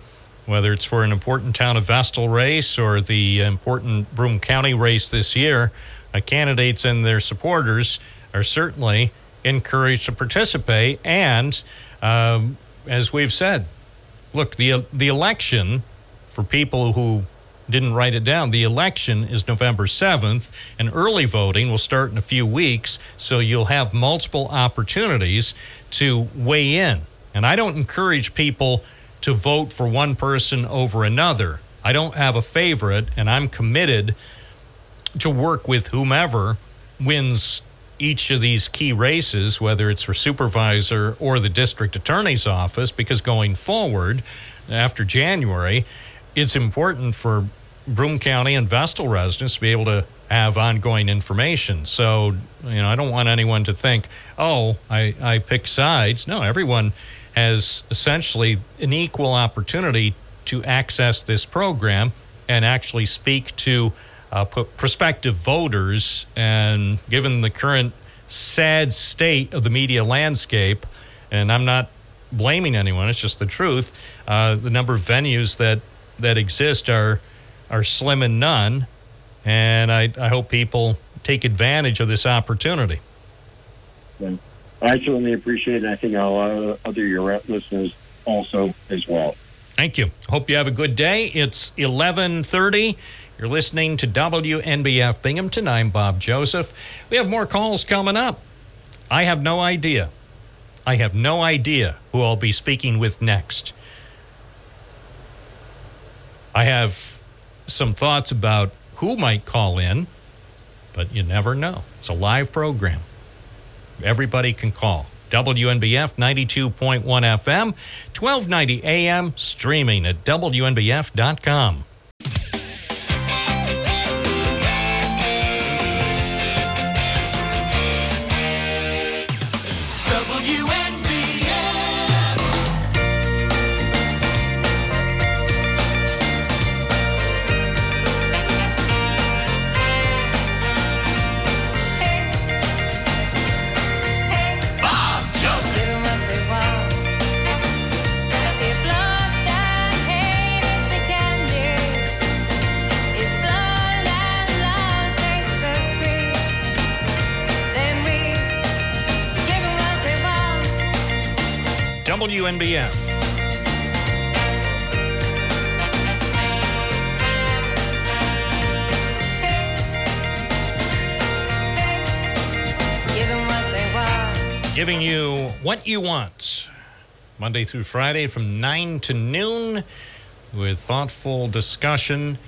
whether it's for an important town of Vestal race or the important Broome County race this year, uh, candidates and their supporters are certainly encouraged to participate. And um, as we've said, look, the the election for people who didn't write it down, the election is November 7th, and early voting will start in a few weeks. So you'll have multiple opportunities to weigh in. And I don't encourage people to vote for one person over another. I don't have a favorite, and I'm committed to work with whomever wins each of these key races, whether it's for supervisor or the district attorney's office, because going forward after January, it's important for Broome County and Vestal residents to be able to have ongoing information. So, you know, I don't want anyone to think, oh, I, I pick sides. No, everyone has essentially an equal opportunity to access this program and actually speak to uh, prospective voters. And given the current sad state of the media landscape, and I'm not blaming anyone, it's just the truth, uh, the number of venues that, that exist are, are slim and none. And I, I hope people take advantage of this opportunity.
And I certainly appreciate it. And I think a lot of other your listeners also as well.
Thank you. Hope you have a good day. It's 11:30. You're listening to WNBF Binghamton. I'm Bob Joseph. We have more calls coming up. I have no idea. I have no idea who I'll be speaking with next. I have some thoughts about who might call in, but you never know. It's a live program. Everybody can call. WNBF 92.1 FM, 1290 AM, streaming at WNBF.com. WNBF.
Give 'em what they want.
Giving you what you want. Monday through Friday from 9 to noon with thoughtful discussion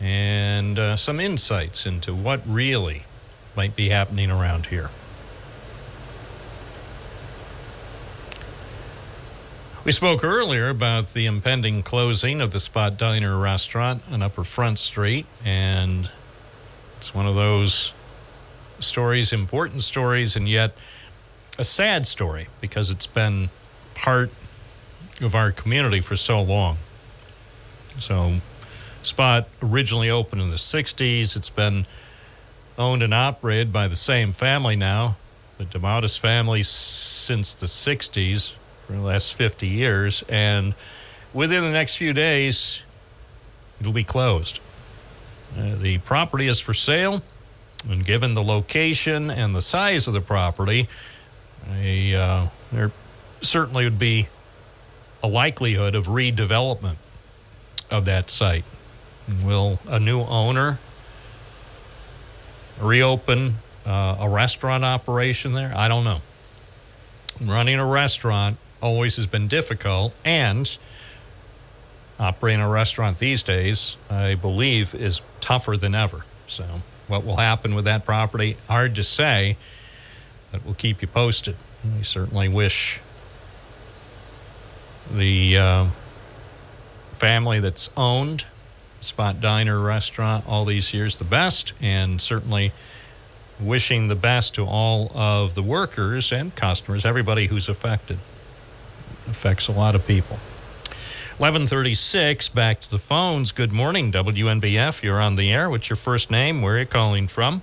and uh, some insights into what really might be happening around here. We spoke earlier about the impending closing of the Spot Diner restaurant on Upper Front Street, and it's one of those stories, important stories, and yet a sad story because it's been part of our community for so long. So, Spot originally opened in the 60s. It's been owned and operated by the same family now, the DeMautis family, since the 60s for the last 50 years. And within the next few days, it'll be closed. Uh, the property is for sale, and given the location and the size of the property, a, uh, there certainly would be a likelihood of redevelopment of that site. Will a new owner reopen uh, a restaurant operation there? I don't know. Running a restaurant always has been difficult, and operating a restaurant these days, I believe, is tougher than ever. So, what will happen with that property? Hard to say, but we'll keep you posted. We certainly wish the uh, family that's owned Spot Diner restaurant all these years the best, and certainly wishing the best to all of the workers and customers, everybody who's affected. Affects a lot of people. 1136, back to the phones. Good morning, WNBF. You're on the air. What's your first name? Where are you calling from?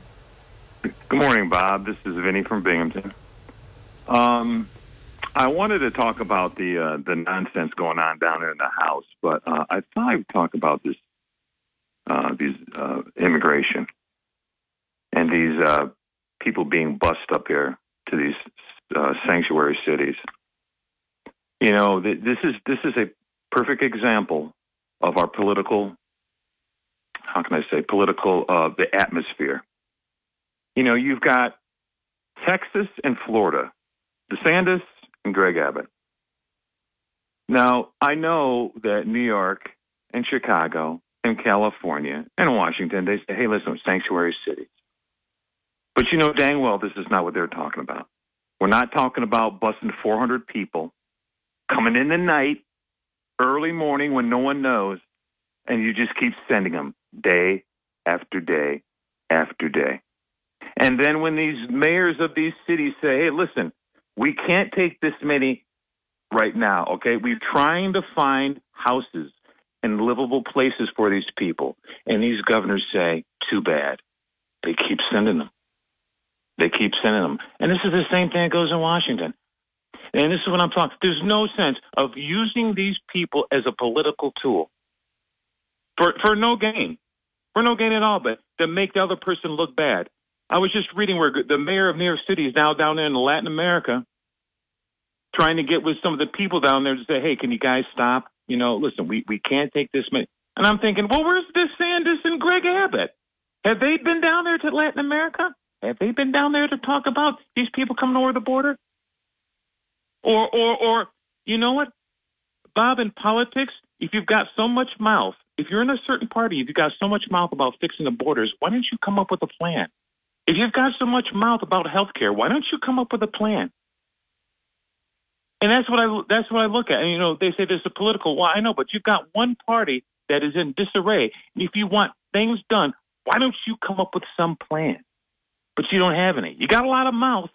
Good morning, Bob. This is Vinny from Binghamton. Um, I wanted to talk about the uh, the nonsense going on down there in the house, but uh, I thought I'd talk about this uh, these uh, immigration and these uh, people being bussed up here to these uh, sanctuary cities. You know, th- this is this is a perfect example of our political. How can I say political? Uh, the atmosphere. You know, you've got Texas and Florida, DeSantis and Greg Abbott. Now, I know that New York and Chicago and California and Washington, they say, hey, listen, sanctuary cities. But you know dang well this is not what they're talking about. We're not talking about busing 400 people coming in the night, early morning when no one knows, and you just keep sending them day after day after day. And then when these mayors of these cities say, hey, listen, we can't take this many right now, okay? We're trying to find houses and livable places for these people. And these governors say, too bad. They keep sending them. They keep sending them. And this is the same thing that goes in Washington. And this is what I'm talking. There's no sense of using these people as a political tool for for no gain, for no gain at all, but to make the other person look bad. I was just reading where the mayor of New York City is now down there in Latin America, trying to get with some of the people down there to say, "Hey, can you guys stop? You know, listen, we we can't take this many." And I'm thinking, well, where's DeSantis and Greg Abbott? Have they been down there to Latin America? Have they been down there to talk about these people coming over the border? Or, or, or, you know what, Bob? In politics, if you've got so much mouth, if you're in a certain party, if you've got so much mouth about fixing the borders, why don't you come up with a plan? If you've got so much mouth about health care, why don't you come up with a plan? And that's what I that's what I look at. And you know, they say there's a political. Well, I know, but you've got one party that is in disarray. And if you want things done, why don't you come up with some plan? But you don't have any. You got a lot of mouth,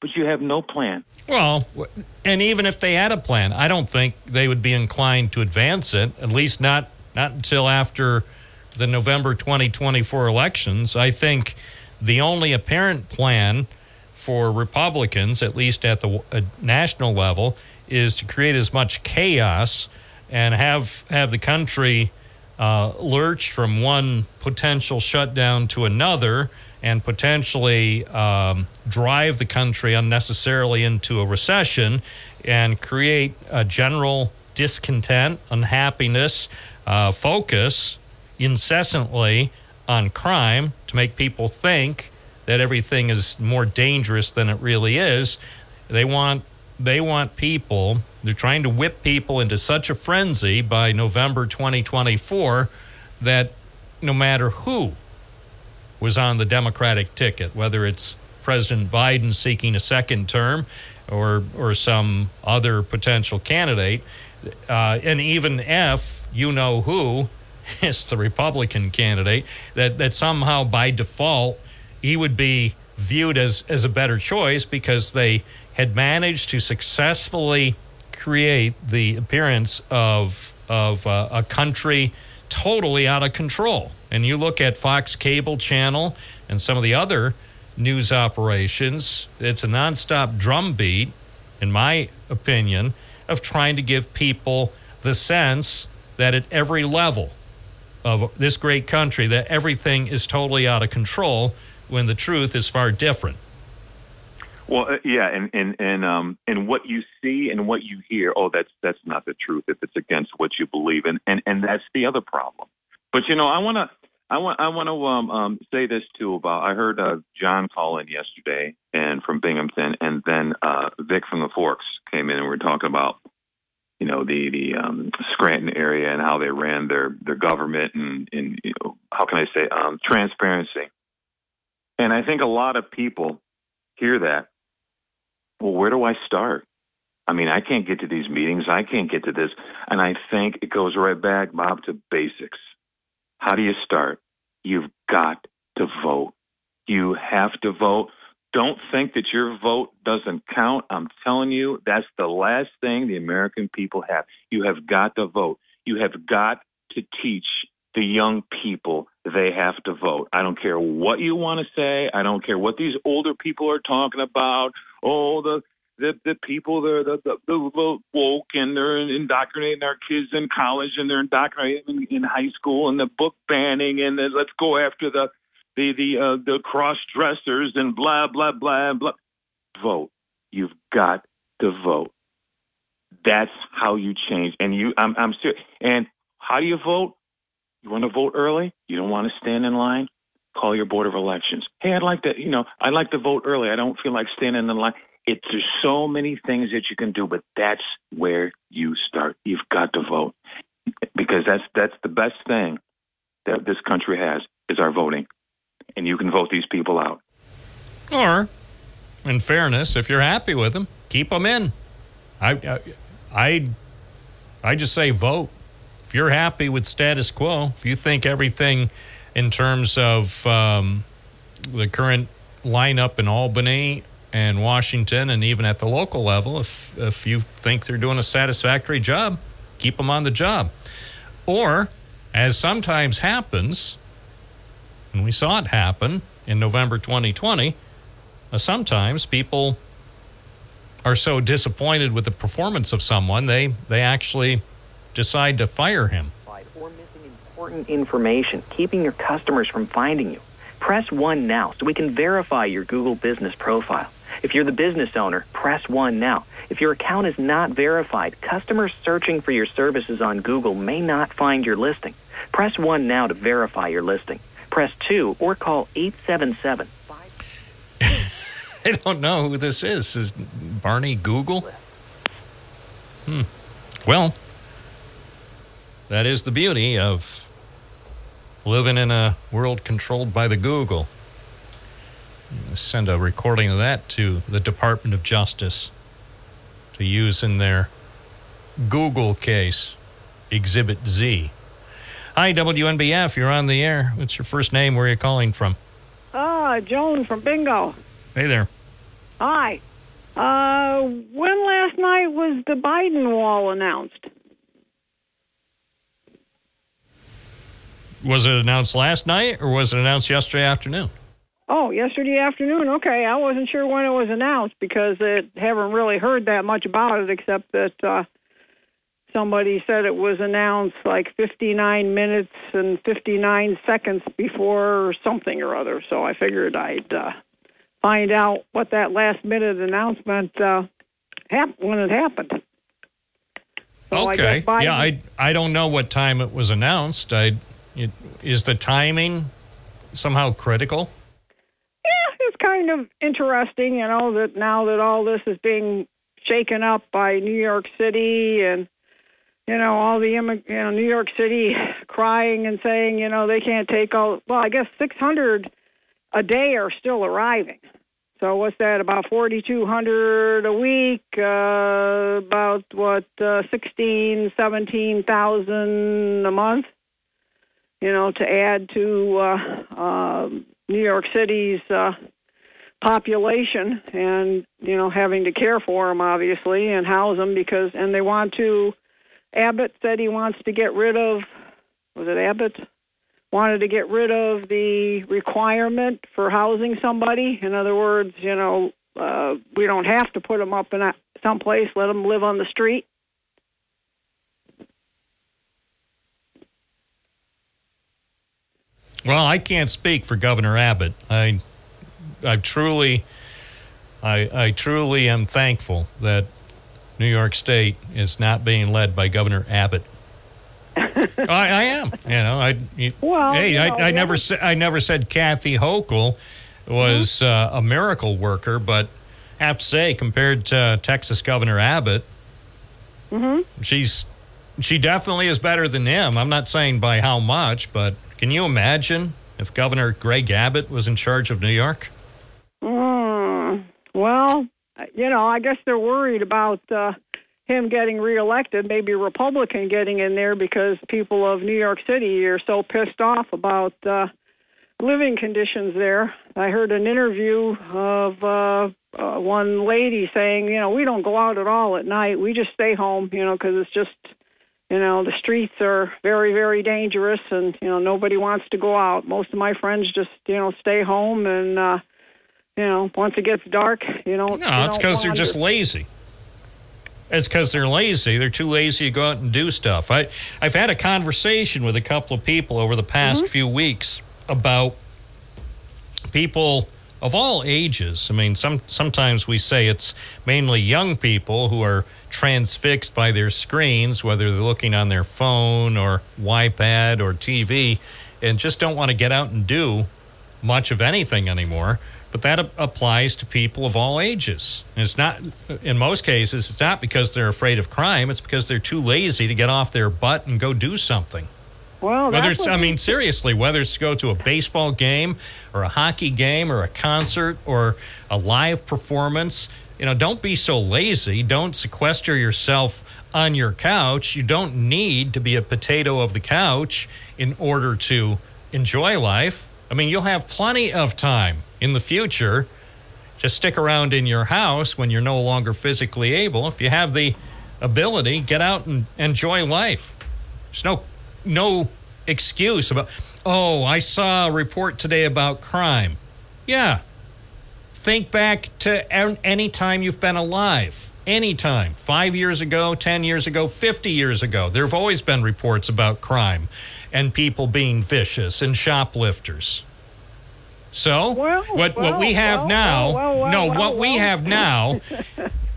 but you have no plan.
Well, and even if they had a plan, I don't think they would be inclined to advance it. At least not not until after the November 2024 elections. I think the only apparent plan for Republicans, at least at the uh, national level, is to create as much chaos and have have the country uh, lurch from one potential shutdown to another and potentially um, drive the country unnecessarily into a recession and create a general discontent, unhappiness, uh, focus incessantly on crime to make people think that everything is more dangerous than it really is. They want they want people. They're trying to whip people into such a frenzy by November 2024 that no matter who was on the Democratic ticket, whether it's President Biden seeking a second term or or some other potential candidate, uh, and even if you know who is the Republican candidate, that that somehow by default he would be viewed as as a better choice because they had managed to successfully create the appearance of of uh, a country totally out of control. And you look at Fox Cable Channel and some of the other news operations, it's a nonstop drumbeat, in my opinion, of trying to give people the sense that at every level of this great country that everything is totally out of control when the truth is far different.
Well, uh, yeah, and and and um and what you see and what you hear, oh, that's that's not the truth if it's against what you believe, and and and that's the other problem. But you know, I want to. I want I want to um, um, say this too about I heard uh, John call in yesterday and from Binghamton and then uh, Vic from the Forks came in and we are talking about you know the the um, Scranton area and how they ran their their government and, and you know, how can I say um, transparency. And I think a lot of people hear that. Well, where do I start? I mean, I can't get to these meetings. I can't get to this. And I think it goes right back, Bob, to basics. How do you start? You've got to vote. You have to vote. Don't think that your vote doesn't count. I'm telling you, that's the last thing the American people have. You have got to vote. You have got to teach the young people they have to vote. I don't care what you want to say. I don't care what these older people are talking about. Oh, the the the people they're the, the, the woke and they're indoctrinating our kids in college and they're indoctrinating in, high school and the book banning and then let's go after the the the uh, the cross dressers and blah blah blah blah. Vote. You've got to vote. That's how you change. And you, I'm I'm serious. And how do you vote? You want to vote early? You don't want to stand in line? Call your board of elections. Hey, I'd like to, you know, I'd like to vote early. I don't feel like standing in line. It's there's so many things that you can do, but that's where you start. You've got to vote because that's that's the best thing that this country has is our voting, and you can vote these people out.
Or, in fairness, if you're happy with them, keep them in. I I I, just say vote. If you're happy with status quo, if you think everything in terms of um, the current lineup in Albany and Washington, and even at the local level, if if you think they're doing a satisfactory job, keep them on the job. Or, as sometimes happens, and we saw it happen in November 2020, uh, sometimes people are so disappointed with the performance of someone, they, they actually decide to fire him.
Important information, keeping your customers from finding you. Press 1 now so we can verify your Google business profile. If you're the business owner, press 1 now. If your account is not verified, customers searching for your services on Google may not find your listing. Press 1 now to verify your listing. Press 2 or call 877
I don't know who this is. Is Barney Google? Hmm. Well, that is the beauty of living in a world controlled by the Google. Send a recording of that to the Department of Justice to use in their Google case, Exhibit Z. Hi, WNBF. You're on the air. What's your first name? Where are you calling from?
Ah, Joan from Bingo.
Hey there.
Hi. Uh, when last night was the Biden wall announced?
Was it announced last night or was it announced yesterday afternoon?
Oh, yesterday afternoon. Okay, I wasn't sure when it was announced because I haven't really heard that much about it except that uh, somebody said it was announced like 59 minutes and 59 seconds before something or other. So I figured I'd uh, find out what that last minute announcement uh, happened when it happened. So
okay.
Biden-
yeah, I I don't know what time it was announced. I it, is the timing somehow critical?
yeah, it's kind of interesting, you know, that now that all this is being shaken up by New York City and you know all the immig- you know New York City crying and saying you know they can't take all well I guess 600 a day are still arriving. So what's that about 4200 a week uh about what uh 16 17,000 a month you know to add to uh um New York City's uh population and you know having to care for them obviously and house them because and they want to Abbott said he wants to get rid of was it Abbott? Wanted to get rid of the requirement for housing somebody. In other words you know uh we don't have to put them up in a, someplace let them live on the street
Well, I can't speak for Governor Abbott. I I truly I I truly am thankful that New York State is not being led by Governor Abbott. I, I am. You know, I you-
Well,
hey, I,
know,
I
the
never said I never said Kathy Hochul was uh, a miracle worker, but I have to say, compared to Texas Governor Abbott,
mhm
she's she definitely is better than him. I'm not saying by how much, but can you imagine if Governor Greg Abbott was in charge of New York?
Mm, well, you know, I guess they're worried about uh, him getting reelected, maybe a Republican getting in there because people of New York City are so pissed off about uh, living conditions there. I heard an interview of uh, uh, one lady saying, you know, we don't go out at all at night. We just stay home, you know, because it's just you know the streets are very very dangerous and you know nobody wants to go out most of my friends just you know stay home and uh you know once it gets dark you don't
No, it's because they're just lazy. It's because they're lazy. They're too lazy to go out and do stuff. I, I've had a conversation with a couple of people over the past few weeks about people of all ages. I mean, some sometimes we say it's mainly young people who are transfixed by their screens, whether they're looking on their phone or iPad or TV, and just don't want to get out and do much of anything anymore. But that applies to people of all ages. And it's not, in most cases, it's not because they're afraid of crime. It's because they're too lazy to get off their butt and go do something.
Well
Whether I mean, seriously, whether it's to go to a baseball game or a hockey game or a concert or a live performance, you know, don't be so lazy. Don't sequester yourself on your couch. You don't need to be a potato of the couch in order to enjoy life. I mean, you'll have plenty of time in the future. Just stick around in your house when you're no longer physically able. If you have the ability, get out and enjoy life. There's no no excuse about, oh, I saw a report today about crime. Yeah. Think back to any time you've been alive. Anytime. Five years ago, 10 years ago, 50 years ago. There have always been reports about crime and people being vicious and shoplifters. So, what, what we have now, no, what we have now,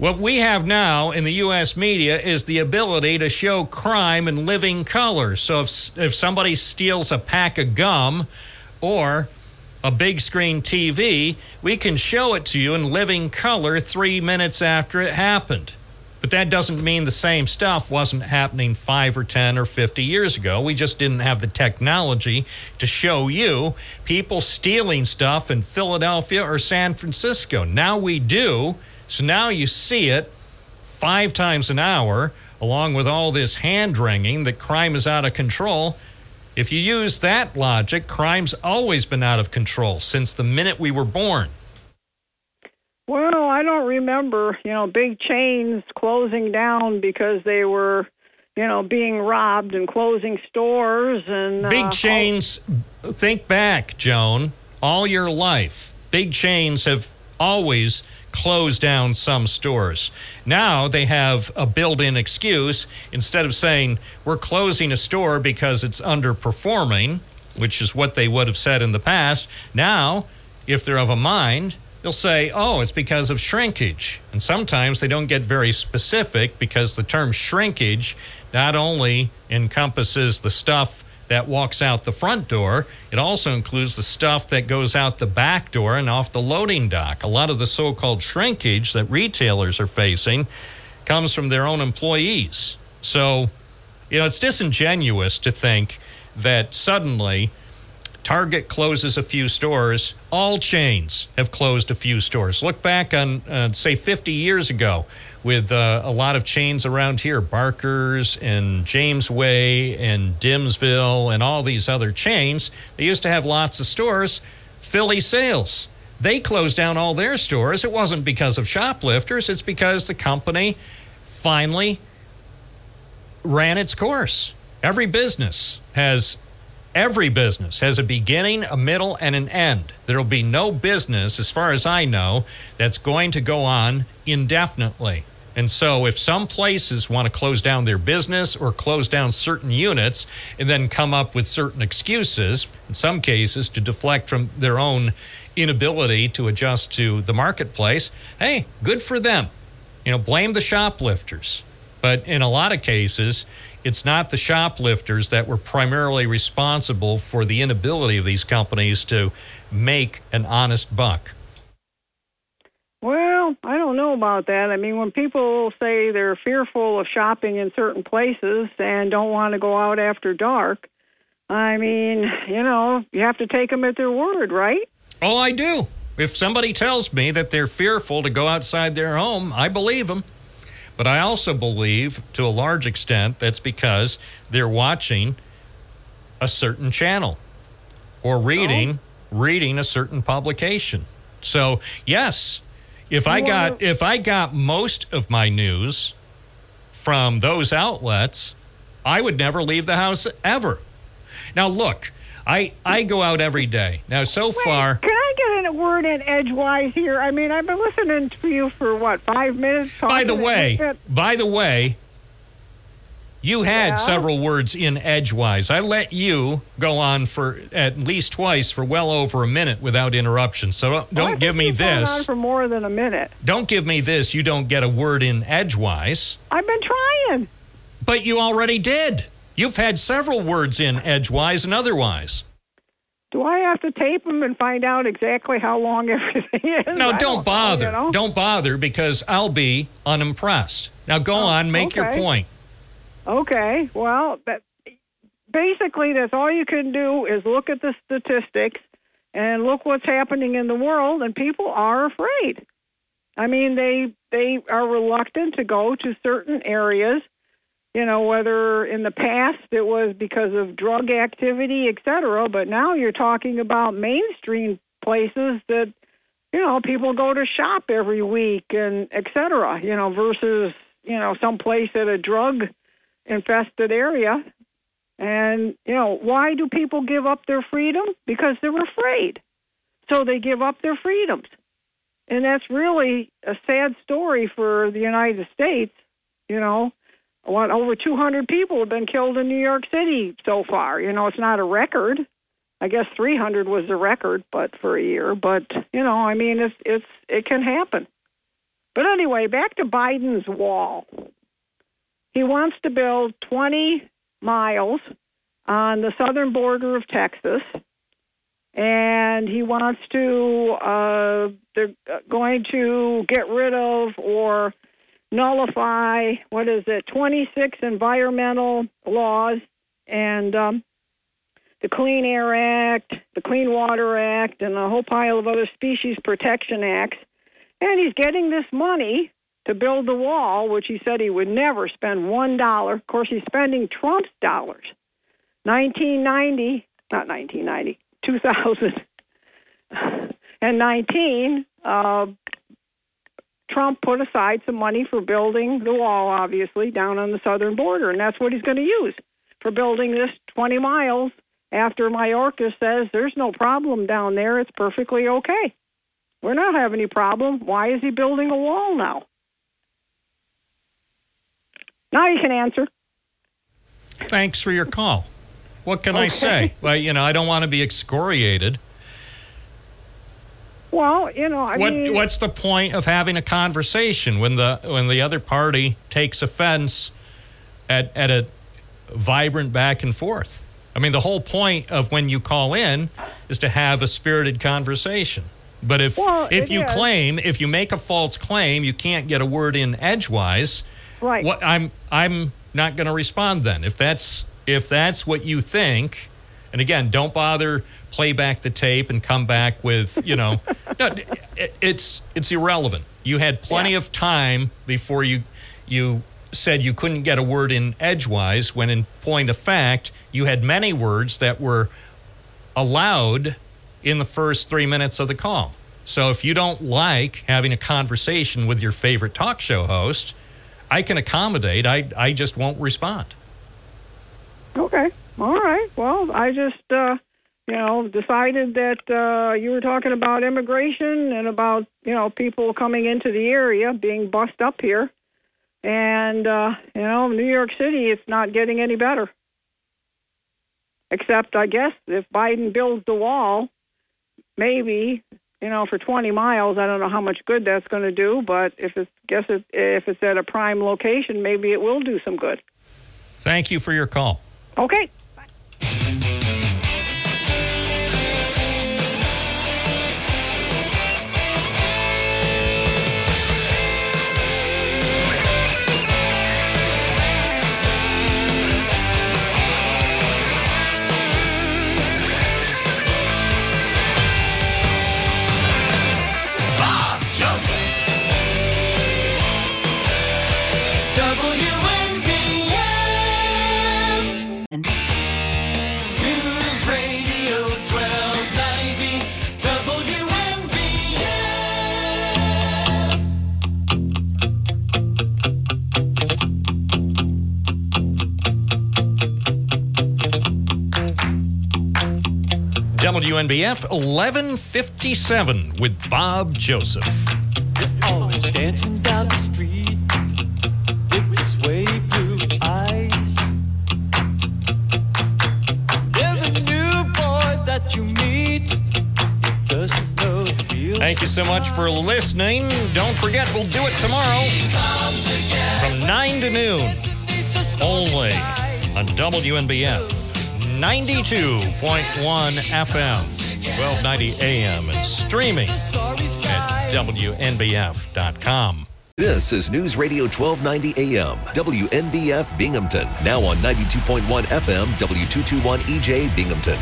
what we have now in the U.S. media is the ability to show crime in living color. So, if, if somebody steals a pack of gum or a big screen TV, we can show it to you in living color three minutes after it happened. But that doesn't mean the same stuff wasn't happening five or 10 or 50 years ago. We just didn't have the technology to show you people stealing stuff in Philadelphia or San Francisco. Now we do. So now you see it five times an hour, along with all this hand wringing that crime is out of control. If you use that logic, crime's always been out of control since the minute we were born.
Well, I don't remember, you know, big chains closing down because they were, you know, being robbed and closing stores and
Big
uh,
chains, think back, Joan, all your life. Big chains have always closed down some stores. Now they have a built in excuse. Instead of saying, we're closing a store because it's underperforming, which is what they would have said in the past, now, if they're of a mind, they'll say, oh, it's because of shrinkage. And sometimes they don't get very specific because the term shrinkage not only encompasses the stuff that walks out the front door, it also includes the stuff that goes out the back door and off the loading dock. A lot of the so called shrinkage that retailers are facing comes from their own employees. So, you know, it's disingenuous to think that suddenly Target closes a few stores. All chains have closed a few stores. Look back on, uh, say, 50 years ago with uh, a lot of chains around here Barker's and Jamesway and Dimsville and all these other chains. They used to have lots of stores. Philly Sales. They closed down all their stores. It wasn't because of shoplifters, it's because the company finally ran its course. Every business has every business has a beginning, a middle, and an end. There'll be no business, as far as I know, that's going to go on indefinitely. And so, if some places want to close down their business or close down certain units and then come up with certain excuses, in some cases to deflect from their own inability to adjust to the marketplace, hey, good for them. You know, blame the shoplifters. But in a lot of cases, it's not the shoplifters that were primarily responsible for the inability of these companies to make an honest buck.
Well, I don't know about that. I mean, when people say they're fearful of shopping in certain places and don't want to go out after dark, I mean, you know, you have to take them at their word, right?
Oh, I do. If somebody tells me that they're fearful to go outside their home, I believe them. But I also believe to a large extent that's because they're watching a certain channel or reading oh. reading a certain publication. So, yes, if I got if I got most of my news from those outlets, I would never leave the house ever. Now look, I I go out every day. Now so far
Can I get in a word in edgewise here? I mean, I've been listening to you for what five minutes.
By the way, by the way, you had
Yeah?
several words in edgewise. I let you go on for at least twice for well over a minute without interruption. So don't,
Well,
don't give me
gone on
this.
for more than a minute.
Don't give me this. You don't get a word in edgewise.
I've been trying.
But you already did. You've had several words in edgewise and otherwise.
Do I have to tape them and find out exactly how long everything is?
No, don't,
know,
bother.
you know?
Don't bother because I'll be unimpressed. Now go oh, on, make your
Oh,
point.
Okay. Well, that basically that's all you can do is look at the statistics and look what's happening in the world and people are afraid. I mean, they they are reluctant to go to certain areas, you know, whether in the past it was because of drug activity, et cetera, but now you're talking about mainstream places that you know, people go to shop every week and et cetera, you know, versus, you know, some place at a drug infested area. And, you know, why do people give up their freedom? Because they're afraid. So they give up their freedoms. And that's really a sad story for the United States. You know, what over 200 people have been killed in New York City so far. You know, it's not a record. I guess 300 was the record, but for a year. But you know, I mean, it's it's it can happen. But anyway, back to Biden's wall. He wants to build 20 miles on the southern border of Texas, and he wants to. Uh, they're going to get rid of or nullify what is it 26 environmental laws and um, the clean air act the clean water act and a whole pile of other species protection acts. And he's getting this money to build the wall which he said he would never spend one dollar. Of course he's spending trump's dollars. 1990 not 1990 2019 uh, Trump put aside some money for building the wall, obviously, down on the southern border, and that's what he's going to use for building this 20 miles after Mayorkas says there's no problem down there. It's perfectly okay. We're not having any problem. Why is he building a wall now? Now you can answer.
Thanks for your call. What can I say? Well, you know, I don't want to be excoriated.
Well, you know, I
what
mean,
what's the point of having a conversation when the when the other party takes offense at at a vibrant back and forth? I mean, the whole point of when you call in is to have a spirited conversation. But if
Well,
if you
is.
claim if you make a false claim, you can't get a word in edgewise.
Right.
What I'm I'm not going to respond then. If that's if that's what you think, and again, don't bother play back the tape and come back with you know, no, it, it's it's irrelevant. You had plenty of time before you you said you couldn't get a word in edgewise. When in point of fact, you had many words that were allowed in the first three minutes of the call. So if you don't like having a conversation with your favorite talk show host, I can accommodate. I, I just won't respond.
Okay. All right. Well, I just, uh, you know, decided that uh, you were talking about immigration and about, you know, people coming into the area being bussed up here. And, uh, you know, New York City, it's not getting any better. Except, I guess, if Biden builds the wall, maybe, you know, for 20 miles, I don't know how much good that's going to do, but if it's, guess it, if it's at a prime location, maybe it will do some good.
Thank you for your call.
Okay.
Bob WNBF
1157 with Bob Joseph.
Always dancing down the street with blue eyes. Every new boy that you meet doesn't know
Thank you so much for listening. Don't forget, we'll do it tomorrow from 9 to noon only on WNBF 92.1 FM, 1290 AM, and streaming at WNBF.com.
This is News Radio 1290 AM, WNBF Binghamton. Now on 92.1 FM, W221 EJ Binghamton.